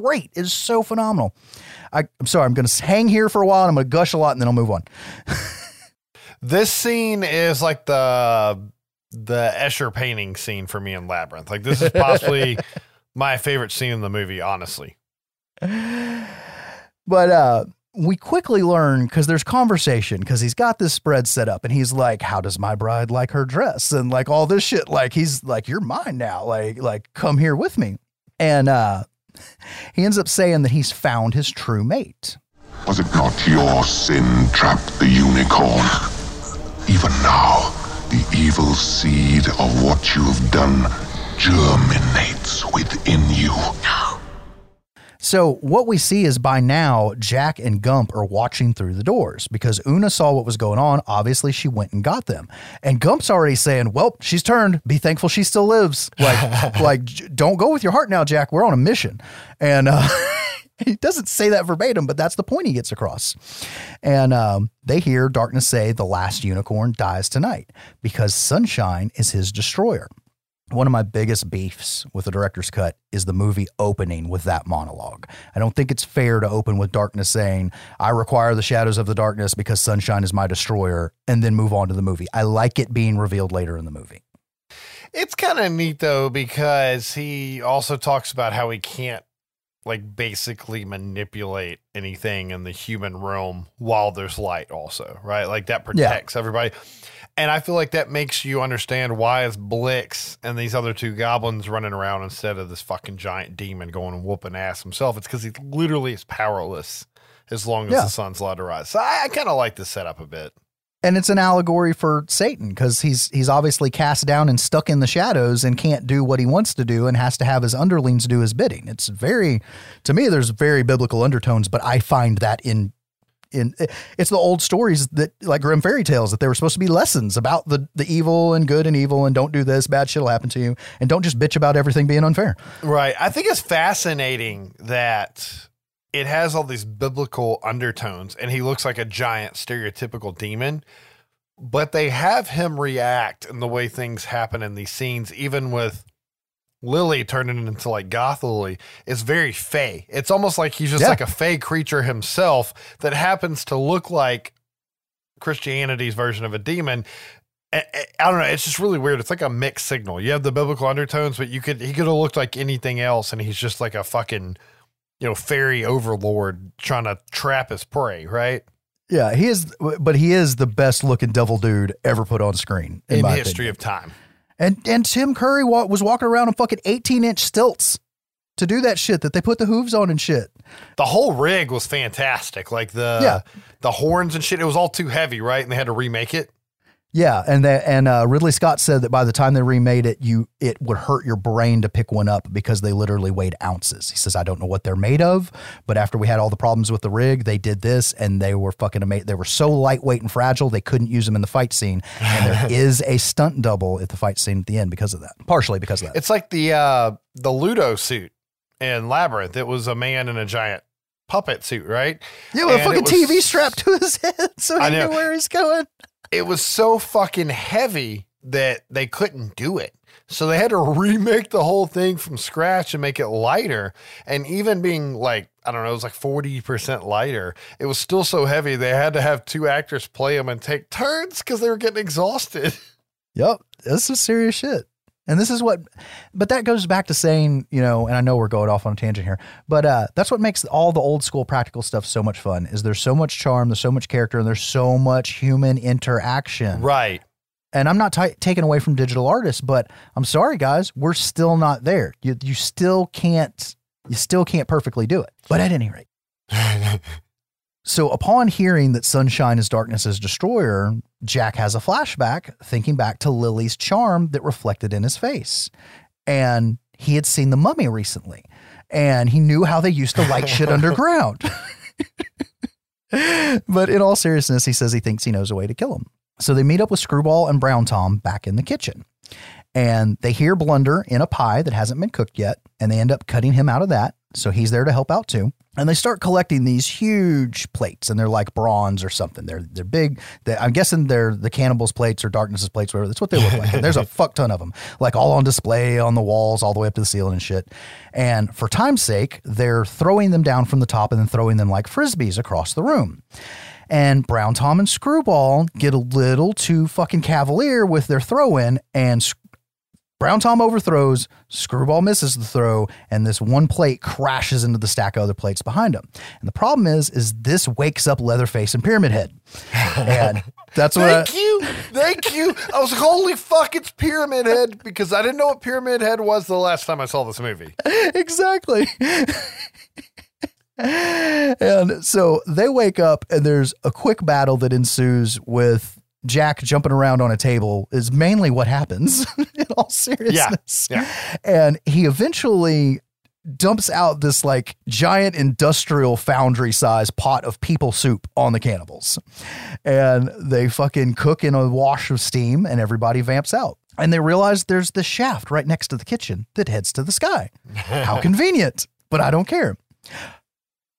great. It's so phenomenal. I, I'm sorry, I'm going to hang here for a while and I'm going to gush a lot and then I'll move on. This scene is like the the Escher painting scene for me in Labyrinth. Like this is possibly my favorite scene in the movie, honestly. But uh, we quickly learn because there's conversation because he's got this spread set up and he's like, "How does my bride like her dress?" and like all this shit. Like he's like, "You're mine now." Like like come here with me. And uh, he ends up saying that he's found his true mate. Was it not your sin trapped the unicorn? Even now, the evil seed of what you have done germinates within you. So what we see is by now Jack and Gump are watching through the doors because Oona saw what was going on. Obviously, she went and got them, and Gump's already saying, "Well, she's turned. Be thankful she still lives. Like, like, don't go with your heart now, Jack. We're on a mission." And uh, he doesn't say that verbatim, but that's the point he gets across. And um, they hear Darkness say, "The last unicorn dies tonight because Sunshine is his destroyer." One of my biggest beefs with the director's cut is the movie opening with that monologue. I don't think it's fair to open with darkness saying, I require the shadows of the darkness because sunshine is my destroyer, and then move on to the movie. I like it being revealed later in the movie. It's kind of neat though because he also talks about how he can't like basically manipulate anything in the human realm while there's light also, right? Like that protects everybody. And I feel like that makes you understand why it's Blix and these other two goblins running around instead of this fucking giant demon going and whooping ass himself. It's because he literally is powerless as long as Yeah. the sun's allowed to rise. So I, I kind of like this setup a bit. And it's an allegory for Satan because he's he's obviously cast down and stuck in the shadows and can't do what he wants to do and has to have his underlings do his bidding. It's very, to me, there's very biblical undertones, but I find that in in it's the old stories that like Grimm fairy tales that they were supposed to be lessons about the the evil and good and evil and don't do this bad shit will happen to you and don't just bitch about everything being unfair Right. I think it's fascinating that it has all these biblical undertones and he looks like a giant stereotypical demon, but they have him react in the way things happen in these scenes, even with Lily turning into like Goth Lily. It's very fey. It's almost like he's just Yeah. like a fey creature himself that happens to look like Christianity's version of a demon. I, I- don't know. It's just really weird. It's like a mixed signal. You have the biblical undertones, but you could he could have looked like anything else, and he's just like a fucking you know fairy overlord trying to trap his prey, right? yeah he is but he is the best looking devil dude ever put on screen in, In, my history opinion. of time. And and tim curry wa- was walking around on fucking 18 inch stilts to do that shit that they put the hooves on and shit The whole rig was fantastic. Like the Yeah. the horns and shit. It was all too heavy, right? And they had to remake it. Yeah, and they, and uh, Ridley Scott said that by the time they remade it, you it would hurt your brain to pick one up because they literally weighed ounces. He says, "I don't know what they're made of, but after we had all the problems with the rig, they did this, and they were fucking amazing. They were so lightweight and fragile they couldn't use them in the fight scene. And there is a stunt double at the fight scene at the end because of that, partially because of that. It's like the uh the Ludo suit in Labyrinth. It was a man in a giant puppet suit, right? yeah, with a fucking was- TV strapped to his head, so he knew where he's going. It was so fucking heavy that they couldn't do it. So they had to remake the whole thing from scratch and make it lighter. And even being like, I don't know, it was like 40% lighter, it was still so heavy they had to have two actors play them and take turns because they were getting exhausted. Yep. This is serious shit. And this is what, but that goes back to saying, you know, and I know we're going off on a tangent here, but uh, that's what makes all the old school practical stuff so much fun is there's so much charm, there's so much character, and there's so much human interaction. Right. And I'm not t- taking away from digital artists, but I'm sorry, guys, we're still not there. You, you still can't, you still can't perfectly do it. But at any rate, so upon hearing that sunshine is darkness's destroyer, Jack has a flashback thinking back to Lily's charm that reflected in his face. And he had seen the mummy recently and he knew how they used to light shit underground. but in all seriousness, he says he thinks he knows a way to kill him. So they meet up with Screwball and Brown Tom back in the kitchen. And they hear Blunder in a pie that hasn't been cooked yet, and they end up cutting him out of that. So he's there to help out too. And they start collecting these huge plates, and they're like bronze or something. They're they're big. They, I'm guessing they're the cannibals' plates or darkness's plates, whatever. That's what they look like. And there's a fuck ton of them, like all on display on the walls, all the way up to the ceiling and shit. And for time's sake, they're throwing them down from the top and then throwing them like frisbees across the room. And Brown Tom and Screwball get a little too fucking cavalier with their throw in, and Brown Tom overthrows, Screwball misses the throw, and this one plate crashes into the stack of other plates behind him. And the problem is, is this wakes up Leatherface and Pyramid Head. And that's what I, Thank you. Thank you. I was like, holy fuck, it's Pyramid Head because I didn't know what Pyramid Head was the last time I saw this movie. exactly. and so they wake up, and there's a quick battle that ensues with Jack jumping around on a table, is mainly what happens in all seriousness. Yeah. And he eventually dumps out this like giant industrial foundry size pot of people soup on the cannibals. And they fucking cook in a wash of steam and everybody vamps out. And they realize there's this shaft right next to the kitchen that heads to the sky. How convenient, but I don't care.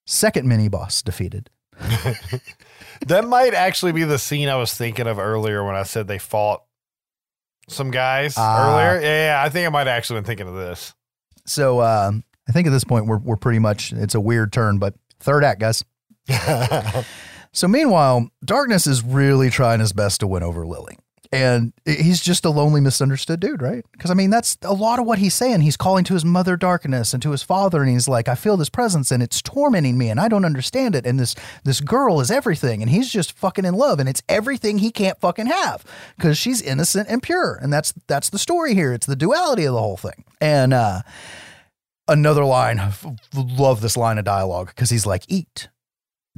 Second mini boss defeated. That might actually be the scene I was thinking of earlier when I said they fought some guys Ah. earlier. Yeah, yeah, I think I might have actually been thinking of this. So uh, I think at this point we're we're pretty much it's a weird turn, but third act, guys. So meanwhile, Darkness is really trying his best to win over Lily. And he's just a lonely, misunderstood dude, right? Because I mean, that's a lot of what he's saying. He's calling to his mother darkness and to his father, and he's like, I feel this presence and it's tormenting me and I don't understand it. And this this girl is everything, and he's just fucking in love, and it's everything he can't fucking have because she's innocent and pure. And that's that's the story here. It's the duality of the whole thing. And uh another line, love this line of dialogue, because he's like, eat,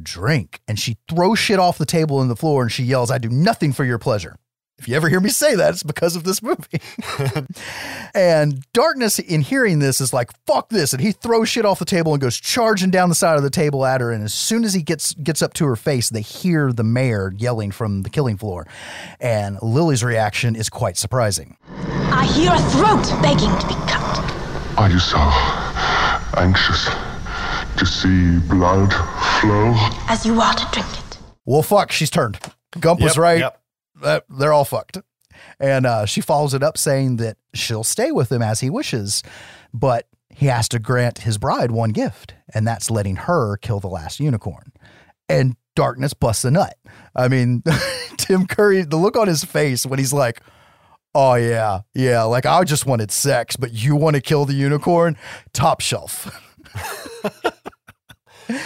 drink. And she throws shit off the table and the floor and she yells, I do nothing for your pleasure. If you ever hear me say that, it's because of this movie. and Darkness, in hearing this, is like, fuck this. And he throws shit off the table and goes charging down the side of the table at her. And as soon as he gets gets up to her face, they hear the mayor yelling from the killing floor. And Lily's reaction is quite surprising. I hear a throat begging to be cut. Are you so anxious to see blood flow? As you are to drink it. Well, fuck, she's turned. Gump was right. yep. That- they're all fucked. And uh, she follows it up saying that she'll stay with him as he wishes, but he has to grant his bride one gift, and that's letting her kill the last unicorn. And darkness busts a nut. I mean, Tim Curry, the look on his face when he's like, Oh yeah, yeah. Like I just wanted sex, but you want to kill the unicorn? Top shelf.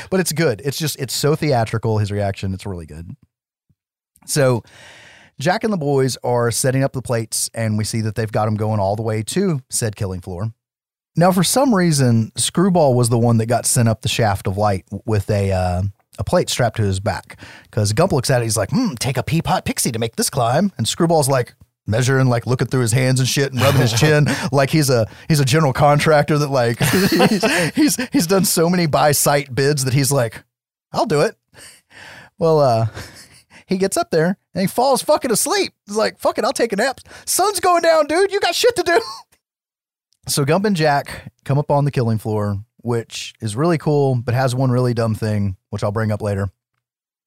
but it's good. It's just it's so theatrical. His reaction, it's really good. So Jack and the boys are setting up the plates, and we see that they've got them going all the way to said killing floor. Now, for some reason, Screwball was the one that got sent up the shaft of light with a uh, a plate strapped to his back. Because Gump looks at it, he's like, "Hmm, take a peapot pixie to make this climb," and Screwball's like measuring, like looking through his hands and shit, and rubbing his chin like he's a he's a general contractor that like he's, he's he's done so many by sight bids that he's like, "I'll do it." Well, uh, he gets up there and he falls fucking asleep. He's like, fuck it, I'll take a nap. Sun's going down, dude. You got shit to do. So Gump and Jack come up on the killing floor, which is really cool, but has one really dumb thing, which I'll bring up later.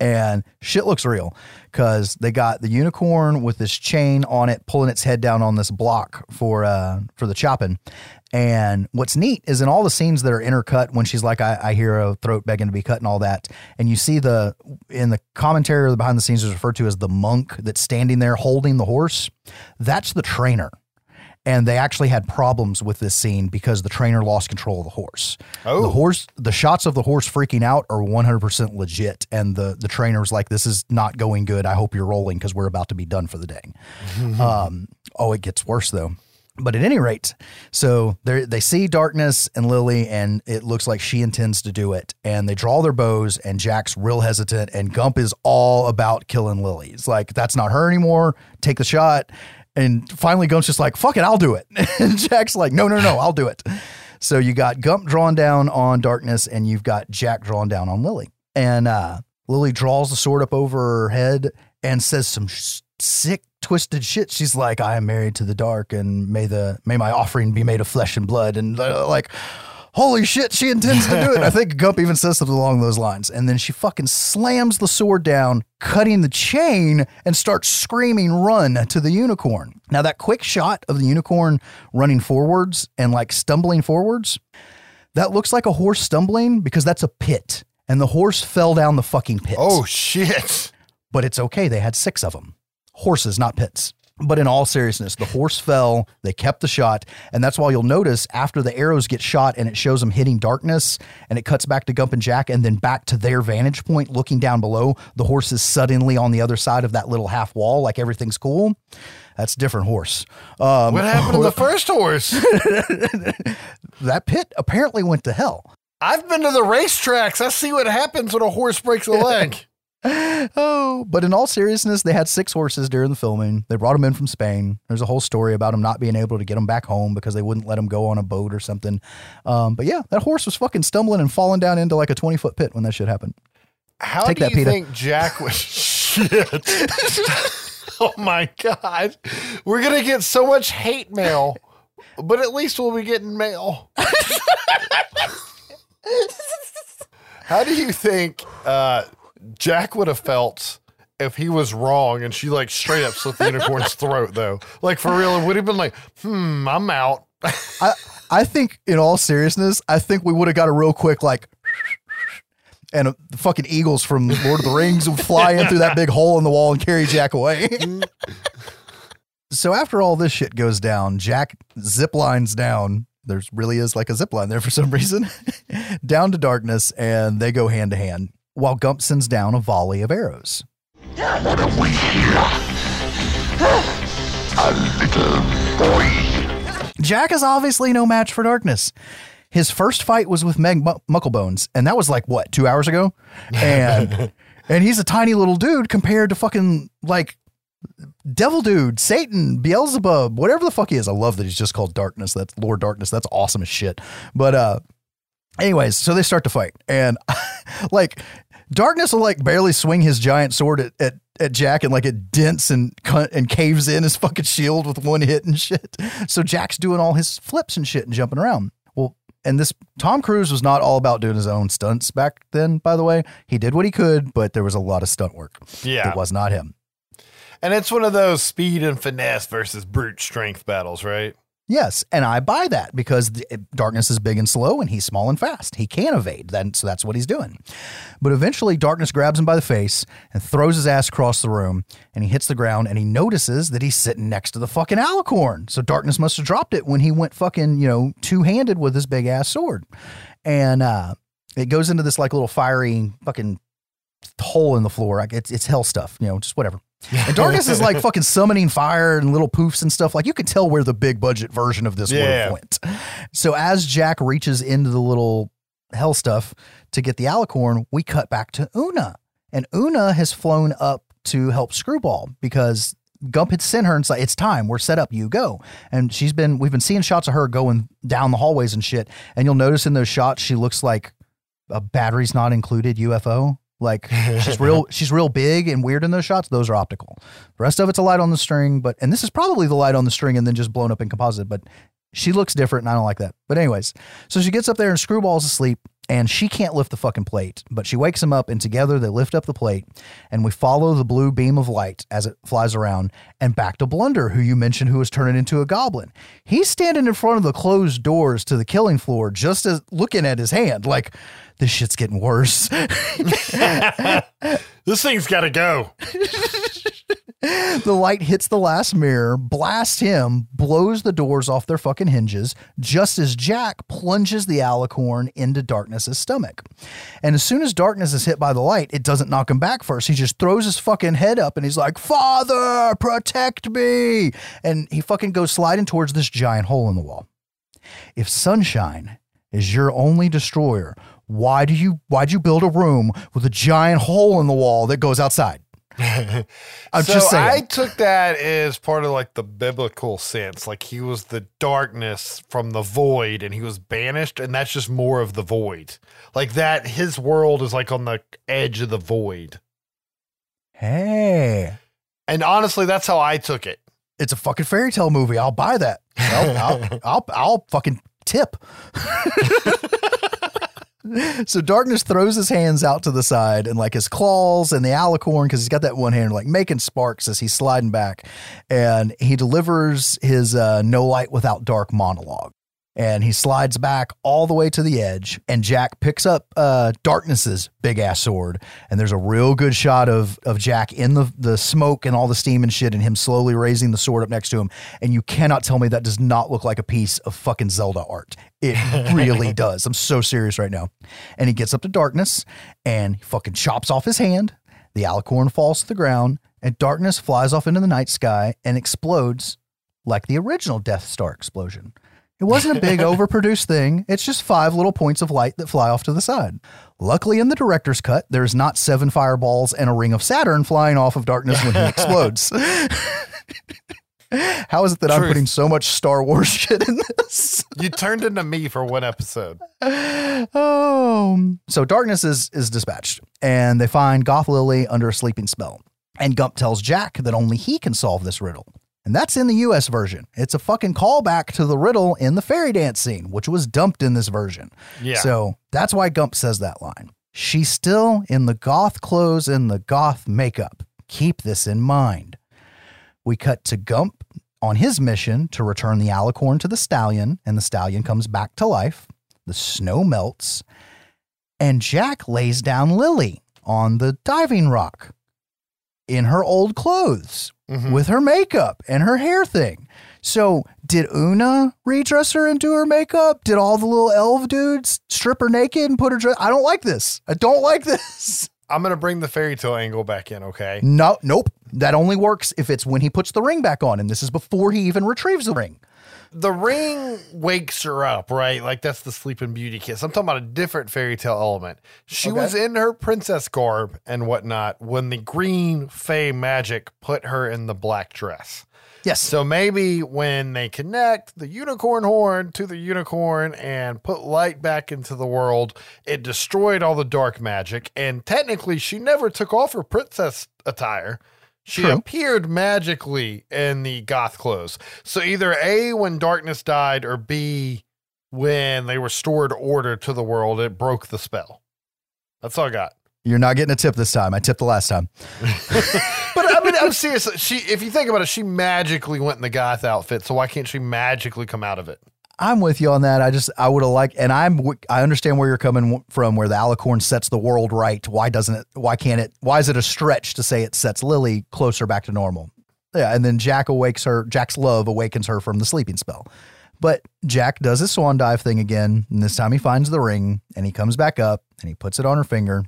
And shit looks real because they got the unicorn with this chain on it, pulling its head down on this block for uh for the chopping. And what's neat is in all the scenes that are intercut when she's like, I, I hear a throat begging to be cut and all that. And you see the in the commentary or the behind the scenes is referred to as the monk that's standing there holding the horse. That's the trainer. And they actually had problems with this scene because the trainer lost control of the horse. Oh. The horse, the shots of the horse freaking out are 100% legit. And the, the trainer's like, this is not going good. I hope you're rolling because we're about to be done for the day. Um, oh, it gets worse though. But at any rate, so they see darkness and Lily, and it looks like she intends to do it. And they draw their bows, and Jack's real hesitant, and Gump is all about killing Lily. It's like that's not her anymore. Take the shot. And finally, Gump's just like, "Fuck it, I'll do it." And Jack's like, "No, no, no, I'll do it." So you got Gump drawn down on darkness, and you've got Jack drawn down on Lily. And uh, Lily draws the sword up over her head and says some sh- sick, twisted shit. She's like, "I am married to the dark, and may the may my offering be made of flesh and blood." And uh, like, holy shit, she intends to do it. I think Gump even says something along those lines. And then she fucking slams the sword down, cutting the chain, and starts screaming, "Run!" to the unicorn. Now that quick shot of the unicorn running forwards and like stumbling forwards, that looks like a horse stumbling because that's a pit. And the horse fell down the fucking pit. Oh shit! But it's okay. They had six of them. Horses, not pits. But in all seriousness, the horse fell. They kept the shot. And that's why you'll notice after the arrows get shot and it shows them hitting darkness and it cuts back to Gump and Jack and then back to their vantage point looking down below, the horse is suddenly on the other side of that little half wall, like everything's cool. That's a different horse. Um, What happened to the first horse? that pit apparently went to hell. I've been to the racetracks. I see what happens when a horse breaks a leg. Oh, but in all seriousness, they had six horses during the filming. They brought them in from Spain. There's a whole story about them not being able to get them back home because they wouldn't let them go on a boat or something. Um, but yeah, that horse was fucking stumbling and falling down into like a 20 foot pit when that shit happened. How Take do that, you Peter. think Jack was shit? oh my god, we're gonna get so much hate mail, but at least we'll be getting mail. How do you think uh, Jack would have felt if he was wrong and she like straight up slit the unicorn's throat though? Like for real, it would have been like, hmm, I'm out. I, I think, in all seriousness, I think we would have got a real quick, like, and the fucking eagles from Lord of the Rings would fly in through that big hole in the wall and carry Jack away. so after all this shit goes down, Jack zip lines down. There really is like a zip line there for some reason, down to darkness, and they go hand to hand while Gump sends down a volley of arrows. What have we here? A little boy. Jack is obviously no match for darkness. His first fight was with Meg Mu- Mucklebones, and that was like what two hours ago, and and he's a tiny little dude compared to fucking like devil dude, Satan, Beelzebub, whatever the fuck he is. I love that he's just called Darkness. That's Lord Darkness. That's awesome as shit. But uh anyways, so they start to fight. And like Darkness will like barely swing his giant sword at, at at Jack and like it dents and cut and caves in his fucking shield with one hit and shit. So Jack's doing all his flips and shit and jumping around. Well, and this Tom Cruise was not all about doing his own stunts back then, by the way. He did what he could, but there was a lot of stunt work. Yeah. It was not him. And it's one of those speed and finesse versus brute strength battles, right? Yes, and I buy that because Darkness is big and slow, and he's small and fast. He can evade, then so that's what he's doing. But eventually, Darkness grabs him by the face and throws his ass across the room, and he hits the ground, and he notices that he's sitting next to the fucking alicorn. So Darkness must have dropped it when he went fucking you know two handed with his big ass sword, and uh, it goes into this like little fiery fucking hole in the floor. It's it's hell stuff, you know, just whatever. And Darkness is like fucking summoning fire and little poofs and stuff. Like you could tell where the big budget version of this would Yeah. have went. So as Jack reaches into the little hell stuff to get the alicorn, we cut back to Oona. And Oona has flown up to help Screwball because Gump had sent her and said, It's time, we're set up, you go. And she's been we've been seeing shots of her going down the hallways and shit. And you'll notice in those shots she looks like a batteries not included UFO. Like she's real she's real big and weird in those shots. Those are optical. The rest of it's a light on the string, but and this is probably the light on the string and then just blown up in composite, but she looks different and I don't like that. But anyways, so she gets up there and Screwball's asleep and she can't lift the fucking plate, but she wakes him up and together they lift up the plate and we follow the blue beam of light as it flies around and back to Blunder, who you mentioned who was turning into a goblin. He's standing in front of the closed doors to the killing floor just as looking at his hand like this shit's getting worse. This thing's got to go. the light hits the last mirror, blasts him, blows the doors off their fucking hinges, just as Jack plunges the alicorn into Darkness's stomach. And as soon as Darkness is hit by the light, it doesn't knock him back first. He just throws his fucking head up and he's like, Father, protect me. And he fucking goes sliding towards this giant hole in the wall. If sunshine is your only destroyer, why do you why'd you build a room with a giant hole in the wall that goes outside? I'm so just saying. I took that as part of like the biblical sense. Like he was the darkness from the void and he was banished, and that's just more of the void. Like that, his world is like on the edge of the void. Hey, And honestly, that's how I took it. it's a fucking fairy tale movie. I'll buy that. I'll, I'll, I'll, I'll fucking tip. so darkness throws his hands out to the side and like his claws and the alicorn because he's got that one hand like making sparks as he's sliding back. And he delivers his uh, no light without dark monologue and he slides back all the way to the edge and jack picks up uh, darkness's big ass sword. And there's a real good shot of of jack in the the smoke and all the steam and shit and him slowly raising the sword up next to him. And you cannot tell me that does not look like a piece of fucking zelda art. It really does. I'm so serious right now. And he gets up to darkness and he fucking chops off his hand. The alicorn falls to the ground and darkness flies off into the night sky and explodes like the original Death Star explosion. It wasn't a big overproduced thing. It's just five little points of light that fly off to the side. Luckily, in the director's cut, there's not seven fireballs and a ring of Saturn flying off of darkness when he explodes. How is it that I'm putting so much Star Wars shit in this? You turned into me for one episode. Oh, so darkness is is dispatched, and they find Goth Lily under a sleeping spell. And Gump tells Jack that only he can solve this riddle. And that's in the US version. It's a fucking callback to the riddle in the fairy dance scene, which was dumped in this version. Yeah. So that's why Gump says that line. She's still in the goth clothes and the goth makeup. Keep this in mind. We cut to Gump on his mission to return the alicorn to the stallion, and the stallion comes back to life. The snow melts, and Jack lays down Lily on the diving rock in her old clothes mm-hmm. with her makeup and her hair thing. So, did Oona redress her and do her makeup? Did all the little elf dudes strip her naked and put her dress? I don't like this. I don't like this. I'm gonna bring the fairy tale angle back in, okay? No, nope. That only works if it's when he puts the ring back on, and this is before he even retrieves the ring. The ring wakes her up, right? Like that's the Sleeping Beauty kiss. I'm talking about a different fairy tale element. She Okay. was in her princess garb and whatnot when the green fey magic put her in the black dress. Yes. So maybe when they connect the unicorn horn to the unicorn and put light back into the world, it destroyed all the dark magic. And technically, she never took off her princess attire. She True. appeared magically in the goth clothes. So either A, when darkness died, or B, when they restored order to the world, it broke the spell. That's all I got. You're not getting a tip this time. I tipped the last time. But I mean, I'm serious. She, if you think about it, she magically went in the goth outfit. So why can't she magically come out of it? I'm with you on that. I just I would have liked, and I'm I understand where you're coming from. Where the alicorn sets the world right. Why doesn't it? Why can't it? Why is it a stretch to say it sets Lily closer back to normal? Yeah, and then Jack awakes her. Jack's love awakens her from the sleeping spell. But Jack does his swan dive thing again, and this time he finds the ring and he comes back up and he puts it on her finger,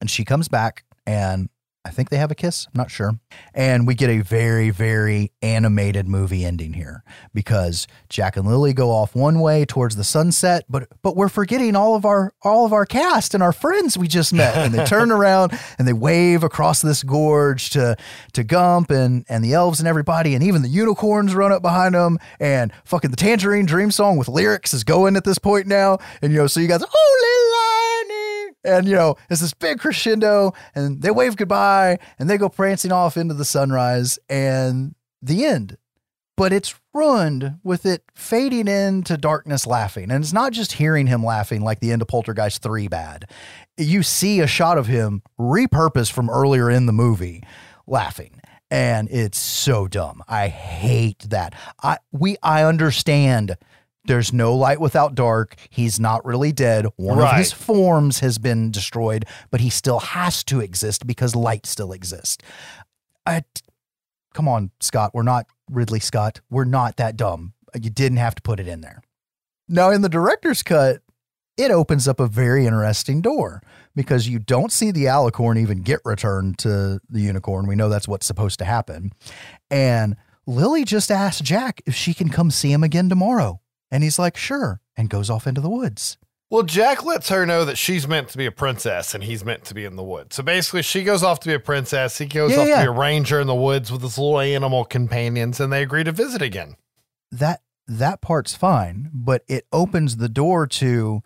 and she comes back and I think they have a kiss. I'm not sure. And we get a very, very animated movie ending here because Jack and Lily go off one way towards the sunset, but but we're forgetting all of our all of our cast and our friends we just met. And they turn around and they wave across this gorge to to Gump and and the elves and everybody, and even the unicorns run up behind them. And fucking the Tangerine Dream song with lyrics is going at this point now. And you know, so you guys, oh, Lilani. And you know, it's this big crescendo, and they wave goodbye, and they go prancing off into the sunrise, and the end. But it's ruined with it fading into darkness laughing. And it's not just hearing him laughing like the end of Poltergeist 3 bad. You see a shot of him repurposed from earlier in the movie laughing. And it's so dumb. I hate that. I we I understand there's no light without dark. He's not really dead. One of his forms has been destroyed, but he still has to exist because light still exists. I, come on, Scott. We're not Ridley Scott. We're not that dumb. You didn't have to put it in there. Now, in the director's cut, it opens up a very interesting door because you don't see the alicorn even get returned to the unicorn. We know that's what's supposed to happen. And Lily just asked Jack if she can come see him again tomorrow. And he's like, sure, and goes off into the woods. Well, Jack lets her know that she's meant to be a princess and he's meant to be in the woods. So basically, she goes off to be a princess. He goes Yeah, off yeah. to be a ranger in the woods with his little animal companions, and they agree to visit again. that that part's fine, but it opens the door to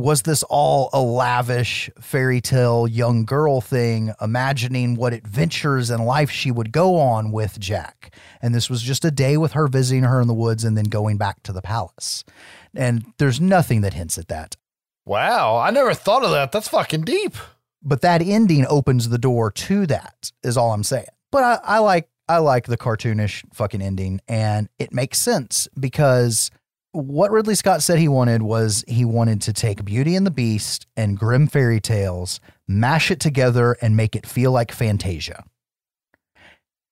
was this all a lavish fairy tale young girl thing, imagining what adventures and life she would go on with Jack? And this was just a day with her visiting her in the woods and then going back to the palace. And there's nothing that hints at that. Wow, I never thought of that. That's fucking deep. But that ending opens the door to that, is all I'm saying. But I, I like I like the cartoonish fucking ending, and it makes sense because what Ridley Scott said he wanted was he wanted to take Beauty and the Beast and Grimm fairy tales, mash it together, and make it feel like Fantasia.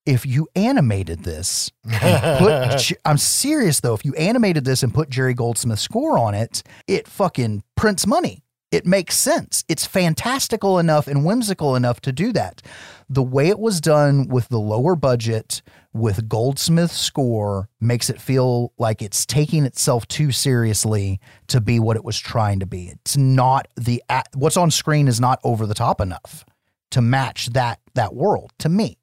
If you animated this, and put, I'm serious though, if you animated this and put Jerry Goldsmith's score on it, it fucking prints money. It makes sense. It's fantastical enough and whimsical enough to do that. The way it was done with the lower budget, with Goldsmith's score, makes it feel like it's taking itself too seriously to be what it was trying to be. It's not the what's on screen is not over the top enough to match that that world to me.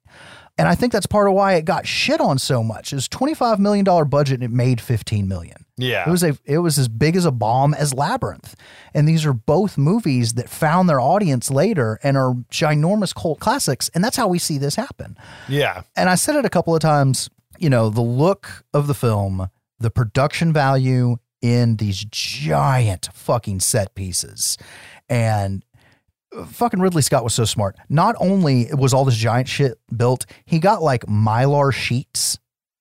And I think that's part of why it got shit on so much. It was $25 million budget and it made 15 million. Yeah. It was a it was as big as a bomb as Labyrinth. And these are both movies that found their audience later and are ginormous cult classics. And that's how we see this happen. Yeah. And I said it a couple of times, you know, the look of the film, the production value in these giant fucking set pieces. And fucking Ridley Scott was so smart. Not only was all this giant shit built, he got like mylar sheets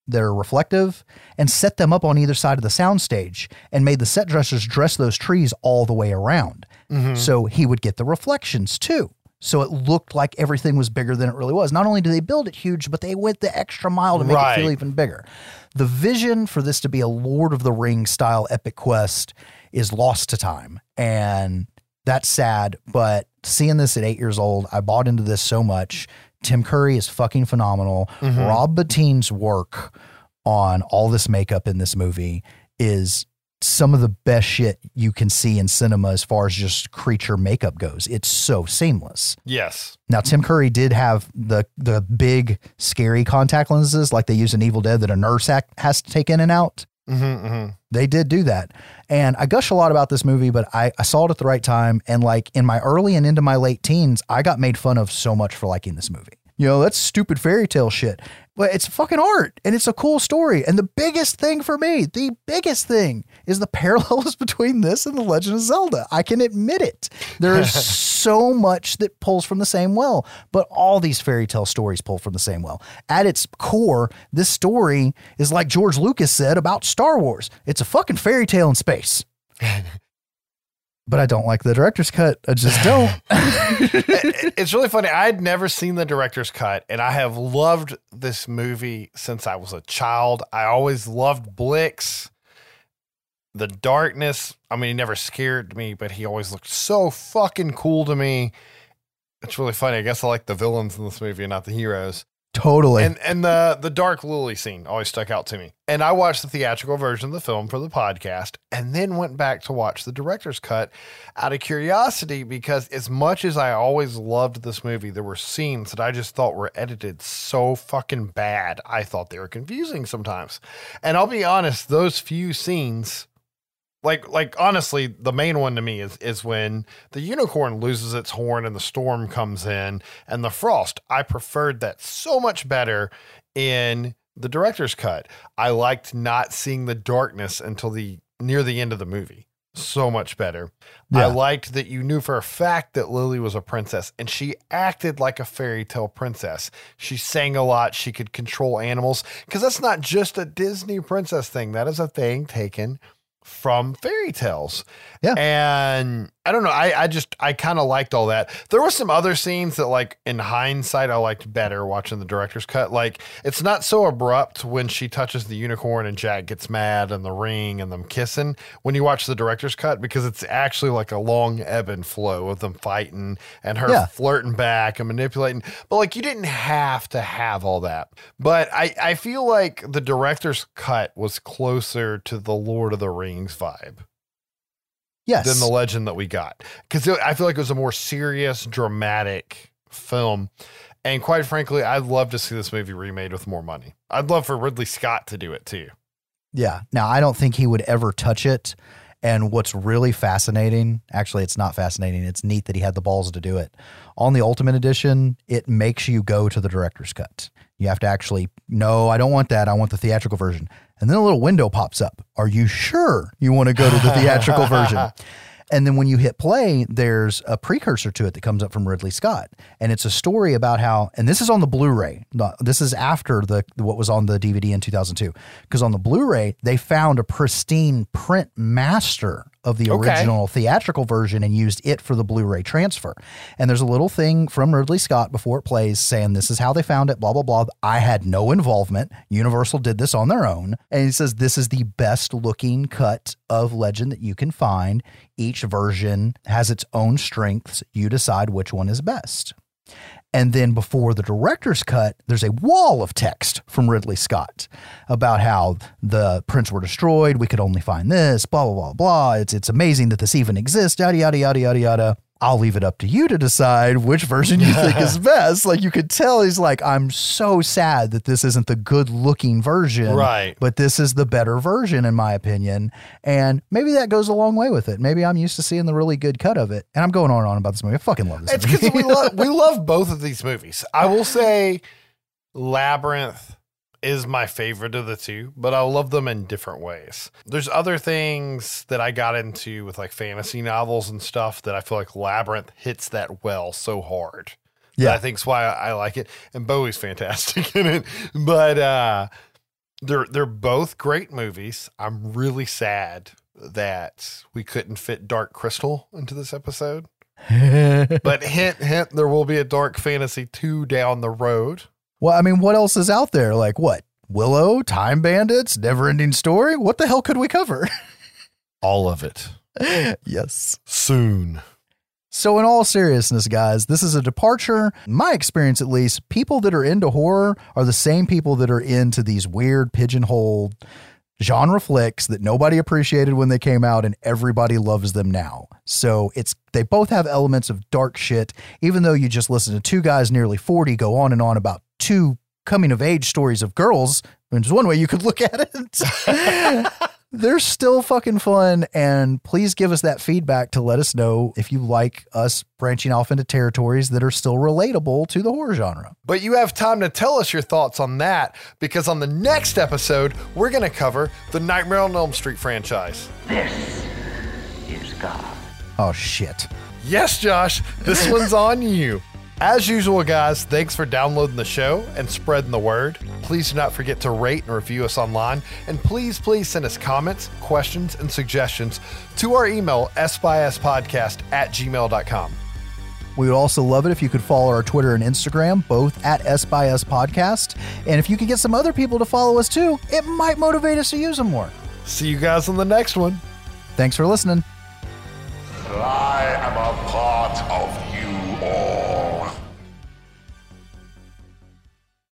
that are reflective and set them up on either side of the soundstage and made the set dressers dress those trees all the way around. Mm-hmm. So he would get the reflections too. So it looked like everything was bigger than it really was. Not only did they build it huge, but they went the extra mile to make it feel even bigger. The vision for this to be a Lord of the Rings style epic quest is lost to time. And that's sad. But seeing this at eight years old, I bought into this so much. Tim Curry is fucking phenomenal. Mm-hmm. Rob Bottin's work on all this makeup in this movie is some of the best shit you can see in cinema as far as just creature makeup goes. It's so seamless. Yes. Now Tim Curry did have the the big scary contact lenses like they use in Evil Dead that a nurse act has to take in and out. Mm-hmm, mm-hmm. They did do that. And I gush a lot about this movie, but I, I saw it at the right time. And like in my early and into my late teens, I got made fun of so much for liking this movie. You know, that's stupid fairy tale shit. But it's fucking art and it's a cool story. And the biggest thing for me, the biggest thing is the parallels between this and The Legend of Zelda. I can admit it. There is so much that pulls from the same well, but all these fairy tale stories pull from the same well. At its core, this story is like George Lucas said about Star Wars it's a fucking fairy tale in space. but I don't like the director's cut. I just don't. It's really funny. I had never seen the director's cut, and I have loved this movie since I was a child. I always loved Blix. The darkness. I mean, he never scared me, but he always looked so fucking cool to me. It's really funny. I guess I like the villains in this movie and not the heroes. totally. And and the the dark lily scene always stuck out to me. And I watched the theatrical version of the film for the podcast, and then went back to watch the director's cut out of curiosity because as much as I always loved this movie, there were scenes that I just thought were edited so fucking bad. I thought they were confusing sometimes. And I'll be honest, those few scenes like like honestly the main one to me is is when the unicorn loses its horn and the storm comes in and the frost i preferred that so much better in the director's cut. I liked not seeing the darkness until the near the end of the movie. So much better. I liked that you knew for a fact that lily was a princess and she acted like a fairy tale princess. She sang a lot. She could control animals. Because that's not just a disney princess thing. That is a thing taken from fairy tales. Yeah. And I don't know. I, I just, I kind of liked all that. There were some other scenes that, like, in hindsight, I liked better watching the director's cut. Like, it's not so abrupt when she touches the unicorn and Jack gets mad and the ring and them kissing when you watch the director's cut because it's actually like a long ebb and flow of them fighting and her Yeah. flirting back and manipulating. But like you didn't have to have all that. But I, I feel like the director's cut was closer to the Lord of the Rings vibe yes. than the legend that we got. Because I feel like it was a more serious, dramatic film. And quite frankly, I'd love to see this movie remade with more money. I'd love for Ridley Scott to do it too. Yeah. Now, I don't think he would ever touch it. And what's really fascinating, actually, it's not fascinating. It's neat that he had the balls to do it. On the Ultimate Edition, it makes you go to the director's cut. You have to actually, no, I don't want that. I want the theatrical version. And then a little window pops up. Are you sure you want to go to the theatrical version? And then when you hit play, there's a precursor to it that comes up from Ridley Scott, and it's a story about how. And this is on the Blu-ray. This is after the what was on the DVD in 2002, because on the Blu-ray they found a pristine print master of the Okay. original theatrical version and used it for the Blu-ray transfer. And there's a little thing from Ridley Scott before it plays saying this is how they found it. Blah blah blah. I had no involvement. Universal did this on their own, and he says this is the best looking cut of Legend that you can find. Each version has its own strengths. You decide which one is best. And then before the director's cut, there's a wall of text from Ridley Scott about how the prints were destroyed. We could only find this, blah, blah, blah, blah. It's, it's amazing that this even exists, yada, yada, yada, yada, yada. I'll leave it up to you to decide which version you think is best. Like you could tell he's like, I'm so sad that this isn't the good looking version. Right. But this is the better version, in my opinion. And maybe that goes a long way with it. Maybe I'm used to seeing the really good cut of it. And I'm going on and on about this movie. I fucking love this It's because we love we love both of these movies. I will say Labyrinth is my favorite of the two, but I love them in different ways. There's other things that I got into with like fantasy novels and stuff that I feel like Labyrinth hits that well so hard. Yeah. I think's why I like it. And Bowie's fantastic in it. But uh they're they're both great movies. I'm really sad that we couldn't fit Dark Crystal into this episode. But hint, hint, there will be a Dark Fantasy 2 down the road. Well, I mean, what else is out there? Like what? Willow, Time Bandits, Never Ending Story? What the hell could we cover? All of it yes. soon. So, in all seriousness, guys, this is a departure. My experience, at least, people that are into horror are the same people that are into these weird pigeonholed genre flicks that nobody appreciated when they came out and everybody loves them now. So it's they both have elements of dark shit even though you just listen to two guys nearly 40 go on and on about two coming of age stories of girls, which is one way you could look at it. They're still fucking fun and please give us that feedback to let us know if you like us branching off into territories that are still relatable to the horror genre. But you have time to tell us your thoughts on that because on the next episode, we're going to cover the Nightmare on Elm Street franchise. This is God. Oh shit. Yes, Josh, this one's on you. As usual, guys, thanks for downloading the show and spreading the word. Please do not forget to rate and review us online. And please, please send us comments, questions, and suggestions to our email, sbyspodcast at gmail.com. We would also love it if you could follow our Twitter and Instagram, both at sbyspodcast. And if you could get some other people to follow us too, it might motivate us to use them more. See you guys on the next one. Thanks for listening. I am a part of you all.